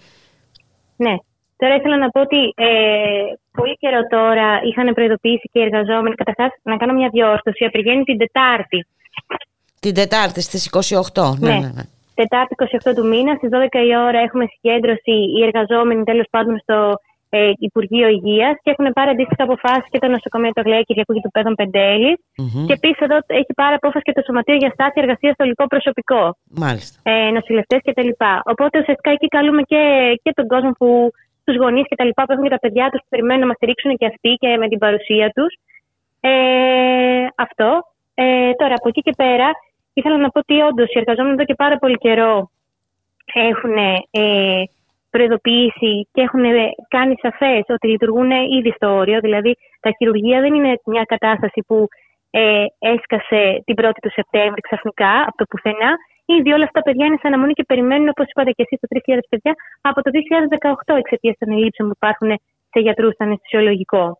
Ναι. Τώρα ήθελα να πω ότι ε, πολύ καιρό τώρα είχαν προειδοποιήσει και οι εργαζόμενοι. Καταρχάς, να κάνω μια διόρθωση. Απεργαίνει την Τετάρτη. Την Τετάρτη στις 28. Ναι, ναι, ναι. Τετάρτη 28 του μήνα, στις 12 η ώρα, έχουμε συγκέντρωση οι εργαζόμενοι τέλος πάντων στο ε, Υπουργείο Υγείας και έχουν πάρει αντίστοιχα αποφάσεις και το νοσοκομείο του Αγλαία Κυριακού και του Πέδων Πεντέλη. Mm-hmm. Και επίσης εδώ έχει πάρει απόφαση και το Σωματείο για Στάση Εργασίας στο Λικό Προσωπικό. Μάλιστα. Ε, Νοσηλευτές κτλ. Οπότε ουσιαστικά εκεί καλούμε και, και τον κόσμο που τους γονείς και τα λοιπά που έχουν και τα παιδιά τους που περιμένουν να μας στηρίξουν και αυτοί και με την παρουσία τους. Ε, αυτό. Ε, τώρα από εκεί και πέρα ήθελα να πω ότι όντως οι εργαζόμενοι εδώ και πάρα πολύ καιρό έχουν ε, προειδοποιήσει και έχουν κάνει σαφές ότι λειτουργούν ήδη στο όριο. Δηλαδή, τα χειρουργεία δεν είναι μια κατάσταση που ε, έσκασε την 1η του Σεπτέμβρη ξαφνικά από το πουθενά. Ήδη όλα αυτά τα παιδιά είναι σε αναμονή και περιμένουν, όπως είπατε και εσείς, το 3.000 παιδιά από το 2018 εξαιτίας των ελλείψεων που υπάρχουν σε γιατρούς στο αναισθησιολογικό.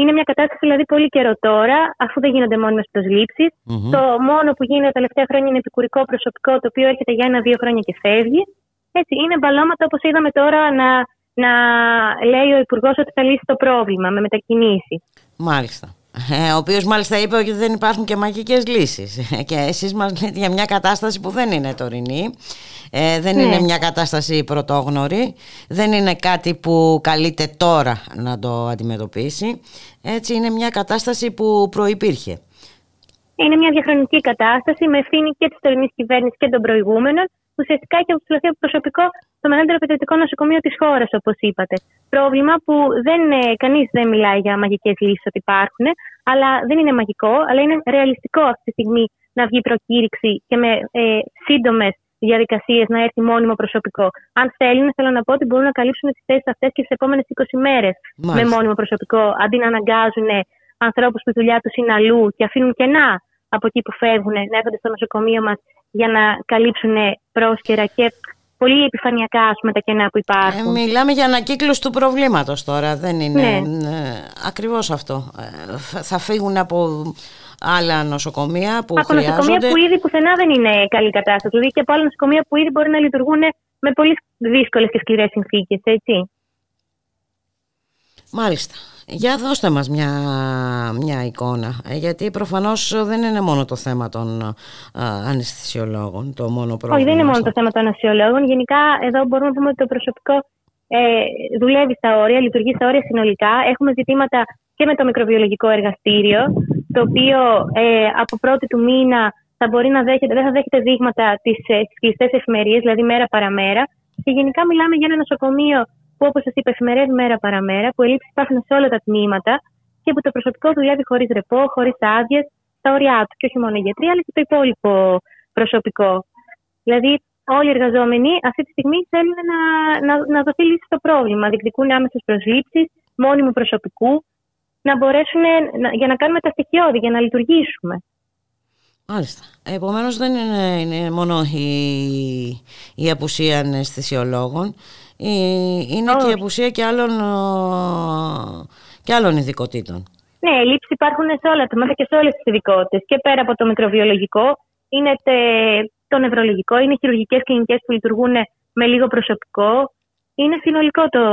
Είναι μια κατάσταση δηλαδή πολύ καιρό τώρα, αφού δεν γίνονται μόνιμες προσλήψεις. Mm-hmm. Το μόνο που γίνεται τα τελευταία χρόνια είναι επικουρικό προσωπικό, το οποίο έρχεται για ένα-δύο χρόνια και φεύγει. Έτσι, είναι μπαλώματα όπως είδαμε τώρα να, να λέει ο Υπουργός ότι θα λύσει το πρόβλημα με μετακινήσεις. Μάλιστα. Ε, ο οποίος μάλιστα είπε ότι δεν υπάρχουν και μαγικές λύσεις. Και εσείς μας λέτε για μια κατάσταση που δεν είναι τωρινή. Ε, δεν είναι ναι. μια κατάσταση πρωτόγνωρη. Δεν είναι κάτι που καλείται τώρα να το αντιμετωπίσει. Έτσι είναι μια κατάσταση που προϋπήρχε. Είναι μια διαχρονική κατάσταση με ευθύνη και της τωρινής κυβέρνησης και των προηγούμενων ουσιαστικά έχει αποστηλωθεί από προσωπικό το μεγαλύτερο παιδευτικό νοσοκομείο της χώρας, όπως είπατε. Πρόβλημα που δεν, κανείς δεν μιλάει για μαγικές λύσεις ότι υπάρχουν, αλλά δεν είναι μαγικό, αλλά είναι ρεαλιστικό αυτή τη στιγμή να βγει προκήρυξη και με ε, σύντομες διαδικασίες να έρθει μόνιμο προσωπικό. Αν θέλουν, θέλω να πω ότι μπορούν να καλύψουν τις θέσεις αυτές και στις επόμενες 20 μέρες με μόνιμο προσωπικό, αντί να αναγκάζουν ανθρώπους που η δουλειά τους είναι αλλού και αφήνουν κενά από εκεί που φεύγουν να έρχονται στο νοσοκομείο μας για να καλύψουν πρόσκαιρα και πολύ επιφανειακά ας πούμε, τα κενά που υπάρχουν. Ε, μιλάμε για ανακύκλωση του προβλήματος τώρα, δεν είναι ναι. ε, ακριβώς αυτό. Ε, θα φύγουν από άλλα νοσοκομεία που από χρειάζονται. νοσοκομεία που ήδη πουθενά δεν είναι καλή κατάσταση. Δηλαδή και από άλλα νοσοκομεία που ήδη μπορεί να λειτουργούν με πολύ δύσκολες και σκληρές συνθήκες, έτσι. Μάλιστα. Για δώστε μας μια, μια εικόνα, ε, γιατί προφανώς δεν είναι μόνο το θέμα των αναισθησιολόγων, το μόνο πρόβλημα. Όχι, δεν είναι μόνο το θέμα των αναισθησιολόγων. Γενικά, εδώ μπορούμε να πούμε ότι το προσωπικό ε, δουλεύει στα όρια, λειτουργεί στα όρια συνολικά. Έχουμε ζητήματα και με το μικροβιολογικό εργαστήριο, το οποίο ε, από πρώτη του μήνα θα μπορεί να δέχεται, δεν θα δέχεται δείγματα τι ε, κλειστέ εφημερίε, δηλαδή μέρα παραμέρα. Και γενικά μιλάμε για ένα νοσοκομείο που όπως σας είπα εφημερεύει μέρα παραμέρα, που ελλείψεις υπάρχουν σε όλα τα τμήματα και που το προσωπικό δουλεύει χωρίς ρεπό, χωρίς άδειες, στα όρια του. Και όχι μόνο οι γιατροί, αλλά και το υπόλοιπο προσωπικό. Δηλαδή, όλοι οι εργαζόμενοι αυτή τη στιγμή θέλουν να, να, να δοθεί λύση στο πρόβλημα. Διεκδικούν άμεσες προσλήψεις, μόνιμου προσωπικού, να μπορέσουν να, για να κάνουμε τα στοιχειώδη, για να λειτουργήσουμε. Μάλιστα. Επομένως δεν είναι, είναι μόνο η, η απουσία αναισθησιολόγων, είναι και η απουσία και άλλων, και άλλων ειδικοτήτων. Ναι, ελλείψεις υπάρχουν σε όλα τα μάτια και σε όλες τις ειδικότητες. Και πέρα από το μικροβιολογικό, είναι το νευρολογικό, είναι χειρουργικές κλινικές που λειτουργούν με λίγο προσωπικό. Είναι συνολικό το,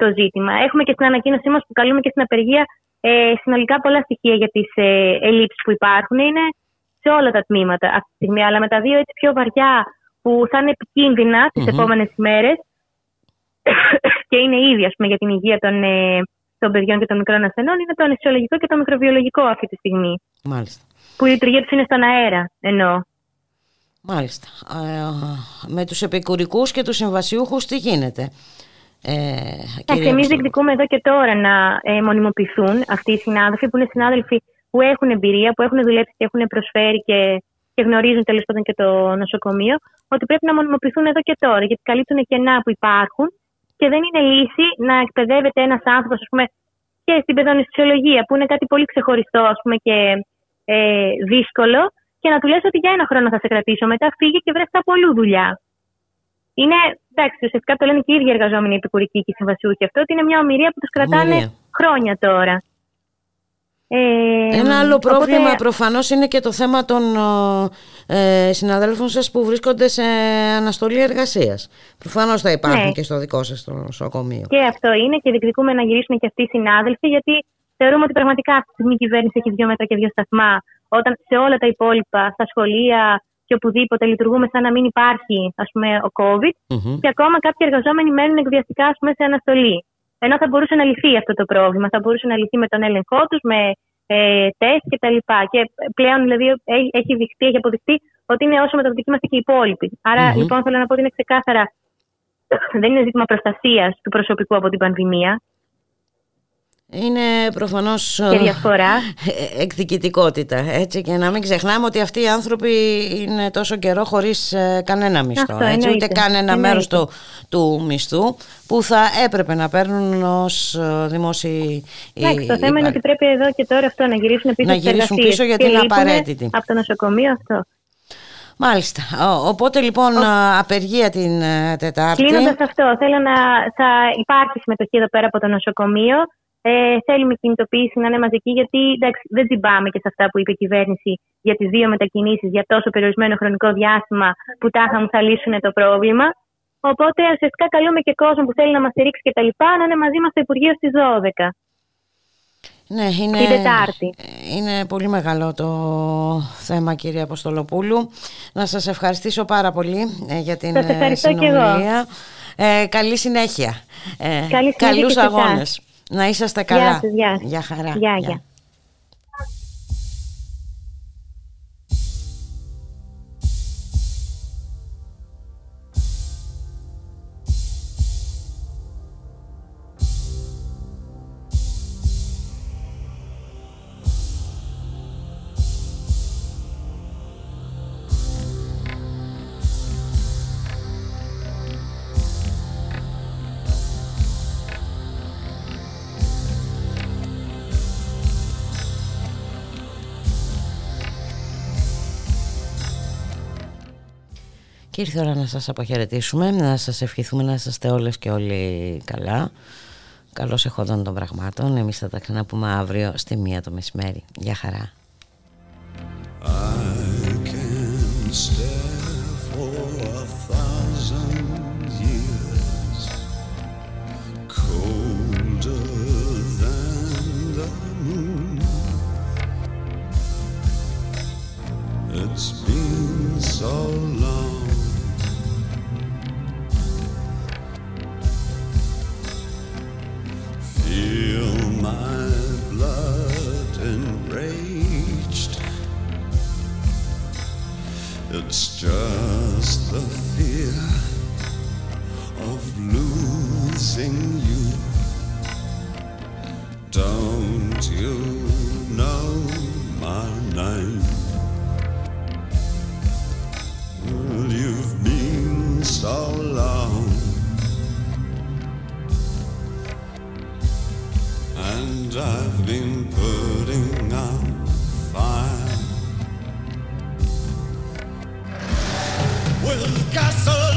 το ζήτημα. Έχουμε και στην ανακοίνωσή μας που καλούμε και στην απεργία ε, συνολικά πολλά στοιχεία για τις ε, ελλείψεις που υπάρχουν. Είναι σε όλα τα τμήματα αυτή τη στιγμή, αλλά με τα δύο έτσι πιο βαριά που θα είναι επικίνδυνα τις Μμμ. επόμενες ημέρες και είναι ήδη ας πούμε, για την υγεία των, ε, των παιδιών και των μικρών ασθενών είναι το ανεσιολογικό και το μικροβιολογικό αυτή τη στιγμή. Μάλιστα. Που η λειτουργία του είναι στον αέρα εννοώ. Μάλιστα. Ε, με τους επικουρικούς και τους συμβασιούχους τι γίνεται; Ε, Εντάξει, κυρία εμείς Αποστολοπούλου. διεκδικούμε εδώ και τώρα να ε, μονιμοποιηθούν αυτοί οι συνάδελφοι που είναι συνάδελφοι που έχουν εμπειρία, που έχουν δουλέψει και έχουν προσφέρει και, και γνωρίζουν τέλος πάντων και το νοσοκομείο, ότι πρέπει να μονιμοποιηθούν εδώ και τώρα, γιατί καλύπτουν κενά που υπάρχουν και δεν είναι λύση να εκπαιδεύεται ένας άνθρωπος, ας πούμε, και στην παιδονιστιολογία, που είναι κάτι πολύ ξεχωριστό ας πούμε, και ε, δύσκολο, και να του λες ότι για ένα χρόνο θα σε κρατήσω, μετά φύγε και βρες από αλλού δουλειά. Είναι, εντάξει, ουσιαστικά το λένε και οι ίδιοι εργαζόμενοι επικουρικοί και οι συμβασιούχοι αυτό, ότι είναι μια ομοιρία που τους κρατάνε Ομοιρία. χρόνια τώρα. Ε, Ένα άλλο οπότε- πρόβλημα προφανώς είναι και το θέμα των ε, συναδέλφων σας που βρίσκονται σε αναστολή εργασίας. Προφανώς θα υπάρχουν Ναι. και στο δικό σας το νοσοκομείο. Και αυτό είναι και διεκδικούμε να γυρίσουν και αυτοί οι συνάδελφοι, γιατί θεωρούμε ότι πραγματικά αυτή τη στιγμή η κυβέρνηση έχει δύο μέτρα και δύο σταθμά. Όταν σε όλα τα υπόλοιπα, στα σχολεία και οπουδήποτε λειτουργούμε σαν να μην υπάρχει ας πούμε, ο COVID Μμμ. και ακόμα κάποιοι εργαζόμενοι μένουν εκβιαστικά ας πούμε, σε αναστολή. Ενώ θα μπορούσε να λυθεί αυτό το πρόβλημα. Θα μπορούσε να λυθεί με τον έλεγχό τους, με ε, τεστ κτλ. Και, και πλέον δηλαδή έχει- έχει δειχτεί, έχει αποδειχτεί ότι είναι όσο μεταδοτικοί είμαστε και οι υπόλοιποι. Άρα Μμμ. λοιπόν θέλω να πω ότι είναι ξεκάθαρα δεν είναι ζήτημα προστασίας του προσωπικού από την πανδημία Είναι προφανώς και ε, διαφορά. ε, εκδικητικότητα έτσι και να μην ξεχνάμε ότι αυτοί οι άνθρωποι είναι τόσο καιρό χωρίς ε, κανένα μισθό Αυτό, έτσι, ούτε εννοείται. καν ένα Εννοείται. μέρος του, του μισθού που θα έπρεπε να παίρνουν ως ε, δημόσιοι Εντάξει, το οι- θέμα είναι ότι πρέπει εδώ και τώρα αυτό να γυρίσουν πίσω Να στις γυρίσουν εργασίες. πίσω γιατί Και είναι λείπουνε απαραίτητοι. Από το νοσοκομείο αυτό. Μάλιστα. Ο- Οπότε λοιπόν α, απεργία την ε, Τετάρτη. Κλείνοντας αυτό, θέλω να θα υπάρχει συμμετοχή εδώ πέρα από το νοσοκομείο. Ε, θέλουμε κινητοποίηση να είναι μαζική, γιατί εντάξει, δεν τσιμπάμε και σε αυτά που είπε η κυβέρνηση για τις δύο μετακινήσεις για τόσο περιορισμένο χρονικό διάστημα που τάχα μου θα λύσουν το πρόβλημα. Οπότε ουσιαστικά καλούμε και κόσμο που θέλει να μας στηρίξει και τα λοιπά να είναι μαζί μας στο Υπουργείο στις 12. Ναι, είναι, Την Τετάρτη. είναι πολύ μεγάλο το θέμα κύριε Αποστολοπούλου. Να σας ευχαριστήσω πάρα πολύ ε, για την Σας ε, ευχαριστώ και εγώ. συνομιλία. Ε, καλή συνέχεια. Ε, Καλή συνέχεια καλούς και σε εσάς. αγώνες. Να είσαστε Γεια καλά. σας, γεια σας. Γεια χαρά. Γεια, γεια. Και ήρθε η ώρα να σας αποχαιρετήσουμε, να σας ευχηθούμε να είστε όλες και όλοι καλά. Καλώς εχόντων των πραγμάτων. Εμείς θα τα ξαναπούμε αύριο στη μία το μεσημέρι. Γεια χαρά. I can stare for a thousand years, colder than the moon. It's been so Feel my blood enraged. It's just the fear of losing you. Don't you know my name? Well, you've been so long, I've been putting out fire. with gasoline.